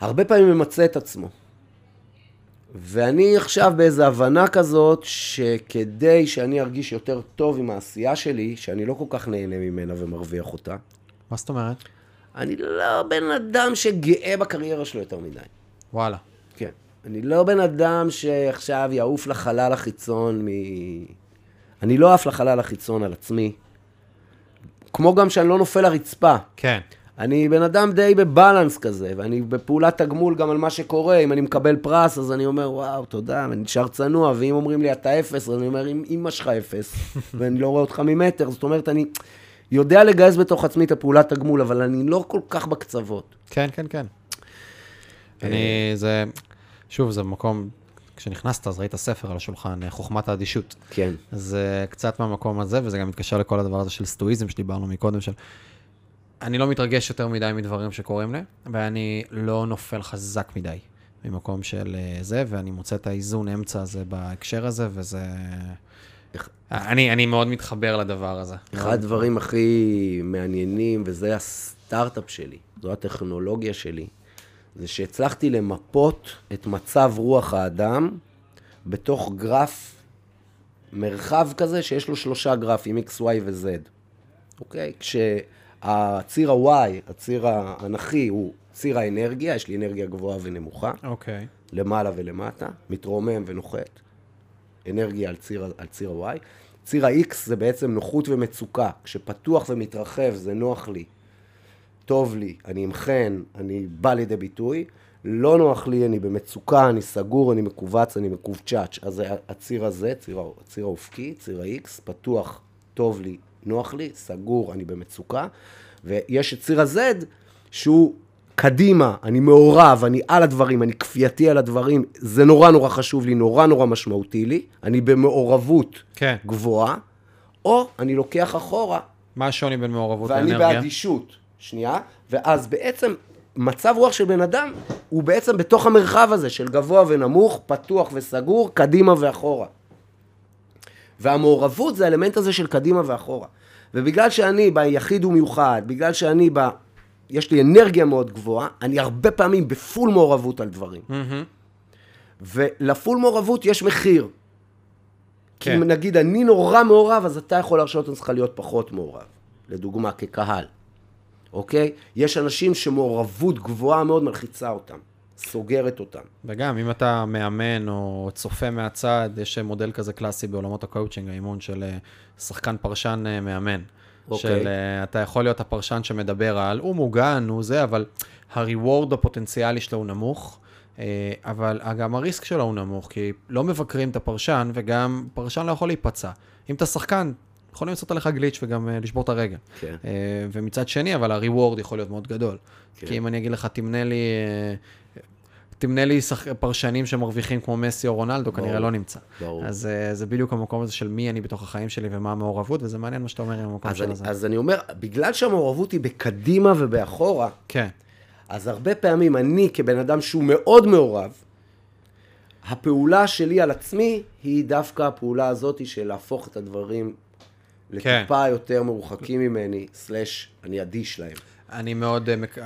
הרבה פעמים ממצה את עצמו. ואני עכשיו באיזו הבנה כזאת, שכדי שאני ארגיש יותר טוב עם העשייה שלי, שאני לא כל כך נהנה ממנה ומרוויח אותה. מה זאת אומרת? אני לא בן אדם שגאה בקריירה שלו יותר מדי. וואלה. כן. אני לא בן אדם שעכשיו יעוף לחלל החיצון מ... אני לא עף לחלל החיצון על עצמי. כמו גם שאני לא נופל לרצפה. כן. אני בן אדם די בבלנס כזה, ואני בפעולת תגמול גם על מה שקורה. אם אני מקבל פרס, אז אני אומר, וואו, תודה, ואני נשאר צנוע, ואם אומרים לי, אתה אפס, אז אני אומר, אם אמא שלך אפס, ואני לא רואה אותך ממטר, זאת אומרת, אני יודע לגייס בתוך עצמי את הפעולת תגמול, אבל אני לא כל כך בקצוות. כן, כן, כן. אני, זה, שוב, זה מקום, כשנכנסת, אז ראית ספר על השולחן, חוכמת האדישות. כן. אז קצת מהמקום הזה, וזה גם מתקשר לכל הדבר הזה של סטואיזם שדיברנו מקודם, של... אני לא מתרגש יותר מדי מדברים שקורים לי, ואני לא נופל חזק מדי ממקום של אה, זה, ואני מוצא את האיזון אמצע הזה בהקשר הזה, וזה... אני, אני מאוד מתחבר לדבר הזה. אחד הדברים הכי מעניינים, וזה הסטארט-אפ שלי, זו הטכנולוגיה שלי, זה שהצלחתי למפות את מצב רוח האדם בתוך גרף, מרחב כזה שיש לו שלושה גרפים, X, Y ו-Z. אוקיי? כש... הציר ה-Y, הציר האנכי, הוא ציר האנרגיה, יש לי אנרגיה גבוהה ונמוכה. אוקיי. Okay. למעלה ולמטה, מתרומם ונוחת. אנרגיה על ציר, על ציר ה-Y. ציר ה-X זה בעצם נוחות ומצוקה. כשפתוח ומתרחב זה נוח לי, טוב לי, אני עם חן, אני בא לידי ביטוי. לא נוח לי, אני במצוקה, אני סגור, אני מכווץ, אני מקובצ'אץ'. אז הציר הזה, ציר, הציר האופקי, ציר ה-X, פתוח, טוב לי, נוח לי, סגור, אני במצוקה, ויש את ציר ה-Z, שהוא קדימה, אני מעורב, אני על הדברים, אני כפייתי על הדברים, זה נורא נורא חשוב לי, נורא נורא משמעותי לי, אני במעורבות כן. גבוהה, או אני לוקח אחורה. מה השוני בין מעורבות לאנרגיה? ואני באדישות, שנייה, ואז בעצם מצב רוח של בן אדם הוא בעצם בתוך המרחב הזה של גבוה ונמוך, פתוח וסגור, קדימה ואחורה. והמעורבות זה האלמנט הזה של קדימה ואחורה. ובגלל שאני ביחיד ומיוחד, בגלל שאני ב... יש לי אנרגיה מאוד גבוהה, אני הרבה פעמים בפול מעורבות על דברים. Mm-hmm. ולפול מעורבות יש מחיר. כי אם נגיד אני נורא מעורב, אז אתה יכול להרשות לעצמך להיות פחות מעורב. לדוגמה, כקהל, אוקיי? יש אנשים שמעורבות גבוהה מאוד מלחיצה אותם. סוגרת אותם. וגם, אם אתה מאמן או צופה מהצד, יש מודל כזה קלאסי בעולמות הקואוצ'ינג, האימון של אה, שחקן פרשן אה, מאמן. אוקיי. של אה, אתה יכול להיות הפרשן שמדבר על, הוא מוגן, הוא זה, אבל ה reward הפוטנציאלי שלו הוא נמוך. אבל גם ה risk שלו הוא נמוך, כי לא מבקרים את הפרשן, וגם פרשן לא יכול להיפצע. אם אתה שחקן, יכולים לעשות עליך גליץ' וגם לשבור את הרגל. כן. ומצד שני, אבל ה reward יכול להיות מאוד גדול. כן. כי אם אני אגיד לך, תמנה לי תמנה לי שח... פרשנים שמרוויחים כמו מסי או רונלדו, ברור, כנראה לא נמצא. ברור. אז uh, זה בדיוק המקום הזה של מי אני בתוך החיים שלי ומה המעורבות, וזה מעניין מה שאתה אומר עם המקום של זה. אז אני אומר, בגלל שהמעורבות היא בקדימה ובאחורה, כן. אז הרבה פעמים אני, כבן אדם שהוא מאוד מעורב, הפעולה שלי על עצמי היא דווקא הפעולה הזאת של להפוך את הדברים כן. לטיפה כן. יותר מרוחקים ממני, סלאש, אני אדיש להם. אני מאוד, uh,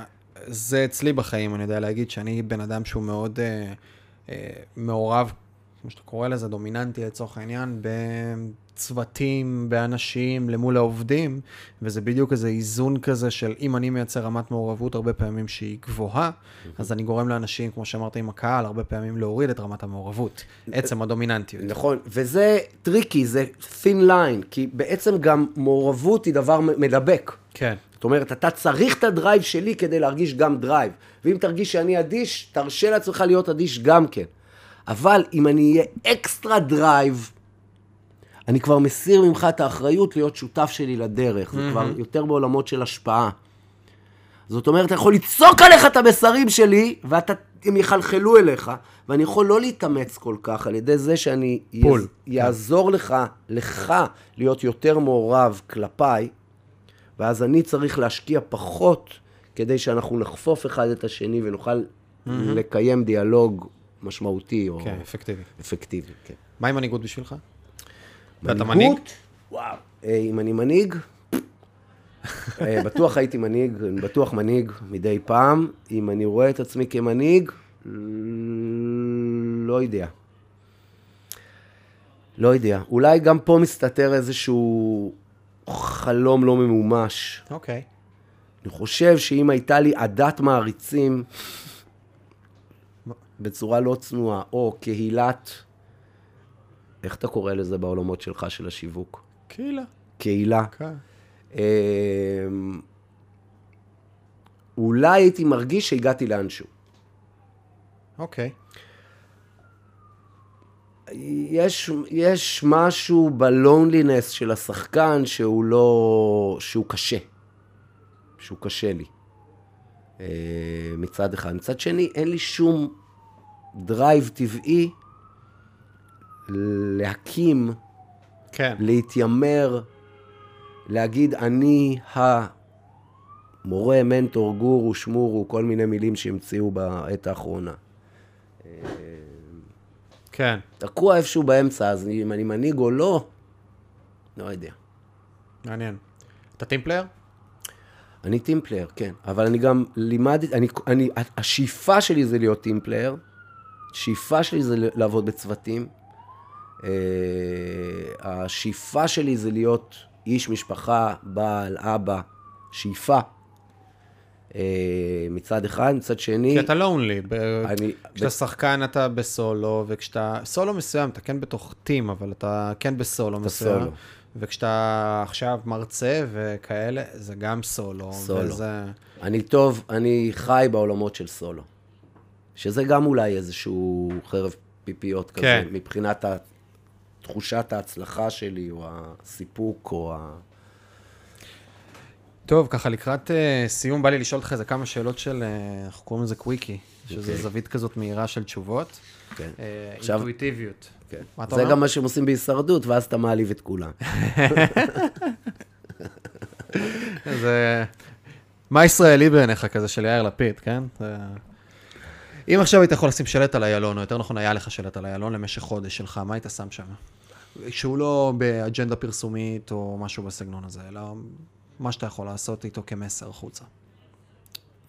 זה אצלי בחיים, אני יודע להגיד שאני בן אדם שהוא מאוד אה, אה, מעורב, כמו שאתה קורא לזה, דומיננטי לצורך העניין, בצוותים, באנשים, למול העובדים, וזה בדיוק איזה איזון כזה של אם אני מייצר רמת מעורבות הרבה פעמים שהיא גבוהה, אז אני גורם לאנשים, כמו שאמרת עם הקהל, הרבה פעמים להוריד את רמת המעורבות, עצם הדומיננטיות. נכון, וזה טריקי, זה thin line, כי בעצם גם מעורבות היא דבר מדבק. כן. זאת אומרת, אתה צריך את ה drive שלי כדי להרגיש גם drive. ואם תרגיש שאני אדיש, תרשה לעצמך להיות אדיש גם כן. אבל אם אני אהיה extra drive, אני כבר מסיר ממך את האחריות להיות שותף שלי לדרך. Mm-hmm. זה כבר יותר בעולמות של השפעה. זאת אומרת, אני יכול לצעוק עליך את המסרים שלי, והם יחלחלו אליך, ואני יכול לא להתאמץ כל כך על ידי זה שאני pull. יעזור לך, לך, להיות יותר מעורב כלפיי, ואז אני צריך להשקיע פחות כדי שאנחנו נחפוף אחד את השני ונוכל mm-hmm. לקיים דיאלוג משמעותי. או... כן, אפקטיבי. אפקטיבי, כן. מהי מנהיגות בשבילך? ואתה מנהיג? וואו. אה, אם אני מנהיג, אה, בטוח הייתי מנהיג, בטוח מנהיג מדי פעם. אם אני רואה את עצמי כמנהיג, לא יודע. לא יודע. אולי גם פה מסתתר איזשהו חלום לא ממומש. אוקיי. Okay. אני חושב שאם הייתה לי עדת מעריצים בצורה לא צנועה, או קהילת, איך אתה קורא לזה בעולמות שלך של השיווק? קהילה. קהילה. כן. Okay. אמ, אולי הייתי מרגיש שהגעתי לאנשהו. אוקיי. Okay. יש, יש משהו ב loneliness של השחקן שהוא לא... שהוא קשה. שהוא קשה לי. אה, מצד אחד. מצד שני, אין לי שום drive טבעי להקים, כן. להתיימר, להגיד, אני המורה, מנטור, גורו, שמורו, כל מיני מילים שהמציאו בעת האחרונה. כן. תקוע איפשהו באמצע, אז אם אני מנהיג או לא, לא יודע. מעניין. אתה team player? אני team player, כן. אבל אני גם לימדתי, אני, אני, השאיפה שלי זה להיות team player, השאיפה שלי זה לעבוד בצוותים, אה, השאיפה שלי זה להיות איש משפחה, בעל, אבא, שאיפה. אה, מצד אחד, מצד שני... כי אתה לונלי. אני... כשאתה ב... שחקן אתה בסולו, וכשאתה... סולו מסוים, אתה כן בתוך טים, אבל אתה כן בסולו אתה מסוים. סולו. וכשאתה עכשיו מרצה וכאלה, זה גם סולו. סולו. וזה... אני טוב, אני חי בעולמות של סולו. שזה גם אולי איזשהו חרב פיפיות כזה, כן. מבחינת תחושת ההצלחה שלי, או הסיפוק, או ה... טוב, ככה לקראת uh, סיום, בא לי לשאול אותך איזה כמה שאלות של, uh, אנחנו קוראים לזה קוויקי, שזה okay. אוקיי. זווית כזאת מהירה של תשובות. כן. Uh, עכשיו, אינטואיטיביות. כן. מה אתה זה אומר? גם מה שהם עושים בהישרדות, ואז אתה מעליב את כולם. זה... מה ישראלי בעיניך כזה של יאיר לפיד, כן? זה... אם עכשיו היית יכול לשים שלט על איילון, או יותר נכון היה לך שלט על איילון למשך חודש שלך, מה היית שם שם? שהוא לא באג'נדה פרסומית או משהו בסגנון הזה, אלא מה שאתה יכול לעשות איתו כמסר החוצה.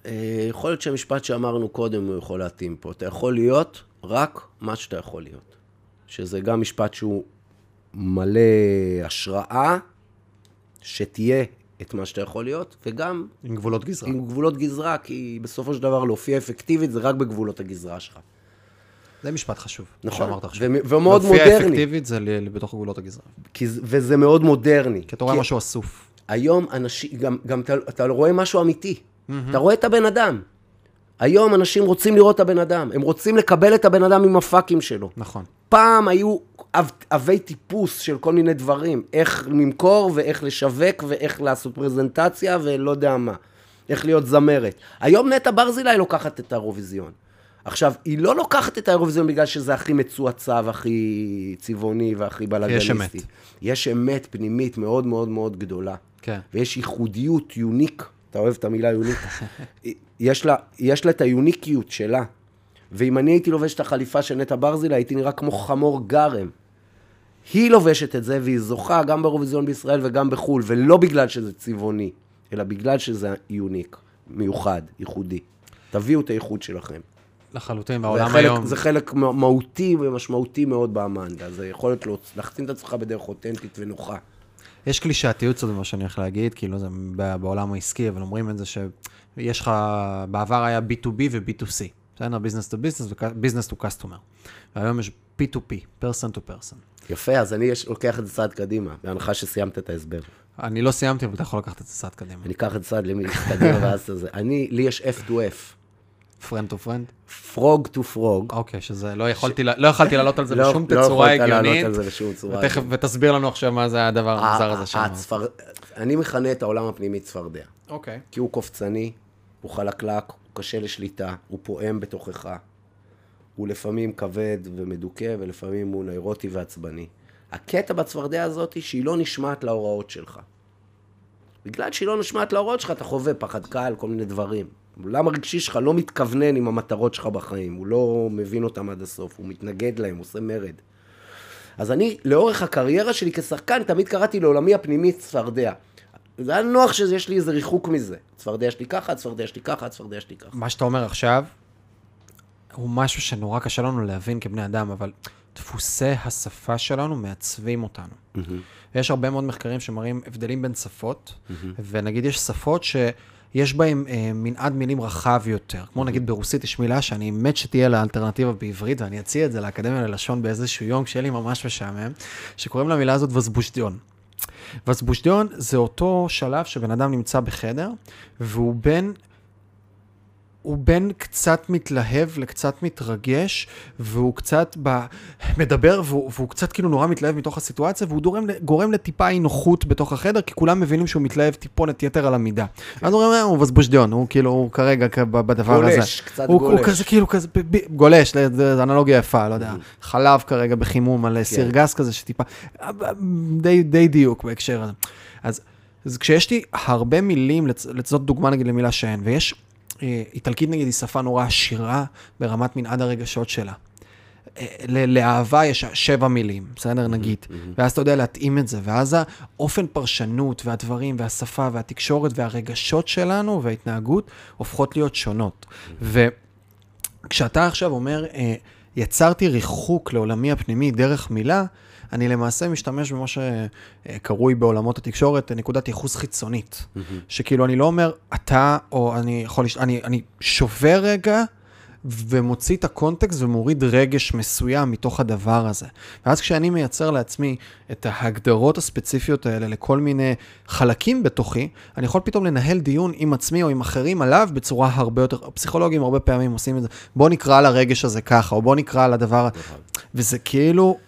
אה, יכול להיות שהמשפט שאמרנו קודם הוא יכול להתאים פה. אתה יכול להיות רק מה שאתה יכול להיות. שזה גם משפט שהוא מלא השראה, שתהיה את מה שאתה יכול להיות, וגם... עם גבולות גזרה. עם גבולות גזרה, כי בסופו של דבר להופיע אפקטיבית זה רק בגבולות הגזרה שלך. זה משפט חשוב, נכון, ו- ומאוד מודרני. להופיע אפקטיבית זה בתוך גבולות הגזרה. כי, וזה מאוד מודרני. כי אתה רואה משהו אסוף. היום אנשים, גם, גם אתה, אתה רואה משהו אמיתי. Mm-hmm. אתה רואה את הבן אדם. היום אנשים רוצים לראות את הבן אדם, הם רוצים לקבל את הבן אדם עם הפאקים שלו. נכון. פעם היו עבי טיפוס של כל מיני דברים, איך למכור ואיך לשווק ואיך לעשות פרזנטציה ולא יודע מה, איך להיות זמרת. היום נטע ברזילי לוקחת את האירוויזיון. עכשיו, היא לא לוקחת את האירוויזיון בגלל שזה הכי מצועצע והכי צבעוני והכי בלאגניסטי. יש אמת. יש אמת פנימית מאוד מאוד מאוד גדולה. כן. ויש ייחודיות, יוניק, אתה אוהב את המילה יוניק? יש, לה, יש לה את היוניקיות שלה. ואם אני הייתי לובש את החליפה של נטע ברזילה, הייתי נראה כמו חמור גרם. היא לובשת את זה, והיא זוכה גם באירוויזיון בישראל וגם בחו"ל, ולא בגלל שזה צבעוני, אלא בגלל שזה יוניק, מיוחד, ייחודי. תביאו את הייחוד שלכם. לחלוטין, בעולם חלק, היום. זה חלק מהותי ומשמעותי מאוד באמנדה, זה יכולת להחצין את עצמך בדרך אותנטית ונוחה. יש קלישאתיות קצת במה שאני הולך להגיד, כאילו זה בעולם העסקי, אבל אומרים את זה שיש לך, בעבר היה B2B ו-B2C. בסדר? business to business ו business to customer. והיום יש P2P, person to person. יפה, אז אני יש, לוקח את זה צעד קדימה, בהנחה שסיימת את ההסבר. אני לא סיימתי, אבל אתה יכול לקחת את זה צעד קדימה. אני אקח את זה צעד קדימה ואז זה. אני, לי יש F2F. friend to friend? frog to frog. אוקיי, שזה לא יכולתי, ש... לא יכולתי לעלות על זה לא, בשום לא תצורה הגיונית. לא יכולת לעלות על זה בשום צורה ותכף, ותסביר לנו עכשיו מה זה הדבר המוזר הזה שם. הצפר... אני מכנה את העולם הפנימי צפרדע. אוקיי. כי הוא קופצני, הוא חלקלק, הוא קשה לשליטה, הוא פועם בתוכך. הוא לפעמים כבד ומדוכא, ולפעמים הוא נוירוטי ועצבני. הקטע בצפרדע הזאת היא שהיא לא נשמעת להוראות שלך. בגלל שהיא לא נשמעת להוראות שלך, אתה חווה פחד קל, כל מיני דברים. העולם הרגשי שלך לא מתכוונן עם המטרות שלך בחיים, הוא לא מבין אותם עד הסוף, הוא מתנגד להם, הוא עושה מרד. אז אני, לאורך הקריירה שלי כשחקן, תמיד קראתי לעולמי הפנימי צפרדע. זה היה נוח שיש לי איזה ריחוק מזה. צפרדע שלי ככה, צפרדע שלי ככה, צפרדע שלי ככה. מה שאתה אומר עכשיו, הוא משהו שנורא קשה לנו להבין כבני אדם, אבל דפוסי השפה שלנו מעצבים אותנו. Mm-hmm. יש הרבה מאוד מחקרים שמראים הבדלים בין שפות, mm-hmm. ונגיד יש שפות ש... יש בהם אה, מנעד מילים רחב יותר. כמו נגיד ברוסית יש מילה שאני מת שתהיה לה אלטרנטיבה בעברית, ואני אציע את זה לאקדמיה ללשון באיזשהו יום, כשיהיה לי ממש משעמם, שקוראים למילה הזאת וזבושדיון. וזבושדיון זה אותו שלב שבן אדם נמצא בחדר, והוא בין הוא בין קצת מתלהב לקצת מתרגש, והוא קצת ב... מדבר, והוא, והוא קצת כאילו נורא מתלהב מתוך הסיטואציה, והוא גורם, גורם לטיפה אי נוחות בתוך החדר, כי כולם מבינים שהוא מתלהב טיפונת יתר על המידה. אז הוא אומר, הוא בזבושדיון, הוא כאילו, הוא כרגע בדבר גולש, הזה. גולש, קצת הוא, גולש. הוא כזה, כאילו, כזה, ב, ב, גולש, זו אנלוגיה יפה, לא יודע, mm-hmm. חלב כרגע בחימום על כן. סיר גס כזה, שטיפה, די, די דיוק בהקשר הזה. אז, אז כשיש לי הרבה מילים, לצאת דוגמה נגיד למילה שאין, ויש אה, איטלקית נגיד היא שפה נורא עשירה ברמת מנעד הרגשות שלה. אה, לאהבה יש שבע מילים, בסדר? נגיד. ואז אתה יודע להתאים את זה, ואז האופן פרשנות והדברים והשפה והתקשורת והרגשות שלנו וההתנהגות הופכות להיות שונות. וכשאתה עכשיו אומר, אה, יצרתי ריחוק לעולמי הפנימי דרך מילה, אני למעשה משתמש במה שקרוי בעולמות התקשורת נקודת ייחוס חיצונית. Mm-hmm. שכאילו, אני לא אומר, אתה, או אני יכול, לש... אני, אני שובר רגע, ומוציא את הקונטקסט ומוריד רגש מסוים מתוך הדבר הזה. ואז כשאני מייצר לעצמי את ההגדרות הספציפיות האלה לכל מיני חלקים בתוכי, אני יכול פתאום לנהל דיון עם עצמי או עם אחרים עליו בצורה הרבה יותר, פסיכולוגים הרבה פעמים עושים את זה, בוא נקרא לרגש הזה ככה, או בוא נקרא לדבר, וזה כאילו,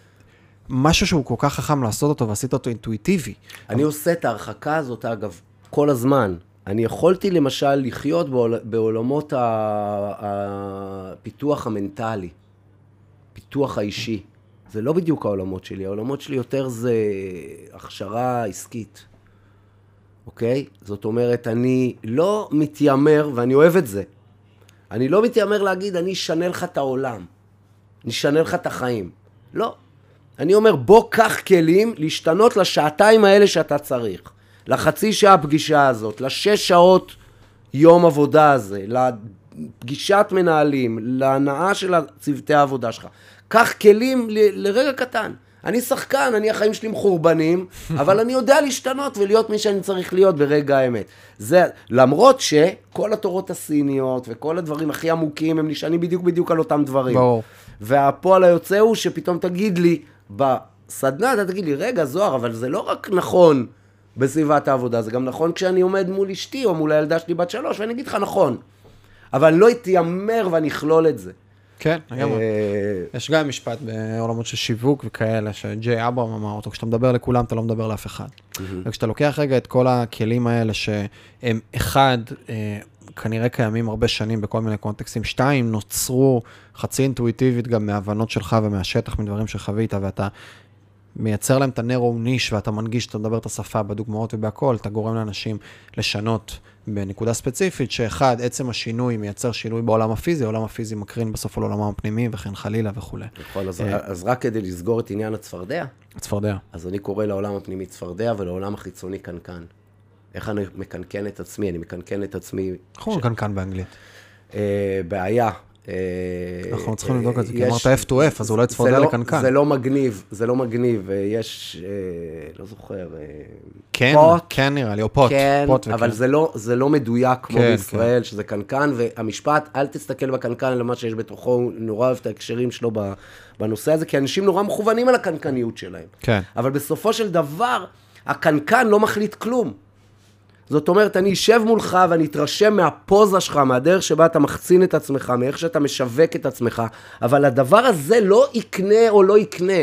משהו שהוא כל כך חכם לעשות אותו ועשית אותו אינטואיטיבי. אני אבל... עושה את ההרחקה הזאת, אגב, כל הזמן. אני יכולתי למשל לחיות בעול... בעולמות הפיתוח המנטלי, פיתוח האישי. זה לא בדיוק העולמות שלי, העולמות שלי יותר זה הכשרה עסקית, אוקיי? זאת אומרת, אני לא מתיימר, ואני אוהב את זה, אני לא מתיימר להגיד, אני אשנה לך את העולם, אני אשנה לך את החיים. לא, אני אומר, בוא קח כלים להשתנות לשעתיים האלה שאתה צריך. לחצי שעה פגישה הזאת, לשש שעות יום עבודה הזה, לפגישת מנהלים, להנאה של צוותי העבודה שלך. קח כלים ל- לרגע קטן. אני שחקן, אני החיים שלי מחורבנים, אבל אני יודע להשתנות ולהיות מי שאני צריך להיות ברגע האמת. זה, למרות שכל התורות הסיניות וכל הדברים הכי עמוקים, הם נשענים בדיוק בדיוק על אותם דברים. ברור. והפועל היוצא הוא שפתאום תגיד לי, בסדנה אתה תגיד לי, רגע, זוהר, אבל זה לא רק נכון בסביבת העבודה, זה גם נכון כשאני עומד מול אשתי או מול הילדה שלי בת שלוש, ואני אגיד לך, נכון. אבל אני לא אתיימר ואני אכלול את זה. כן, לגמרי. יש גם משפט בעולמות של שיווק וכאלה, שג'יי אברהם אמר אותו, כשאתה מדבר לכולם, אתה לא מדבר לאף אחד. וכשאתה לוקח רגע את כל הכלים האלה, שהם אחד, אה, כנראה קיימים הרבה שנים בכל מיני קונטקסטים, שתיים, נוצרו חצי אינטואיטיבית גם מהבנות שלך ומהשטח, מדברים שחווית, ואתה מייצר להם את הנרו ניש ואתה מנגיש, אתה מדבר את השפה בדוגמאות ובהכל, אתה גורם לאנשים לשנות בנקודה ספציפית, שאחד, עצם השינוי מייצר שינוי בעולם הפיזי, העולם הפיזי מקרין בסוף על עולמם הפנימי וכן חלילה וכולי. נכון, אז, אה, אז רק כדי לסגור את עניין הצפרדע, הצפרדע. אז אני קורא לעולם הפנימי צפרדע ולעולם החיצוני קנקן. איך אני מקנקן את עצמי? אני מקנקן את עצמי... איך אומרים קנקן באנגלית? אה, בעיה. אה, אנחנו צריכים לבדוק את זה, כי אמרת F2F, אז אולי צפרדע לא- לקנקן. זה לא מגניב, זה לא מגניב, יש, לא זוכר, כן, כן נראה לי, או פוט. כן, אבל לא- זה לא מדויק כמו כן, בישראל, שזה קנקן, והמשפט, אל תסתכל בקנקן על מה שיש בתוכו, הוא נורא אוהב את ההקשרים שלו בנושא הזה, כי אנשים נורא מכוונים על הקנקניות שלהם. כן. אבל בסופו של דבר, הקנקן לא מחליט כלום. זאת אומרת, אני אשב מולך ואני אתרשם מהפוזה שלך, מהדרך שבה אתה מחצין את עצמך, מאיך שאתה משווק את עצמך, אבל הדבר הזה לא יקנה או לא יקנה.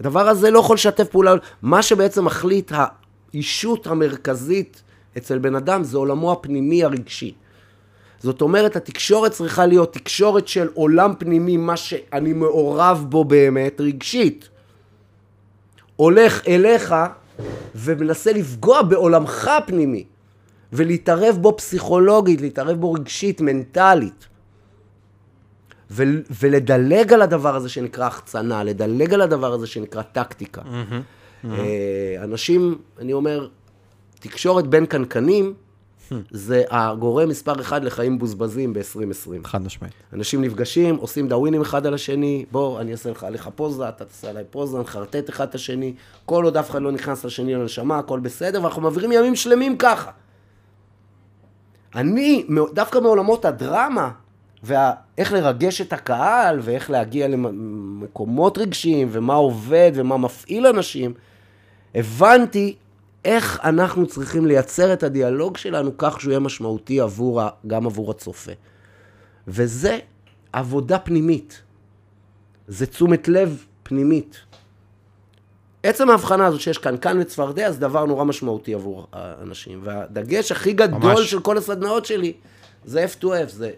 הדבר הזה לא יכול לשתף פעולה. מה שבעצם מחליט האישות המרכזית אצל בן אדם זה עולמו הפנימי הרגשי. זאת אומרת, התקשורת צריכה להיות תקשורת של עולם פנימי, מה שאני מעורב בו באמת, רגשית. הולך אליך ומנסה לפגוע בעולמך הפנימי, ולהתערב בו פסיכולוגית, להתערב בו רגשית, מנטלית. ו- ולדלג על הדבר הזה שנקרא החצנה, לדלג על הדבר הזה שנקרא טקטיקה. Mm-hmm, mm-hmm. אנשים, אני אומר, תקשורת בין קנקנים, זה הגורם מספר אחד לחיים בוזבזים ב-2020. חד משמעית. אנשים נפגשים, עושים דאווינים אחד על השני, בוא, אני אעשה לך עליך פוזה, אתה תעשה עליי פוזה, נחרטט אחד את השני, כל עוד אף אחד לא נכנס לשני לנשמה, הכל בסדר, ואנחנו מעבירים ימים שלמים ככה. אני, דווקא מעולמות הדרמה, ואיך לרגש את הקהל, ואיך להגיע למקומות רגשיים, ומה עובד, ומה מפעיל אנשים, הבנתי איך אנחנו צריכים לייצר את הדיאלוג שלנו כך שהוא יהיה משמעותי עבור, גם עבור הצופה. וזה עבודה פנימית. זה תשומת לב פנימית. עצם ההבחנה הזאת שיש כאן כאן וצפרדע זה דבר נורא משמעותי עבור האנשים. והדגש הכי גדול ממש. של כל הסדנאות שלי זה F2F, זה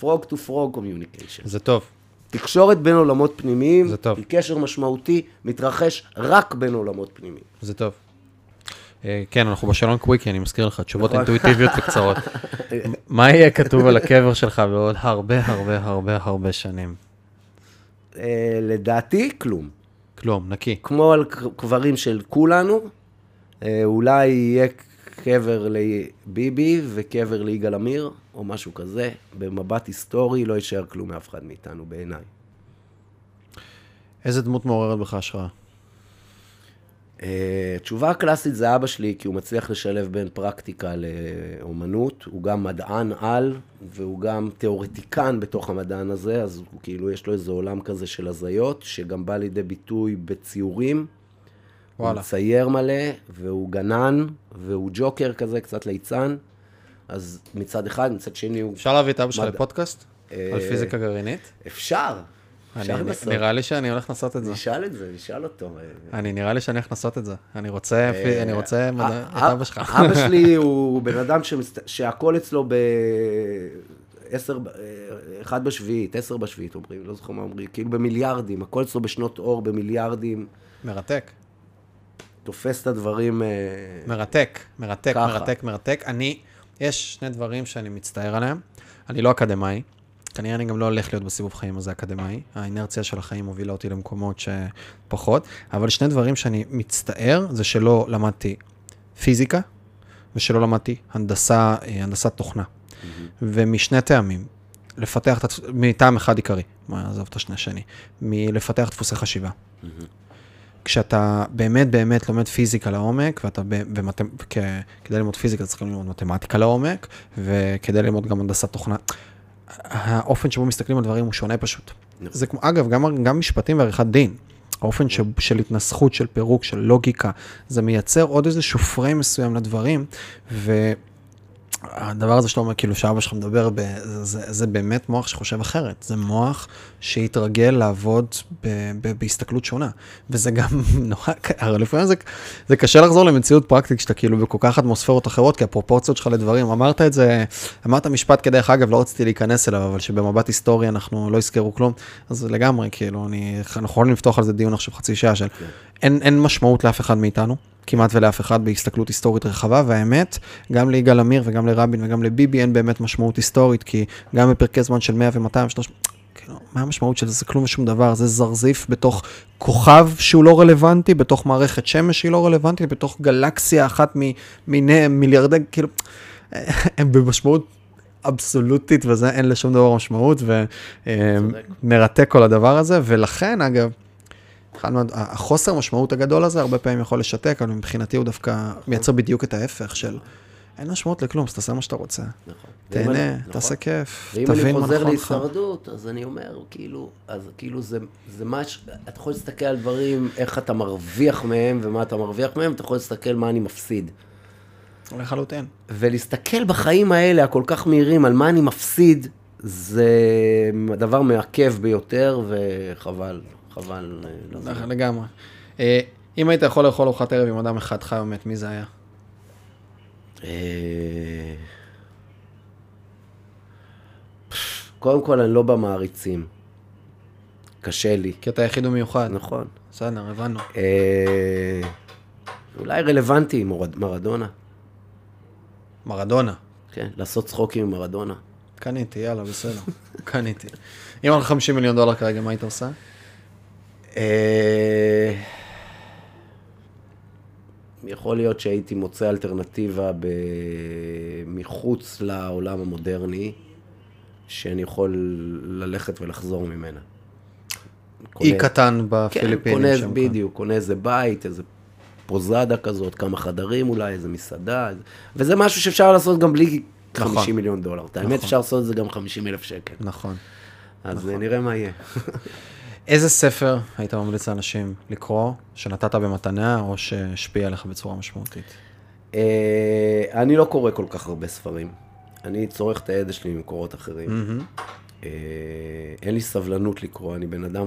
Frog to Frog Communication. זה טוב. תקשורת בין עולמות פנימיים, זה טוב. היא קשר משמעותי, מתרחש רק בין עולמות פנימיים. זה טוב. אה, כן, אנחנו בשאלון קוויקי, אני מזכיר לך, תשובות נכון. אינטואיטיביות וקצרות. מה יהיה כתוב על הקבר שלך בעוד הרבה הרבה הרבה הרבה שנים? אה, לדעתי, כלום. כלום, נקי. כמו על קברים של כולנו, אה, אולי יהיה קבר לביבי וקבר ליגאל עמיר, או משהו כזה. במבט היסטורי לא יישאר כלום מאף אחד מאיתנו, בעיניי. איזה דמות מעוררת בך השראה? התשובה אה, הקלאסית זה אבא שלי, כי הוא מצליח לשלב בין פרקטיקה לאומנות. הוא גם מדען על, והוא גם תיאורטיקן בתוך המדען הזה, אז הוא כאילו, יש לו איזה עולם כזה של הזיות, שגם בא לידי ביטוי בציורים. וואלה. הוא מצייר מלא, והוא גנן, והוא ג'וקר כזה, קצת ליצן. אז מצד אחד, מצד שני הוא... אפשר להביא את אבא שלך לפודקאסט? אה, על פיזיקה גרעינית? אפשר. אני, נראה לי שאני הולך לעשות את זה. נשאל את זה, נשאל אותו. אני, נראה לי שאני הולך לעשות את זה. אני רוצה, אה, אני רוצה את אבא שלך. אבא שלי הוא בן אדם שהכל אצלו ב... עשר, אחד בשביעית, עשר בשביעית אומרים, לא זוכר מה אומרים, כאילו במיליארדים, הכל אצלו בשנות אור במיליארדים. מרתק. תופס את הדברים... אה, מרתק, מרתק, ככה. מרתק, מרתק. אני, יש שני דברים שאני מצטער עליהם. אני לא אקדמאי, כנראה אני גם לא הולך להיות בסיבוב חיים הזה אקדמאי. האינרציה של החיים מובילה אותי למקומות שפחות. אבל שני דברים שאני מצטער, זה שלא למדתי פיזיקה, ושלא למדתי הנדסה, אה, הנדסת תוכנה. Mm-hmm. ומשני טעמים. לפתח, את, מטעם אחד עיקרי, עזוב את השני השני, מלפתח דפוסי חשיבה. Mm-hmm. כשאתה באמת באמת לומד פיזיקה לעומק, ואתה, ומתמ... כ... כדי ללמוד פיזיקה צריך ללמוד מתמטיקה לעומק, וכדי ללמוד גם הנדסת תוכנה, האופן שבו מסתכלים על דברים הוא שונה פשוט. זה כמו, אגב, גם, גם משפטים ועריכת דין. האופן ש, של התנסחות, של פירוק, של לוגיקה, זה מייצר עוד איזשהו פריים מסוים לדברים, ו... הדבר הזה שאתה אומר, כאילו, שאבא שלך מדבר, ב, זה, זה, זה באמת מוח שחושב אחרת. זה מוח שהתרגל לעבוד ב, ב, בהסתכלות שונה. וזה גם נורא, הרי לפעמים זה, זה קשה לחזור למציאות פרקטית, כשאתה כאילו בכל כך אטמוספרות אחרות, כי הפרופורציות שלך לדברים, אמרת את זה, אמרת משפט כדרך אגב, לא רציתי להיכנס אליו, אבל שבמבט היסטורי אנחנו לא יזכרו כלום, אז לגמרי, כאילו, אני, אנחנו יכולים לפתוח על זה דיון עכשיו חצי שעה של, כן. אין, אין משמעות לאף אחד מאיתנו. כמעט ולאף אחד בהסתכלות היסטורית רחבה, והאמת, גם ליגאל עמיר וגם לרבין וגם לביבי אין באמת משמעות היסטורית, כי גם בפרקי זמן של 100 ו-200, 300, כאילו, מה המשמעות של זה? זה כלום ושום דבר, זה זרזיף בתוך כוכב שהוא לא רלוונטי, בתוך מערכת שמש שהיא לא רלוונטית, בתוך גלקסיה אחת מיני מיליארדי, כאילו, הם במשמעות אבסולוטית וזה, אין לשום דבר משמעות, ומרתק כל הדבר הזה, ולכן, אגב, אחד מה... החוסר משמעות הגדול הזה הרבה פעמים יכול לשתק, אבל מבחינתי הוא דווקא מייצר בדיוק את ההפך של אין משמעות לכלום, אז תעשה מה שאתה רוצה. נכון. תהנה, נכון. תעשה כיף, תבין מה נכון לך. ואם אני חוזר להישרדות, אז אני אומר, כאילו, אז כאילו זה, זה מה ש... אתה יכול להסתכל על דברים, איך אתה מרוויח מהם ומה אתה מרוויח מהם, אתה יכול להסתכל מה אני מפסיד. לחלוטין. ולהסתכל בחיים האלה, הכל כך מהירים, על מה אני מפסיד, זה דבר מעכב ביותר, וחבל. חבל. אה, לגמרי. אה, אם היית יכול לאכול ארוחת ערב עם אדם אחד חי ומת, מי זה היה? אה, קודם כל, אני לא במעריצים. קשה לי. כי אתה יחיד ומיוחד. נכון. בסדר, הבנו. אולי רלוונטי עם מרדונה. מרדונה. כן, לעשות צחוקים עם מרדונה. קניתי, יאללה, בסדר. קניתי. אם על 50 מיליון דולר כרגע, מה היית עושה? אה, יכול להיות שהייתי מוצא אלטרנטיבה ב... מחוץ לעולם המודרני, שאני יכול ללכת ולחזור ממנה. אי קטן בפיליפינים. כן, קונה, שם בדיוק, קונה איזה בית, איזה פוזאדה כזאת, כמה חדרים אולי, איזה מסעדה, וזה משהו שאפשר לעשות גם בלי נכון. 50 מיליון דולר. נכון. האמת, אפשר לעשות את זה גם 50 אלף שקל. נכון. אז נכון. נראה מה יהיה. איזה ספר היית ממליץ לאנשים לקרוא, שנתת במתנה, או שהשפיע עליך בצורה משמעותית? אה, אני לא קורא כל כך הרבה ספרים. אני צורך את הידע שלי ממקורות אחרים. אה, אין לי סבלנות לקרוא, אני בן אדם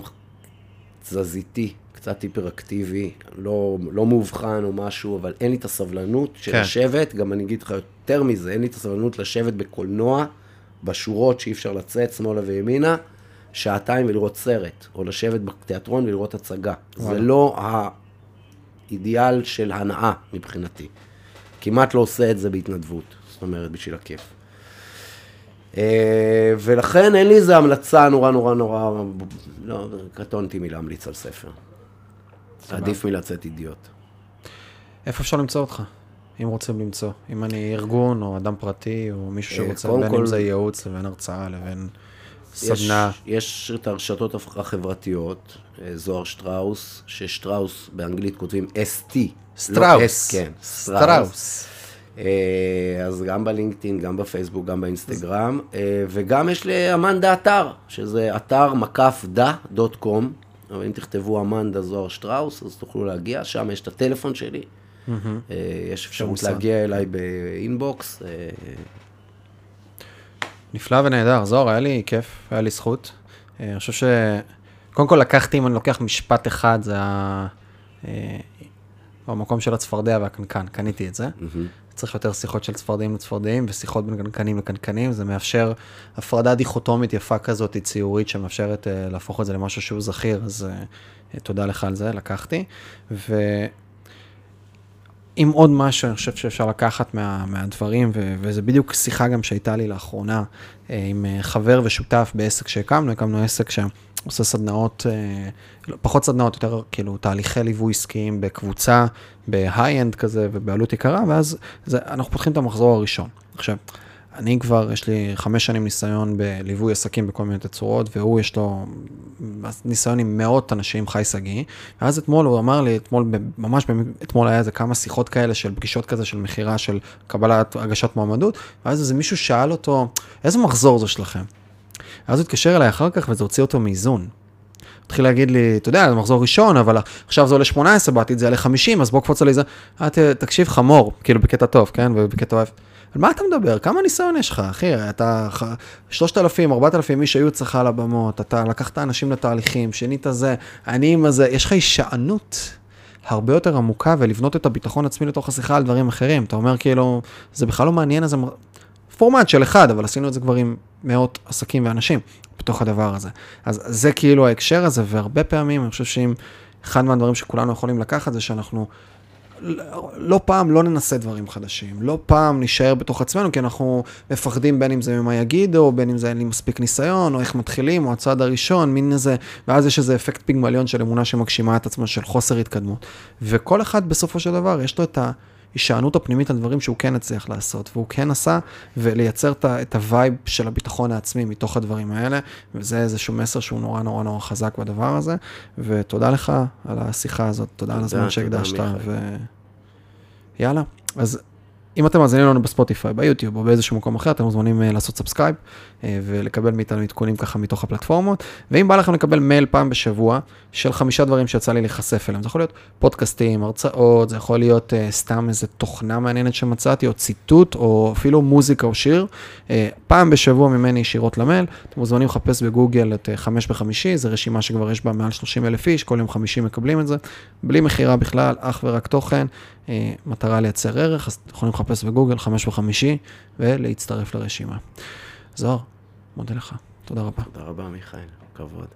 תזזיתי, קצת היפראקטיבי, לא, לא מאובחן או משהו, אבל אין לי את הסבלנות של כן. לשבת, גם אני אגיד לך יותר מזה, אין לי את הסבלנות לשבת בקולנוע, בשורות שאי אפשר לצאת, שמאלה וימינה, שעתיים ולראות סרט, או לשבת בתיאטרון ולראות הצגה. וואלה. זה לא האידיאל של הנאה מבחינתי. כמעט לא עושה את זה בהתנדבות, זאת אומרת, בשביל הכיף. אה, ולכן אין לי איזו המלצה נורא נורא נורא, לא, קטונתי מלהמליץ על ספר. עדיף מלצאת אידיוט. איפה אפשר למצוא אותך? אם רוצים למצוא. אם אני ארגון, או אדם פרטי, או מישהו אה, שרוצה, בין כל... אם זה ייעוץ לבין הרצאה, לבין סדנה. יש, יש את הרשתות החברתיות, אה, זוהר שטראוס, ששטראוס באנגלית כותבים ST. סטראוס. לא S, כן, סטראוס. אה, אז גם בלינקדאין, גם בפייסבוק, גם באינסטגרם, אה, וגם יש לאמנדה אתר, שזה אתר מקף the dot com, אבל אם תכתבו אמנדה זוהר שטראוס, אז תוכלו להגיע, שם יש את הטלפון שלי, יש אפשרות להגיע אליי באינבוקס. נפלא ונהדר. זוהר, היה לי כיף, היה לי זכות. אה, אני חושב ש... קודם כל לקחתי, אם אני לוקח משפט אחד, זה ה... אה, במקום של הצפרדע והקנקן, קניתי את זה. Mm-hmm. צריך יותר שיחות של צפרדעים לצפרדעים ושיחות בין קנקנים לקנקנים, זה מאפשר הפרדה דיכוטומית יפה כזאת, ציורית, שמאפשרת uh, להפוך את זה למשהו שהוא זכיר, אז uh, תודה לך על זה, לקחתי. ו... עם עוד משהו, אני חושב שאפשר לקחת מה, מהדברים, ו, וזה בדיוק שיחה גם שהייתה לי לאחרונה אה, עם אה, חבר ושותף בעסק שהקמנו, הקמנו עסק שעושה סדנאות, אה, לא, פחות סדנאות, יותר כאילו תהליכי ליווי עסקיים בקבוצה, בהיי-אנד כזה ובעלות יקרה, ואז זה, אנחנו פותחים את המחזור הראשון. עכשיו, אני כבר, יש לי חמש שנים ניסיון בליווי עסקים בכל מיני תצורות, והוא יש לו ניסיון עם מאות אנשים, חי שגיא. ואז אתמול הוא אמר לי, אתמול, ממש אתמול היה איזה כמה שיחות כאלה של פגישות כזה של מכירה של קבלת הגשת מועמדות, ואז איזה מישהו שאל אותו, איזה מחזור זה שלכם? אז הוא התקשר אליי אחר כך וזה הוציא אותו מאיזון. התחיל להגיד לי, אתה יודע, זה מחזור ראשון, אבל עכשיו זה עולה 18, בעתיד זה יעלה 50, אז בוא קפוץ על איזה, תקשיב חמור, כאילו בקטע טוב, כן, ובקטע אוהב. על מה אתה מדבר? כמה ניסיון יש לך, אחי? אתה, 3,000, 4,000 איש היו אצלך על הבמות, אתה לקחת אנשים לתהליכים, שינית זה, אני עם הזה, יש לך הישענות הרבה יותר עמוקה ולבנות את הביטחון עצמי לתוך השיחה על דברים אחרים. אתה אומר כאילו, זה בכלל לא מעניין איזה פורמט של אחד, אבל עשינו את זה כבר עם מאות עסקים ואנשים בתוך הדבר הזה. אז זה כאילו ההקשר הזה, והרבה פעמים אני חושב שאם אחד מהדברים שכולנו יכולים לקחת זה שאנחנו לא פעם לא ננסה דברים חדשים, לא פעם נישאר בתוך עצמנו, כי אנחנו מפחדים בין אם זה ממה יגידו, בין אם זה אין לי מספיק ניסיון, או איך מתחילים, או הצעד הראשון, מין איזה, ואז יש איזה אפקט פיגמליון של אמונה שמגשימה את עצמה, של חוסר התקדמות. וכל אחד בסופו של דבר, יש לו את ה... ההישענות הפנימית על דברים שהוא כן הצליח לעשות, והוא כן עשה, ולייצר את ה vibe של הביטחון העצמי מתוך הדברים האלה, וזה איזשהו מסר שהוא נורא נורא נורא חזק בדבר הזה, ותודה לך על השיחה הזאת, תודה על הזמן שהקדשת, ו... יאללה, אז אם אתם מאזינים לנו בספוטיפיי, ביוטיוב או באיזשהו מקום אחר, אתם מוזמנים אה, לעשות subscribe ולקבל מאיתנו עדכונים ככה מתוך הפלטפורמות. ואם בא לכם לקבל מייל פעם בשבוע של חמישה דברים שיצא לי להיחשף אליהם, זה יכול להיות פודקאסטים, הרצאות, זה יכול להיות אה, סתם איזה תוכנה מעניינת שמצאתי, או ציטוט, או אפילו מוזיקה או שיר. אה, פעם בשבוע ממני ישירות למייל, אתם מוזמנים לחפש בגוגל את אה, חמש בחמישי, זו רשימה שכבר יש בה מעל 30 אלף איש, כל יום חמישי מקבלים את זה, בלי מכירה בכלל, אך ורק תוכן. אה, מטרה לייצר ערך, אז אתם יכולים לחפש בגוגל חמש וחמישי ולהצטרף לרשימה. זוהר, מודה לך, תודה רבה. תודה רבה, מיכאל, כבוד.